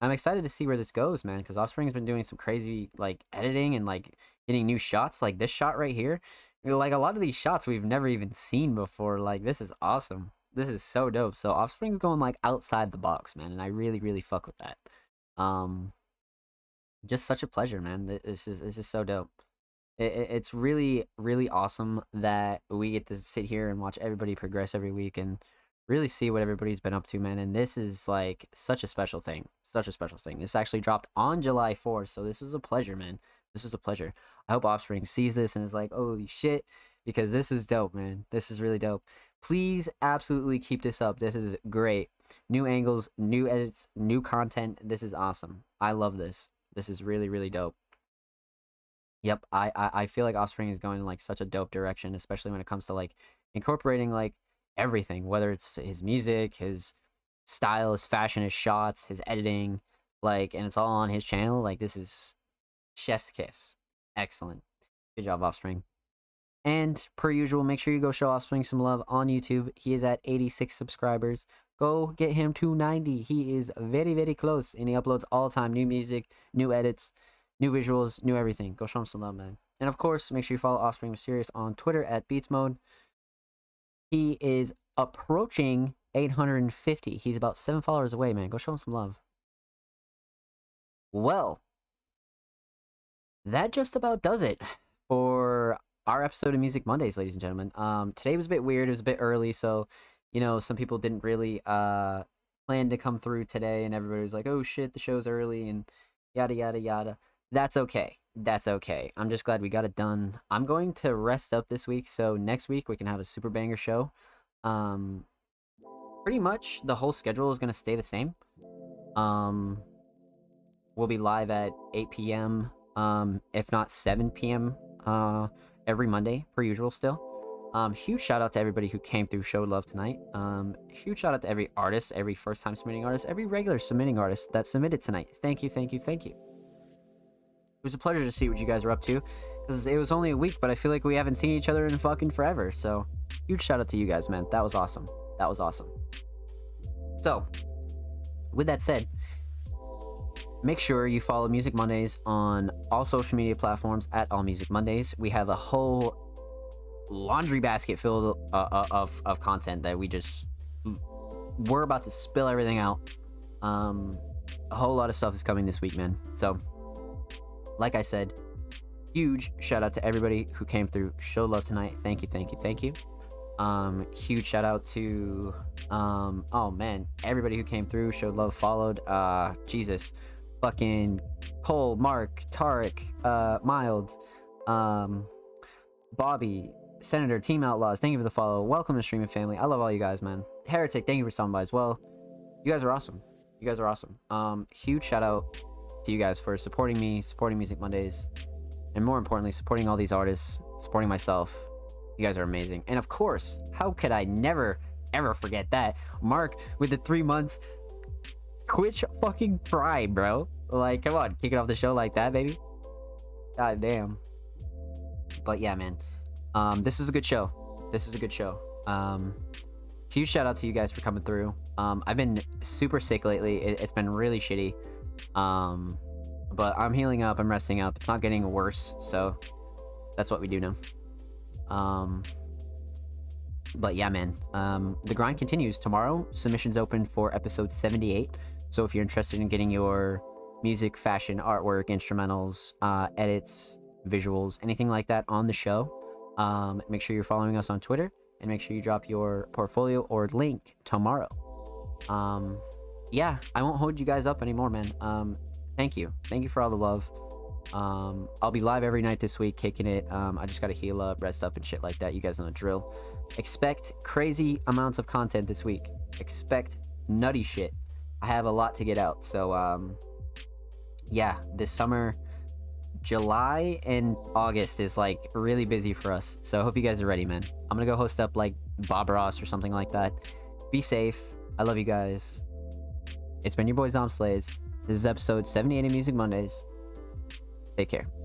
i'm excited to see where this goes man because offspring's been doing some crazy like editing and like getting new shots like this shot right here like a lot of these shots we've never even seen before. Like this is awesome. This is so dope. So Offspring's going like outside the box, man, and I really really fuck with that. Um, just such a pleasure, man. This is this is so dope. It, it- it's really really awesome that we get to sit here and watch everybody progress every week and really see what everybody's been up to, man. And this is like such a special thing, such a special thing. This actually dropped on July 4th, so this is a pleasure, man. This was a pleasure. I hope Offspring sees this and is like, holy shit, because this is dope, man. This is really dope. Please absolutely keep this up. This is great. New angles, new edits, new content. This is awesome. I love this. This is really, really dope. Yep, I, I, I feel like Offspring is going in like such a dope direction, especially when it comes to like incorporating like everything, whether it's his music, his style, his fashion, his shots, his editing, like, and it's all on his channel. Like, this is chef's kiss. Excellent. Good job, Offspring. And per usual, make sure you go show Offspring some love on YouTube. He is at 86 subscribers. Go get him to 90. He is very, very close, and he uploads all time new music, new edits, new visuals, new everything. Go show him some love, man. And of course, make sure you follow Offspring Mysterious on Twitter at Beats Mode. He is approaching 850. He's about seven followers away, man. Go show him some love. Well, that just about does it for our episode of Music Mondays, ladies and gentlemen. Um, today was a bit weird. It was a bit early, so you know some people didn't really uh plan to come through today, and everybody was like, "Oh shit, the show's early," and yada yada yada. That's okay. That's okay. I'm just glad we got it done. I'm going to rest up this week, so next week we can have a super banger show. Um, pretty much the whole schedule is gonna stay the same. Um, we'll be live at 8 p.m. Um, if not 7 p.m. Uh, every Monday, per usual. Still. Um, huge shout out to everybody who came through, showed love tonight. Um, huge shout out to every artist, every first time submitting artist, every regular submitting artist that submitted tonight. Thank you, thank you, thank you. It was a pleasure to see what you guys were up to, because it was only a week, but I feel like we haven't seen each other in fucking forever. So, huge shout out to you guys, man. That was awesome. That was awesome. So, with that said, make sure you follow Music Mondays on all social media platforms at All Music Mondays. We have a whole laundry basket filled uh, uh, of of content that we just we're about to spill everything out. Um, a whole lot of stuff is coming this week, man. So, like I said, huge shout out to everybody who came through, showed love tonight. Thank you, thank you, thank you. Um, huge shout out to um, oh man, everybody who came through, showed love, followed. Uh, Jesus, fucking Cole, Mark, Tarek, uh, Mild, um, Bobby, Senator, Team Outlaws, thank you for the follow. Welcome to Streaming Family. I love all you guys, man. Heretic, thank you for stopping by as well. You guys are awesome. You guys are awesome. Um, huge shout out to you guys for supporting me, supporting Music Mondays, and more importantly, supporting all these artists, supporting myself. You guys are amazing. And of course, how could I never, ever forget that? Mark with the three months Twitch fucking Prime, bro. Like, come on, kick it off the show like that, baby. God damn. But yeah, man. Um, this is a good show. This is a good show. Um, huge shout out to you guys for coming through. Um, I've been super sick lately. It, it's been really shitty. Um, but I'm healing up. I'm resting up. It's not getting worse. So that's what we do now. Um, but yeah, man. Um, the grind continues tomorrow. Submissions open for episode 78. So if you're interested in getting your music, fashion, artwork, instrumentals, uh, edits, visuals, anything like that on the show, um, make sure you're following us on Twitter and make sure you drop your portfolio or link tomorrow. Um, yeah, I won't hold you guys up anymore, man. Um, thank you. Thank you for all the love. Um, I'll be live every night this week, kicking it. Um, I just gotta heal up, rest up, and shit like that. You guys know the drill. Expect crazy amounts of content this week. Expect nutty shit. I have a lot to get out. So, um, yeah, this summer, July and August is like really busy for us. So I hope you guys are ready, man. I'm gonna go host up like Bob Ross or something like that. Be safe. I love you guys. It's been your boy ZombSlays. This is episode 78 of Music Mondays. Take care.